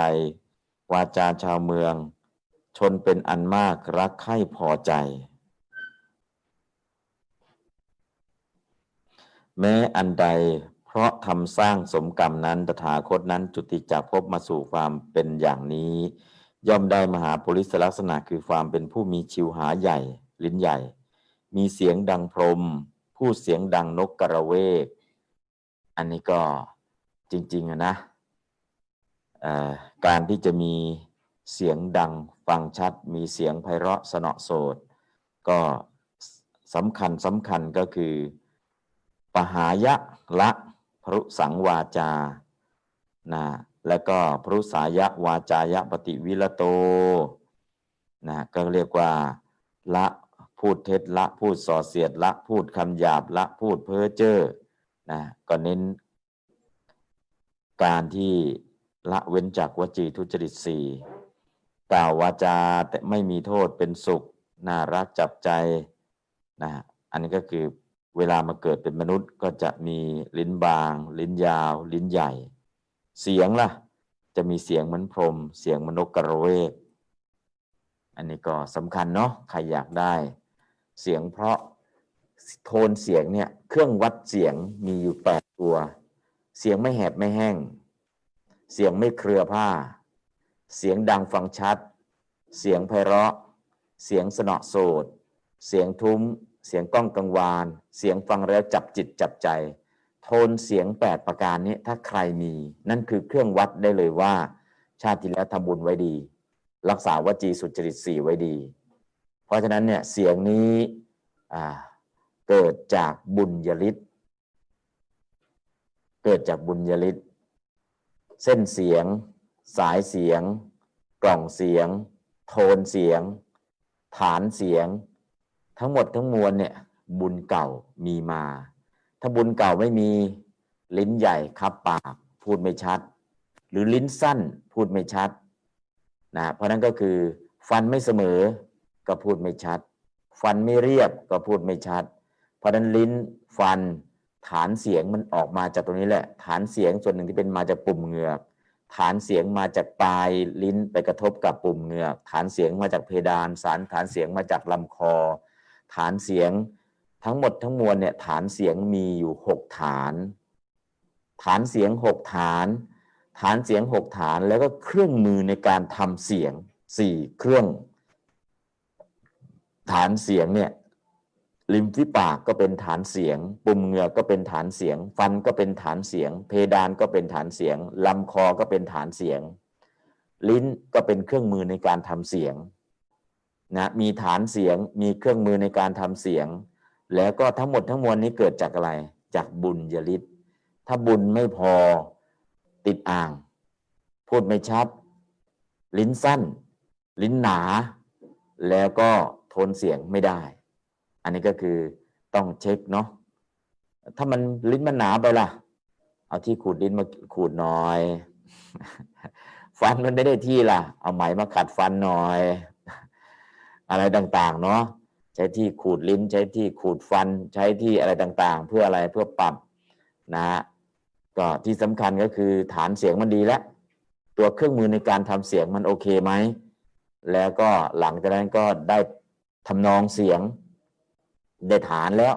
วาจาชาวเมือง ชนเป็นอันมากรักใคร่พอใจ แม้อันใด เพราะทำสร้างสมกรรมนั้นตถาคตนั้นจุติจากภพมาสู่ความเป็นอย่างนี้ ย่อมได้มหาปุริสลักษณะคือความเป็นผู้มีชิวหาใหญ่ ลิ้นใหญ่ มีเสียงดังพรม พูดเสียงดังนกกระเวก อันนี้ก็จริงๆอะนะการที่จะมีเสียงดังฟังชัด มีเสียงไพเราะสนอโสดก็สำคัญสำคัญก็คือ ปหายะละ รุสังวาจานะแล้วก็พรุสายะวาจายะปฏิวิรโตนะก็เรียกว่าละพูดเท็จละพูดส่อเสียดละพูดคำหยาบละพูดเพ้อเจ้อนะก็เน้น การที่ละเว้นจากวจีทุจริตสี่กล่าววาจาแต่ไม่มีโทษเป็นสุข น่ารักจับใจนะอันนี้ก็คือ เวลามาเกิดเป็นมนุษย์ก็จะมีลิ้นบาง ลิ้นยาว ลิ้นใหญ่ เสียงล่ะ จะมีเสียงเหมือนพรม เสียงมนกกระเวก อันนี้ก็สำคัญเนาะใครอยากได้ เสียงเพราะโทนเสียงเนี่ยเครื่องวัดเสียงมีอยู่แปดตัว เสียงไม่แหบไม่แห้ง เสียงไม่เครือผ้า เสียงดังฟังชัด เสียงไพเราะ เสียงสนอโสด เสียงทุ้ม เสียงกล้องกังวาน เสียงฟังแล้วจับจิตจับใจ โทนเสียงแปดประการนี้ถ้าใครมี นั่นคือเครื่องวัดได้เลยว่า ชาติที่แล้วทำบุญไว้ดี รักษาวจีสุจริตสี่ไว้ดี เพราะฉะนั้นเนี่ยเสียงนี้เกิดจากบุญยฤทธิ์เกิดจากบุญยฤทธิ์เส้นเสียง สายเสียง กล่องเสียง โทนเสียง ฐานเสียง ทั้งหมดทั้งมวลเนี่ยบุญเก่ามีมา ถ้าบุญเก่าไม่มีลิ้นใหญ่คับปากพูดไม่ชัด หรือลิ้นสั้นพูดไม่ชัดนะเพราะนั้นก็คือ ฟันไม่เสมอก็พูดไม่ชัด ฟันไม่เรียบก็พูดไม่ชัด เพราะนั้นลิ้นฟันฐานเสียงมันออกมาจากตรงนี้แหละ ฐานเสียงส่วนหนึ่งที่เป็นมาจากปุ่มเหงือก ฐานเสียงมาจากปลายลิ้นไปกระทบกับปุ่มเหงือก ฐานเสียงมาจากเพดาน สารฐานเสียงมาจากลำคอ ฐานเสียงทั้งหมดทั้งมวลเนี่ยฐานเสียงมีอยู่หกฐาน ฐานเสียงหกฐาน ฐานเสียงหกฐานแล้วก็เครื่องมือในการทำเสียงสี่เครื่อง ฐานเสียงเนี่ยริมฝีปากก็เป็นฐานเสียง ปุ่มเหงือกก็เป็นฐานเสียง ฟันก็เป็นฐานเสียง เพดานก็เป็นฐานเสียงลำคอก็เป็นฐานเสียง ลิ้นก็เป็นเครื่องมือในการทำเสียง นะมีฐานเสียงมีเครื่องมือในการทำเสียง แล้วก็ทั้งหมดทั้งมวลนี้เกิดจากอะไร จากบุญยฤทธิ์ถ้าบุญไม่พอติดอ่าง พูดไม่ชัด ลิ้นสั้น ลิ้นหนา แล้วก็โทนเสียงไม่ได้ อันนี้ก็คือต้องเช็คเนาะถ้ามันลิ้นมันหนาไปล่ะ เอาที่ขูดลิ้นมาขูดหน่อย ฟันมันไม่ได้ที่ล่ะ เอาไหมมาขัดฟันหน่อย อะไรต่างๆ เนาะใช้ที่ขูดลิ้น ใช้ที่ขูดฟัน ใช้ที่อะไรต่างๆ เพื่ออะไรเพื่อปรับนะฮะก็ที่สำคัญก็คือฐานเสียงมันดีแล้วตัวเครื่องมือในการทำเสียงมันโอเคไหมแล้วก็หลังจากนั้นก็ได้ทำนองเสียง ได้ฐานแล้ว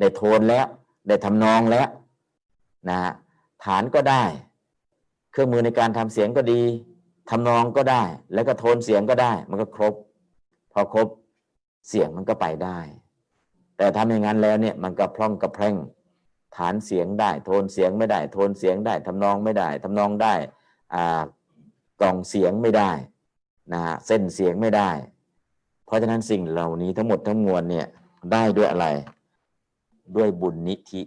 ได้โทนแล้ว ได้ทำนองแล้วนะฮะฐานก็ได้ เครื่องมือในการทำเสียงก็ดีทำนองก็ได้ แล้วก็โทนเสียงก็ได้ มันก็ครบ พอครบเสียงมันก็ไปได้ แต่ทำอย่างนั้นแล้วเนี่ยมันก็พร่องกระแพร่งฐานเสียงได้ โทนเสียงไม่ได้ โทนเสียงได้ทำนองไม่ได้ทำนองได้อ่ากล่องเสียงไม่ได้นะฮะเส้นเสียงไม่ได้ เพราะฉะนั้นสิ่งเหล่านี้ทั้งหมดทั้งมวลเนี่ยได้ด้วยอะไร ด้วยบุญนิธิ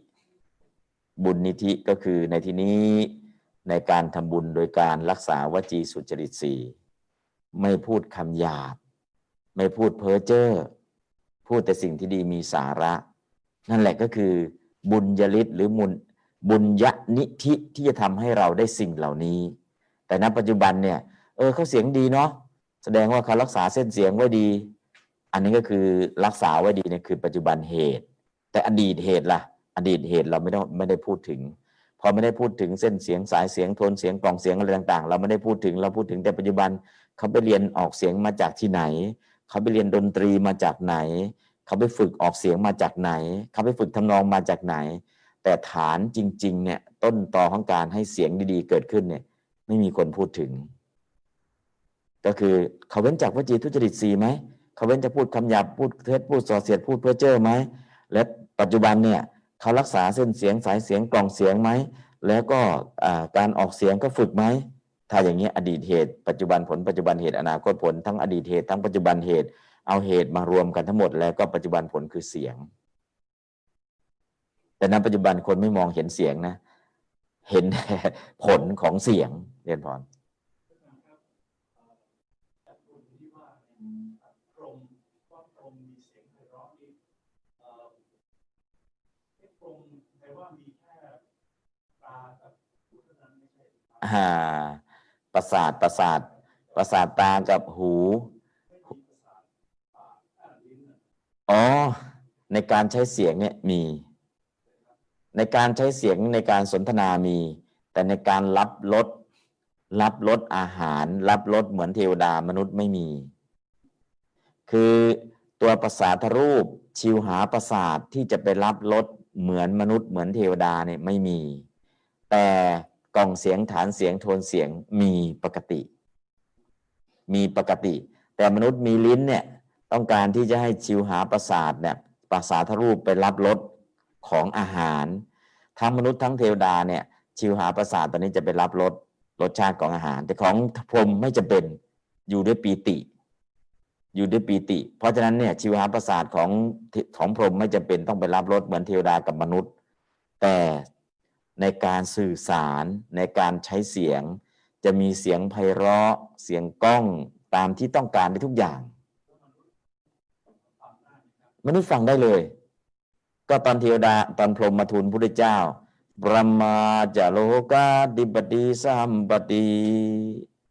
บุญนิธิก็คือในที่นี้ในการทำบุญโดยการรักษาวจีสุจริตสีไม่พูดคำหยาบ ไม่พูดเพ้อเจ้อพูดแต่สิ่งที่ดีมีสาระ นั่นแหละก็คือ บุญยฤทธิ์หรือมุนบุญยนิธิที่จะทำให้เราได้สิ่งเหล่านี้ แต่ณปัจจุบันเนี่ย เออเขาเสียงดีเนาะแสดงว่าเขารักษาเส้นเสียงไว้ดี อันนี้ก็คือรักษาไว้ดีเนี่ยคือปัจจุบันเหตุ แต่อดีตเหตุล่ะ อดีตเหตุเราไม่ต้องไม่ได้พูดถึงพอไม่ได้พูดถึงเส้นเสียงสายเสียงโทนเสียงกล่องเสียงอะไรต่าง ๆ เราไม่ได้พูดถึงเราพูดถึงแต่ปัจจุบันเขาไปเรียนออกเสียงมาจากที่ไหน เขาไปเรียนดนตรีมาจากไหน เขาไปฝึกออกเสียงมาจากไหน เขาไปฝึกทำนองมาจากไหน แต่ฐานจริง ๆ เนี่ยต้นตอของการให้เสียงดีๆ เกิดขึ้นเนี่ย ไม่มีคนพูดถึง ก็คือเขาเว้นจากวจีทุจริตสีไหมเขาเว้นจะพูดคำหยาบพูดเท็จพูดส่อเสียดพูดเพ้อเจ้อไหมและปัจจุบันเนี่ยเขารักษาเส้นเสียงสายเสียงกล่องเสียงไหมแล้วก็การออกเสียงก็ฝึกไหม ถ้าอย่างนี้อดีตเหตุ ปัจจุบันผลปัจจุบันเหตุอนาคตผลทั้งอดีตเหตุทั้งปัจจุบันเหตุเอาเหตุมารวมกันทั้งหมดแล้วก็ปัจจุบันผลคือเสียง แต่ในปัจจุบันคนไม่มองเห็นเสียงนะ เห็นผลของเสียงเรียนพรจา ประสาทประสาทประสาทตากับหู อ๋อ ในการใช้เสียงเนี่ยมี ในการใช้เสียงในการสนทนามี แต่ในการรับรสรับรสอาหาร รับรสเหมือนเทวดามนุษย์ไม่มี คือตัวประสาทรูปชิวหาประสาทที่จะไปรับรสเหมือนมนุษย์เหมือนเทวดาเนี่ยไม่มี แต่ กล่องเสียงฐานเสียงโทนเสียงมีปกติ มีปกติ แต่มนุษย์มีลิ้นเนี่ยต้องการที่จะให้ชิวหาประสาทเนี่ยประสาทรูปไปรับรสของอาหาร ทั้งมนุษย์ทั้งเทวดาเนี่ยชิวหาประสาทตอนนี้จะไปรับรสรสชาติของอาหาร แต่ของพรหมไม่จะเป็นอยู่ด้วยปีติ อยู่ด้วยปีติ เพราะฉะนั้นเนี่ยชิวหาประสาทของของพรหมไม่จำเป็นต้องไปรับรสเหมือนเทวดากับมนุษย์ แต่ ในการสื่อสารในการใช้เสียง จะมีเสียงไพเราะ เสียงกล้องตามที่ต้องการในทุกอย่างมนุษย์ฟังได้เลย ก็ตอนเทวดาตอนพรหมมาทูลพระพุทธเจ้าบรมมาจาโลกาดิบดีสัมปติ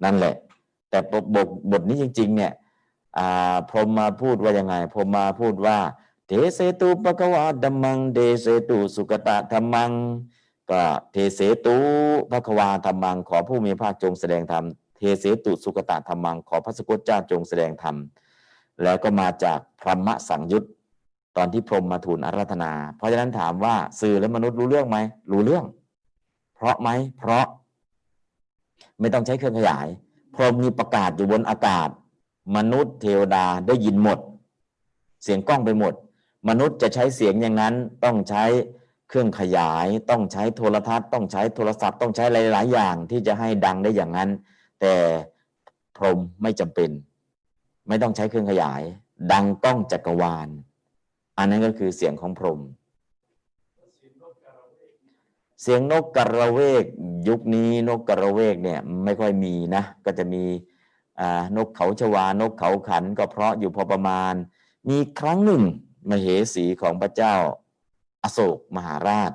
นั่นแหละ แต่บทบทนี้จริง ๆ เนี่ยพรหมมาพูดว่ายังไงพรหมมาพูดว่าเทเสตุปะกวาดัมมัง เดเสตุสุกตะธรรมัง ก็เทเสตุภควาธรรมังขอผู้มีพระภาคจงแสดงธรรมเทเสตุสุกตะธรรมังขอพระสกุตเจ้าจงแสดงธรรมแล้วก็มาจากพรหมสังยุตตอนที่พรหมมาทูลอาราธนา เพราะฉะนั้นถามว่าสื่อและมนุษย์รู้เรื่องไหมรู้เรื่อง เพราะไหมเพราะ ไม่ต้องใช้เครื่องขยาย พรหมมีประกาศอยู่บนอากาศ มนุษย์เทวดาได้ยินหมด เสียงกล้องไปหมด มนุษย์จะใช้เสียงอย่างนั้นต้องใช้ เครื่องขยายต้องใช้โทรทัศน์ ต้องใช้โทรศัพท์ต้องใช้หลายๆอย่างที่จะให้ดังได้อย่างนั้น แต่พรมไม่จำเป็น ไม่ต้องใช้เครื่องขยาย ดังก้องจักรวาล อันนั้นก็คือเสียงของพรมเสียงนกกระเวกเสียงนกกระเวก ยุคนี้นกกระเวกเนี่ยไม่ค่อยมีนะ ก็จะมีนกเขาชวานกเขาขันก็เพราะอยู่พอประมาณ มีครั้งหนึ่งมเหสีของพระเจ้า อโศกมหาราช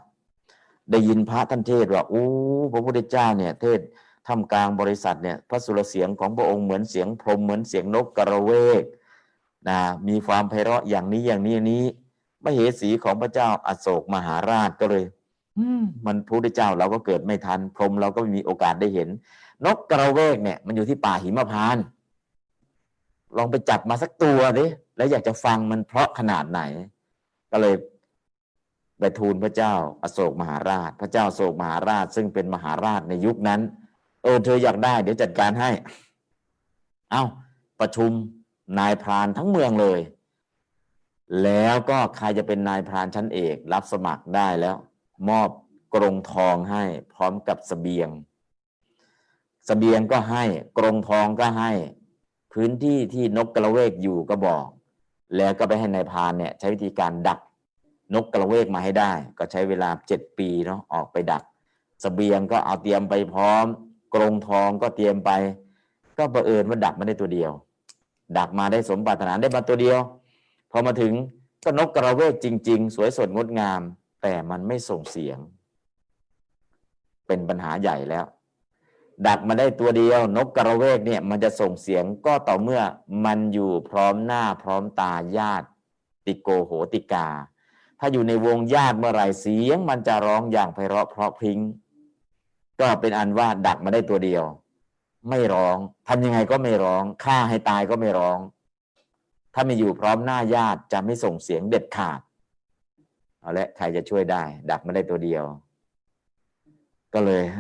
ได้ยินพระท่านเทศว่าอู้พระพุทธเจ้าเนี่ยเทศท่ามกลางบริษัทเนี่ยพระสุรเสียงของพระองค์เหมือนเสียงพรมเหมือนเสียงนกกระเวกนะมีความไพเราะอย่างนี้อย่างนี้อย่างนี้มเหสีของพระเจ้าอโศกมหาราชก็เลยมันพระพุทธเจ้าเราก็เกิดไม่ทัน พรมเราก็ไม่มีโอกาสได้เห็น นกกระเวกเนี่ย มันอยู่ที่ป่าหิมพานต์ลองไปจับมาสักตัวดิแล้วอยากจะฟังมันเพราะขนาดไหน ก็เลย ไปทูลพระเจ้าอโศกมหาราช พระเจ้าโศกมหาราช ซึ่งเป็นมหาราชในยุคนั้น เออเธออยากได้ เดี๋ยวจัดการให้ เอ้าประชุมนายพรานทั้งเมืองเลย แล้วก็ใครจะเป็นนายพรานชั้นเอก รับสมัครได้แล้ว มอบกรงทองให้พร้อมกับสเสบียงสเสบียงก็ให้กรงทองก็ให้ พื้นที่ที่นกกระเวกอยู่ก็บอก แล้วก็ไปให้นายพรานเนี่ย ใช้วิธีการดัก นกกระเวกมาให้ได้ ก็ใช้เวลาเจ็ดปีเนาะออกไปดักสเสบียงก็เอาเตรียมไปพร้อม กรงทองก็เตรียมไป ก็บังเอิญว่าดักม่ได้ตัวเดียว ดักมาได้สมปรารถนาได้มาตัวเดียว พอมาถึงก็นกกระเวกจริง ๆ สวยสดงดงาม แต่มันไม่ส่งเสียง เป็นปัญหาใหญ่แล้ว ดักมาได้ตัวเดียว นกกระเวกเนี่ยมันจะส่งเสียงก็ต่อเมื่อมันอยู่พร้อมหน้าพร้อมตาญาติติโกโหติกา ถ้าอยู่ในวงญาติเมื่อไหร่เสียง มันจะร้องอย่างไพเราะเพราะพริ้ง ก็เป็นอันว่าดักมาได้ตัวเดียว ไม่ร้องทำยังไงก็ไม่ร้องฆ่าให้ตายก็ไม่ร้อง ถ้าไม่อยู่พร้อมหน้าญาติจะไม่ส่งเสียงเด็ดขาดเอาละใครจะช่วยได้ ดักมาได้ตัวเดียว ก็เลยเ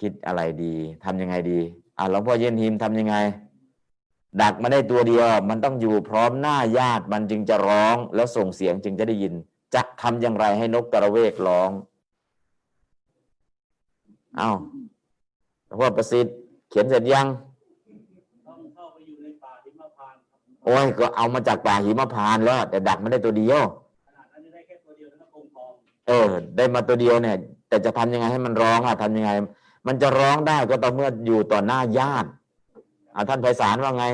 คิดอะไรดีทำยังไงดีอะหลวงพ่อเย็นหิมทำยังไง ดักมาได้ตัวเดียว มันต้องอยู่พร้อมหน้าญาติมันจึงจะร้อง แล้วส่งเสียงจึงจะได้ยิน จะทำอย่างไรให้นกกระเวกร้อง เอา้าพ่อประสิทธิ์เขียนเสร็จยังต้องเข้าไปอยู่ในป่าหิมพานโอ้ยก็เอามาจากป่าหิมพานแล้ว แต่ดักไม่ได้ตัวเดียวขนได้แค่ตัวเดียวแล้วก็กงทองเออ ได้มาตัวเดียวเนี่ย แต่จะทำยังไงให้มันร้องอะทำยังไง มันจะร้องได้ก็ต่อเมื่ออยู่ต่อหน้าญาติ อ่าท่านไพศาลว่าไง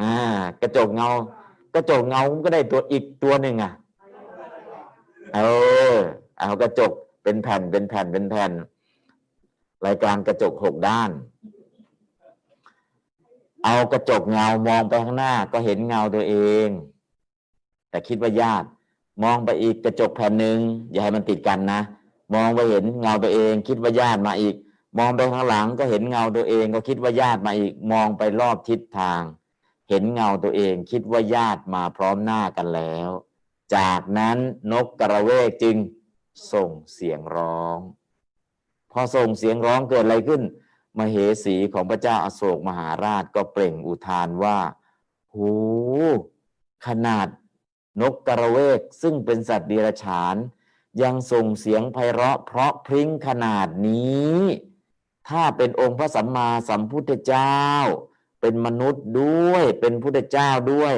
อ่ากระจกเงา กระจกเงาก็ได้ตัวอีกตัวหนึ่งอะเออเอากระจกเป็นแผ่นเป็นแผ่นเป็นแผ่น รายการกระจกหกด้าน เอากระจกเงามองไปข้างหน้า ก็เห็นเงาตัวเอง แต่คิดว่าญาติ มองไปอีกกระจกแผ่นหนึ่งอย่าให้มันติดกันนะ มองไปเห็นเงาตัวเอง คิดว่าญาติมาอีก มองไปข้างหลังก็เห็นเงาตัวเองก็คิดว่าญาติมาอีก มองไปรอบทิศทาง เห็นเงาตัวเอง คิดว่าญาติมาพร้อมหน้ากันแล้ว จากนั้นนกกระเวกจึงส่งเสียงร้อง พอส่งเสียงร้องเกิดอะไรขึ้น มเหสีของพระเจ้าอาโศกมหาราชก็เปล่งอุทานว่าโหขนาดนกกระเวกซึ่งเป็นสัตว์เดรัจฉาน ยังส่งเสียงไพเราะเพราะพริ้งขนาดนี้ ถ้าเป็นองค์พระสัมมาสัมพุทธเจ้า เป็นมนุษย์ด้วยเป็นพุทธเจ้าด้วย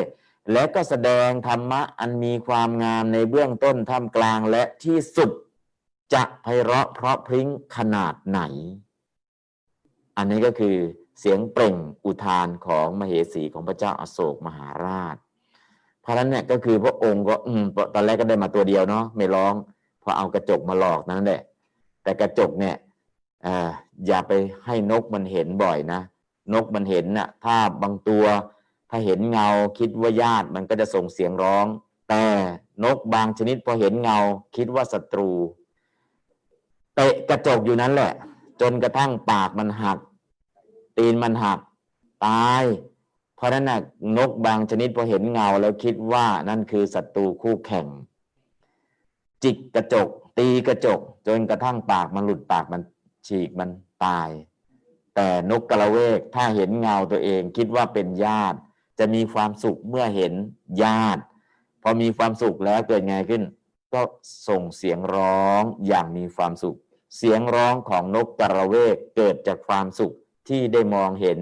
และก็แสดงธรรมะอันมีความงามในเบื้องต้นท่ามกลางและที่สุดจะไพเราะเพราะพริ้งขนาดไหน อันนี้ก็คือเสียงเปล่งอุทานของมเหสีของพระเจ้าอาโศกมหาราช เพราะนั้นเนี่ยก็คือพระองค์ก็อืมตอนแรกก็ได้มาตัวเดียวเนาะไม่ร้อง พอเอากระจกมาหลอกนั่นแหละแต่กระจกเนี่ยออย่าไปให้นกมันเห็นบ่อยนะนกมันเห็นน่ะถ้าบางตัว ถ้าเห็นเงาคิดว่าญาติมันก็จะส่งเสียงร้อง แต่นกบางชนิดพอเห็นเงาคิดว่าศัตรูเตะกระจกอยู่นั้นแหละ จนกระทั่งปากมันหัก ตีนมันหัก ตาย เพราะนั้นนะนกบางชนิดพอเห็นเงาแล้วคิดว่านั่นคือศัตรูคู่แข่ง จิกกระจก ตีกระจก จนกระทั่งปากมันหลุดปากมันฉีกมันตาย แต่นกกระเวกถ้าเห็นเงาตัวเองคิดว่าเป็นญาติ จะมีความสุขเมื่อเห็นญาติ พอมีความสุขแล้วเกิดไงขึ้น ก็ส่งเสียงร้องอย่างมีความสุข เสียงร้องของนกกระเวกเกิดจากความสุขที่ได้มองเห็น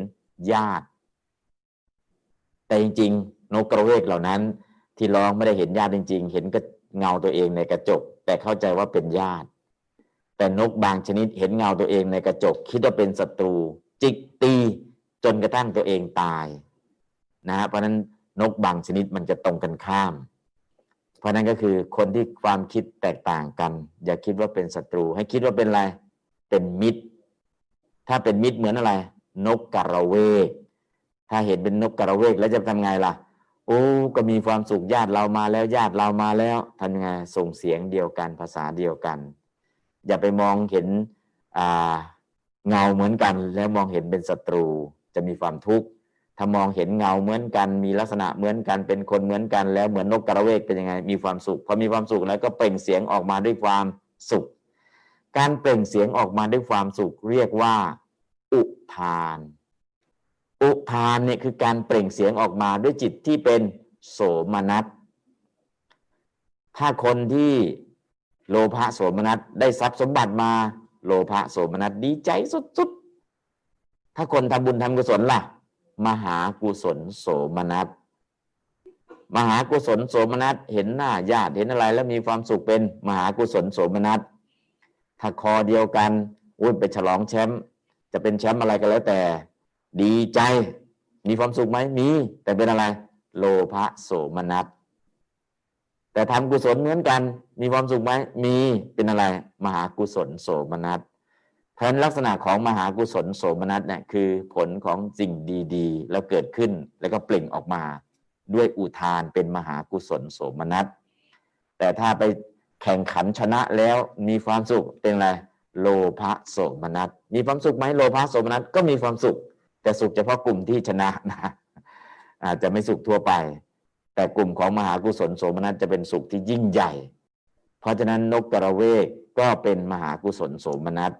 ญาติ แต่จริง ๆ นกกระเวกเหล่านั้น ที่ร้องไม่ได้เห็นญาติจริง ๆ เห็นก็ เงาตัวเองในกระจก แต่เข้าใจว่าเป็นญาติ แต่นกบางชนิดเห็นเงาตัวเองในกระจก คิดว่าเป็นศัตรู จิกตีจนกระทั่งตัวเองตายนะฮะเพราะฉะนั้นนกบางชนิดมันจะตรงกันข้าม เพราะนั้นก็คือคนที่ความคิดแตกต่างกัน อย่าคิดว่าเป็นศัตรู ให้คิดว่าเป็นอะไรเป็นมิตร ถ้าเป็นมิตรเหมือนอะไร นกกระเวก ถ้าเห็นเป็นนกกระเวกแล้วจะทำไงล่ะ โอ้ก็มีความสุขญาติเรามาแล้วญาติเรามาแล้วทำยังไงส่งเสียงเดียวกันภาษาเดียวกัน อย่าไปมองเห็นเงาเหมือนกัน แล้วมองเห็นเป็นศัตรูจะมีความทุกข์ถ้ามองเห็นเงาเหมือนกัน มีลักษณะเหมือนกันเป็นคนเหมือนกัน แล้วเหมือนนกกระเวกเป็นยังไง มีความสุขพอมีความสุขแล้วก็เปล่งเสียงออกมาด้วยความสุข การเปล่งเสียงออกมาด้วยความสุขเรียกว่า อุทาน อุทานเนี่ยคือการเปล่งเสียงออกมาด้วยจิตที่เป็นโสมนัสถ้าคนที่โลภะโสมนัสได้ทรัพย์สมบัติมา โลภะโสมนัสดีใจสุดๆ ถ้าคนทำบุญทำกุศลล่ะ มหากุศลโสมนัสมหากุศลโสมนัสเห็นหน้าญาติเห็นอะไร แล้วมีความสุขเป็นมหากุศลโสมนัสถ้าคอเดียวกันอุ้ยไปฉลองแชมป์จะเป็นแชมป์อะไรก็แล้วแต่ ดีใจ มีความสุขไหมมี แต่เป็นอะไร โลภะโสมนัสแต่ทำกุศลเหมือนกัน มีความสุขไหมมีเป็นอะไร มหากุศลโสมนัสเพราะฉะนั้นลักษณะของมหากุศลโสมนัสเนี่ยคือผลของสิ่งดีๆ แล้วเกิดขึ้นแล้วก็เปล่งออกมา ด้วยอุทานเป็นมหากุศลโสมนัสแต่ถ้าไปแข่งขันชนะแล้วมีความสุขเป็นอะไรโลภะโสมนัสมีความสุขไหมโลภะโสมนัสก็มีความสุข แต่สุขเฉพาะกลุ่มที่ชนะนะอาจจะไม่สุขทั่วไป แต่กลุ่มของมหากุศลโสมนัสจะเป็นสุขที่ยิ่งใหญ่ เพราะฉะนั้นนกกระเวกก็เป็นมหากุศลโสมนัส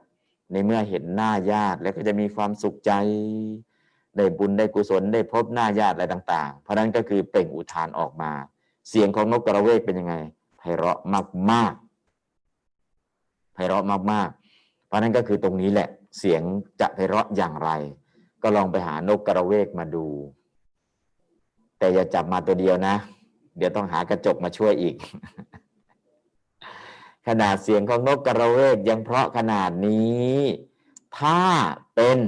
ในเมื่อเห็นหน้าญาติแล้วก็จะมีความสุขใจ ได้บุญได้กุศลได้พบหน้าญาติอะไรต่าง ๆ เพราะนั้นก็คือเปล่งอุทานออกมา เสียงของนกกระเวกเป็นยังไงไพเราะมากๆไพเราะมากๆ เพราะนั้นก็คือตรงนี้แหละเสียงจะไพเราะอย่างไร ก็ลองไปหานกกระเวกมาดู แต่อย่าจับมาตัวเดียวนะ เดี๋ยวต้องหากระจกมาช่วยอีก ขนาดเสียงของนกกระเวกยังเพราะขนาดนี้ ถ้าเป็น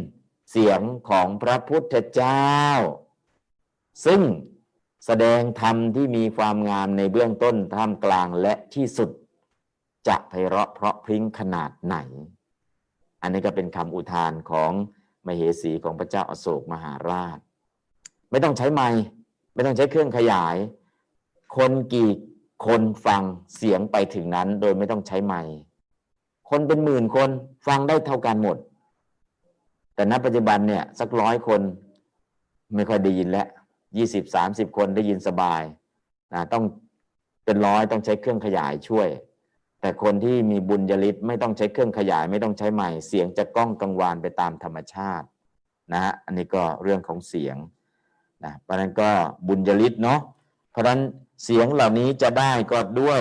เสียงของพระพุทธเจ้า ซึ่งแสดงธรรมที่มีความงามในเบื้องต้นท่ามกลางและที่สุด จะไพเราะเพราะพริ้งขนาดไหน อันนี้ก็เป็นคำอุทานของ มเหสีของพระเจ้าอโศกมหาราช ไม่ต้องใช้ไม้ไม่ต้องใช้เครื่องขยาย คนกี่คนฟังเสียงไปถึงนั้น โดยไม่ต้องใช้ไม้คนเป็นหมื่นคนฟังได้เท่ากันหมด แต่ณปัจจุบันเนี่ยสักร้อยคนไม่ค่อยได้ยินแล้วยี่สิบสามสิบคนได้ยินสบายนะต้องเป็นร้อยต้องใช้เครื่องขยายช่วย แต่คนที่มีบุญญาลิศไม่ต้องใช้เครื่องขยาย ไม่ต้องใช้ใหม่เสียงจะก้องกังวานไปตามธรรมชาตินะฮะอันนี้ก็เรื่องของเสียงนะเพราะนั้นก็บุญญาลิศเนาะเพราะนั้นเสียงเหล่านี้จะได้ก็ด้วย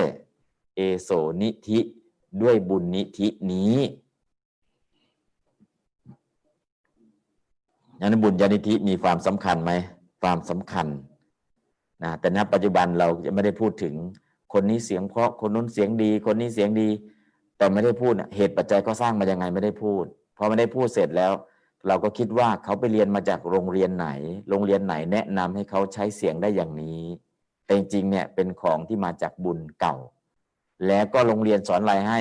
เอโสนิธิด้วยบุญนิธินี้ยันบุญญาณิธิมีความสำคัญไหมความสำคัญนะแต่ณปัจจุบันเราจะไม่ได้พูดถึง คนนี้เสียงเพราะคนนู้นเสียงดี คนนี้เสียงดี แต่ไม่ได้พูดเหตุปัจจัยก็สร้างมายังไงไม่ได้พูดพอไม่ได้พูดเสร็จแล้ว เราก็คิดว่าเขาไปเรียนมาจากโรงเรียนไหน โรงเรียนไหนแนะนำให้เขาใช้เสียงได้อย่างนี้ แต่จริงๆเนี่ยเป็นของที่มาจากบุญเก่า แล้วก็โรงเรียนสอนอะไรให้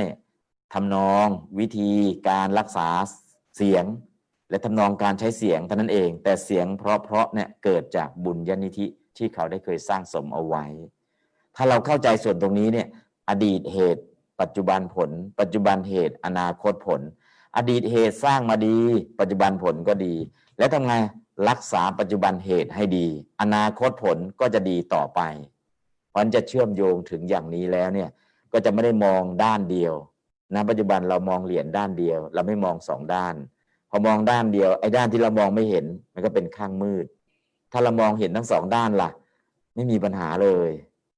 ทำนองวิธีการรักษาเสียง และทำนองการใช้เสียงเท่านั้นเอง แต่เสียงเพราะๆเนี่ยเกิดจากบุญญาณิธิที่เขาได้เคยสร้างสมเอาไว้ ถ้าเราเข้าใจส่วนตรงนี้เนี่ยอดีตเหตุ ปัจจุบันผล ปัจจุบันเหตุ อนาคตผล อดีตเหตุสร้างมาดี ปัจจุบันผลก็ดี และทำไงรักษาปัจจุบันเหตุให้ดี อนาคตผลก็จะดีต่อไปเพราะจะเชื่อมโยงถึงอย่างนี้แล้วเนี่ยก็จะไม่ได้มองด้านเดียวนะปัจจุบันเรามองเหรียญด้านเดียว เราไม่มองสองด้าน พอมองด้านเดียวไอ้ด้านที่เรามองไม่เห็น มันก็เป็นข้างมืด ถ้าเรามองเห็นทั้งสองด้านล่ะ ไม่มีปัญหาเลย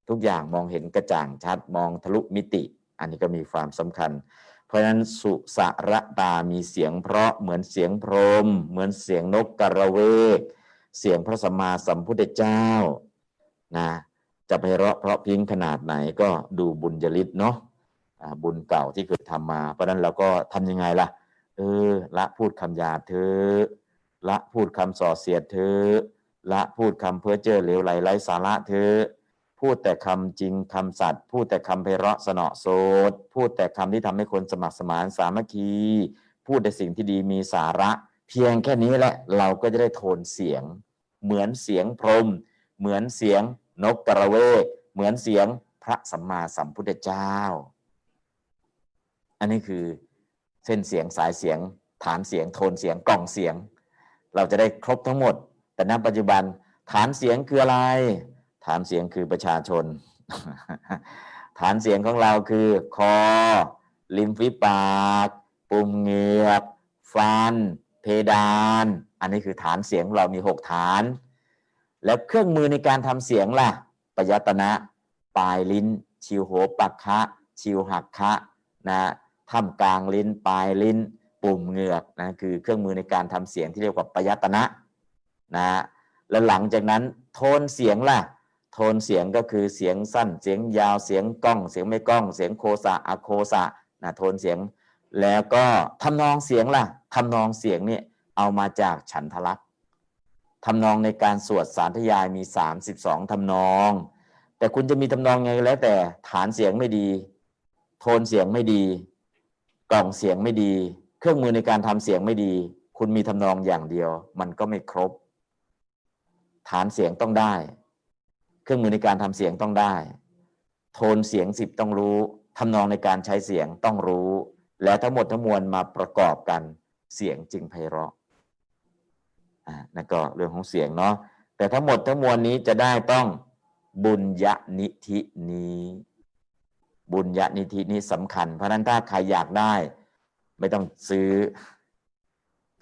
ทุกอย่างมองเห็นกระจ่างชัดมองทะลุมิติ อันนี้ก็มีความสำคัญ เพราะฉะนั้นสุสระตามีเสียงเพราะเหมือนเสียงพรม เหมือนเสียงนกกระเวก เสียงพระสัมมาสัมพุทธเจ้านะจะไปเราะเพราะพิงขนาดไหนก็ดูบุญจริตเนาะบุญเก่าที่เคยทำมา เพราะนั้นเราก็ทำยังไงล่ะ เออ ละพูดคำหยาบเธอละพูดคำส่อเสียดเธอละพูดคำเพ้อเจ้อเหลวไหลไร้สาระเธอ พูดแต่คำจริงคำสัตย์พูดแต่คำไพเราะสนอโสดพูดแต่คำที่ทำให้คนสมัครสมานสามัคคี พูดแต่สิ่งที่ดีมีสาระ เพียงแค่นี้แหละเราก็จะได้โทนเสียง เหมือนเสียงพรม เหมือนเสียงนกกระเวก เหมือนเสียงพระสัมมาสัมพุทธเจ้า อันนี้คือเส้นเสียงสายเสียง ฐานเสียงโทนเสียงกล่องเสียง เราจะได้ครบทั้งหมด แต่ณปัจจุบันฐานเสียงคืออะไร ฐานเสียงคือประชาชน ฐานเสียงของเราคือคอ ลิมฝีปาก ปุ่มเหงือก ฟัน เพดาน อันนี้คือฐานเสียงเรามีหกฐาน แล้วเครื่องมือในการทำเสียงล่ะปยตนะปลายลิ้น ชิวโหปักคะ ชิวหักคะนะท่ามกลางลิ้น ปลายลิ้น ปุ่มเหงือกนะคือเครื่องมือในการทำเสียงที่เรียกว่าปยตนะนะแล้วหลังจากนั้นโทนเสียงล่ะ โทนเสียงก็คือเสียงสั้น เสียงยาวเสียงก้อง เสียงไม่ก้อง เสียงโคสะอะโคสะนะโทนเสียง แล้วก็ทำนองเสียงล่ะทำนองเสียงนี่เอามาจากฉันทลักษ์ทำนองในการสวดสารทยายมี 32ทำนอง แต่คุณจะมีทำนองไงก็แล้วแต่ฐานเสียงไม่ดี โทนเสียงไม่ดี กล่องเสียงไม่ดี เครื่องมือในการทำเสียงไม่ดี คุณมีทำนองอย่างเดียว มันก็ไม่ครบ ฐานเสียงต้องได้ เครื่องมือในการทำเสียงต้องได้ โทนเสียงสิบต้องรู้ทำนองในการใช้เสียงต้องรู้ และทั้งหมดทั้งมวลมาประกอบกันเสียงจึงไพเราะอ่านั่นก็เรื่องของเสียงเนาะแต่ทั้งหมดทั้งมวลนี้จะได้ต้องบุญญานิธินี้ บุญญานิธินี้สำคัญ เพราะนั้นถ้าใครอยากได้ ไม่ต้องซื้อ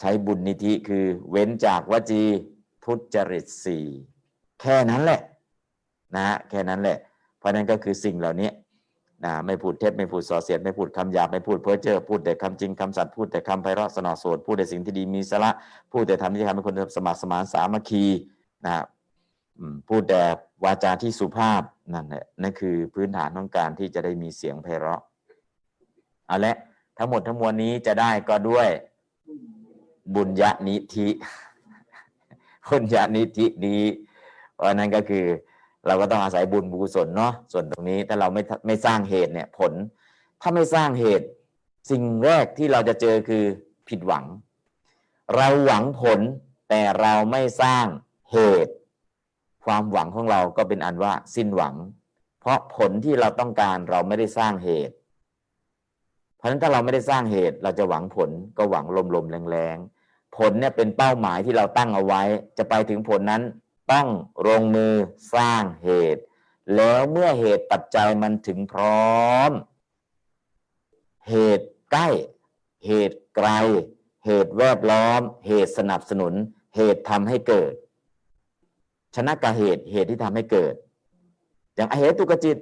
ใช้บุญนิธิคือเว้นจากวจีทุจริตสี่แค่นั้นแหละ นะฮะแค่นั้นแหละ เพราะนั้นก็คือสิ่งเหล่านี้นะไม่พูดเท็จไม่พูดส่อเสียดไม่พูดคำหยาบไม่พูดเพ้อเจ้อพูดแต่คำจริงคำสัตย์พูดแต่คำไพเราะสนอโสดพูดแต่สิ่งที่ดีมีสาระพูดแต่ทำที่ทำให้คนสมัครสมานสามัคคีนะพูดแต่วาจาที่สุภาพนั่นแหละนั่นคือพื้นฐานของการที่จะได้มีเสียงไพเราะเอาละทั้งหมดทั้งมวลนี้จะได้ก็ด้วยบุญญาณิธิบุญญาณิธินี้เพราะนั้นก็คือ เราก็ต้องอาศัยบุญบุญกุศลเนาะส่วนตรงนี้ถ้าเราไม่ไม่สร้างเหตุเนี่ยผล ถ้าไม่สร้างเหตุ สิ่งแรกที่เราจะเจอคือผิดหวัง เราหวังผลแต่เราไม่สร้างเหตุ ความหวังของเราก็เป็นอันว่าสิ้นหวัง เพราะผลที่เราต้องการเราไม่ได้สร้างเหตุ เพราะฉะนั้นถ้าเราไม่ได้สร้างเหตุ เราจะหวังผลก็หวังลมๆแรงๆผลเนี่ยเป็นเป้าหมายที่เราตั้งเอาไว้ จะไปถึงผลนั้น ต้องลงมือสร้างเหตุ แล้วเมื่อเหตุปัจจัยมันถึงพร้อม เหตุใกล้ เหตุไกล เหตุแวดล้อม เหตุสนับสนุน เหตุทำให้เกิด ชนะกับเหตุเหตุที่ทำให้เกิด อย่างเหตุตุกจิต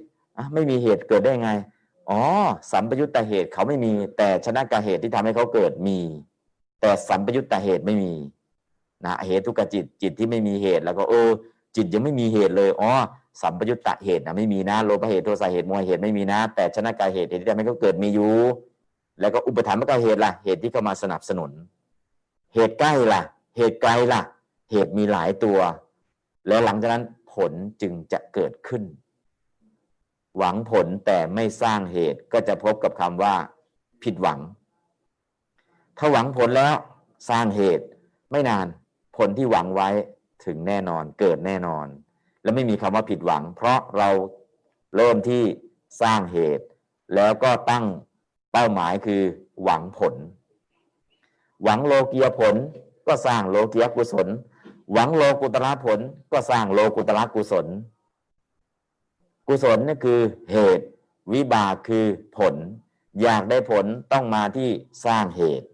ไม่มีเหตุเกิดได้ไงอ๋อสัมปยุตตเหตุเขาไม่มี แต่ชนะกับเหตุที่ทำให้เขาเกิดมี แต่สัมปยุตตเหตุไม่มี นะเหตุทุกจิตจิตที่ไม่มีเหตุ แล้วก็เออ จิตยังไม่มีเหตุเลยอ๋อสัมปยุตตะเหตุนะไม่มีนะโลภเหตุโทสะเหตุโมหเหตุไม่มีนะ แต่ชนะกายเหตุเหตุที่ทำให้เขาเกิดมีอยู่ แล้วก็อุปธรรมกายเหตุล่ะเหตุที่เข้ามาสนับสนุน เหตุใกล้ล่ะ เหตุไกลล่ะ เหตุมีหลายตัว แล้วหลังจากนั้นผลจึงจะเกิดขึ้น หวังผลแต่ไม่สร้างเหตุก็จะพบกับคำว่าผิดหวัง ถ้าหวังผลแล้วสร้างเหตุไม่นาน ผลที่หวังไว้ถึงแน่นอนเกิดแน่นอน และไม่มีคำว่าผิดหวัง เพราะเราเริ่มที่สร้างเหตุ แล้วก็ตั้งเป้าหมายคือหวังผล หวังโลกียผลก็สร้างโลกียกุศล หวังโลกุตระผลก็สร้างโลกุตระกุศล กุศลนี่คือเหตุ วิบากคือผล อยากได้ผลต้องมาที่สร้างเหตุ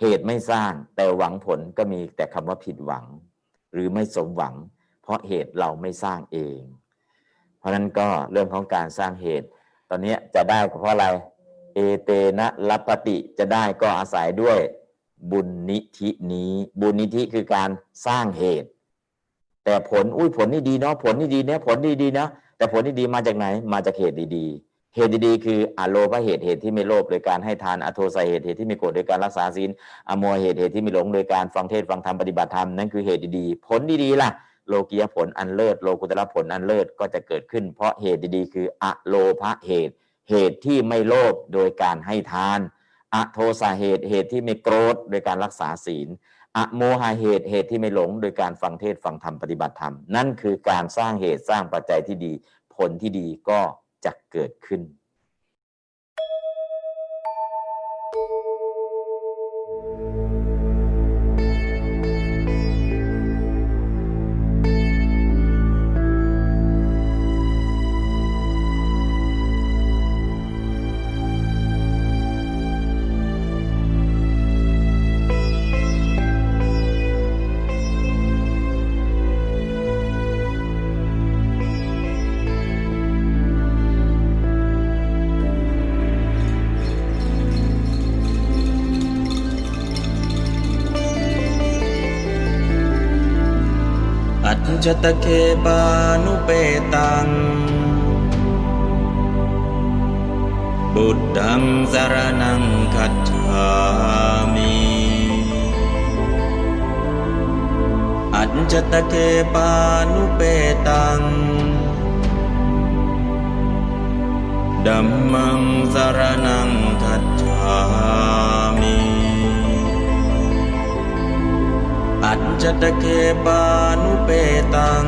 เหตุไม่สร้างแต่หวังผลก็มีแต่คำว่าผิดหวัง หรือไม่สมหวัง เพราะเหตุเราไม่สร้างเอง เพราะนั้นก็เรื่องของการสร้างเหตุ ตอนนี้จะได้เพราะอะไรเอเตนะลัปติจะได้ก็อาศัยด้วยบุญนิธินี้ บุญนิธิคือการสร้างเหตุ แต่ผลอุ้ยผลนี่ดีเนาะผลนี่ดีเนี่ยผลนี่ดีเนาะแต่ผลนี่ดีมาจากไหนมาจากเหตุดีๆ เหตุดีๆคืออโลภะเหตุเหตุที่ไม่โลภโดยการให้ทานอโทสเหตุเหตุที่ไม่โกรธโดยการรักษาศีลอโมเหตุเหตุที่ไม่หลงโดยการฟังเทศฟังธรรมปฏิบัติธรรมนั่นคือเหตุดีๆผลดีๆล่ะโลกียผลอันเลิศโลกุตระผลอันเลิศก็จะเกิดขึ้น เพราะเหตุดีๆ คืออโลภะเหตุ เหตุที่ไม่โลภโดยการให้ทานอโทสาเหตุเหตุที่ไม่โกรธโดยการรักษาศีลอโมหะเหตุเหตุที่ไม่หลง โดยการฟังเทศฟังธรรมปฏิบัติธรรม นั่นคือการสร้างเหตุสร้างปัจจัยที่ดี ผลที่ดีก็ จะเกิดขึ้น जतखे बानुपेतान् बुद्धं शरणं गच्छामि अञ्जतके पानुपेतान् धम्मं शरणं गच्छामि จตเคปานุเปตัง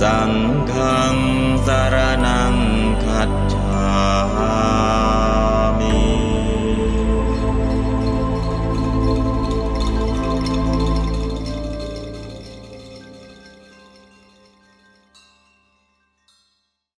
สังฆสารนังขัดฉา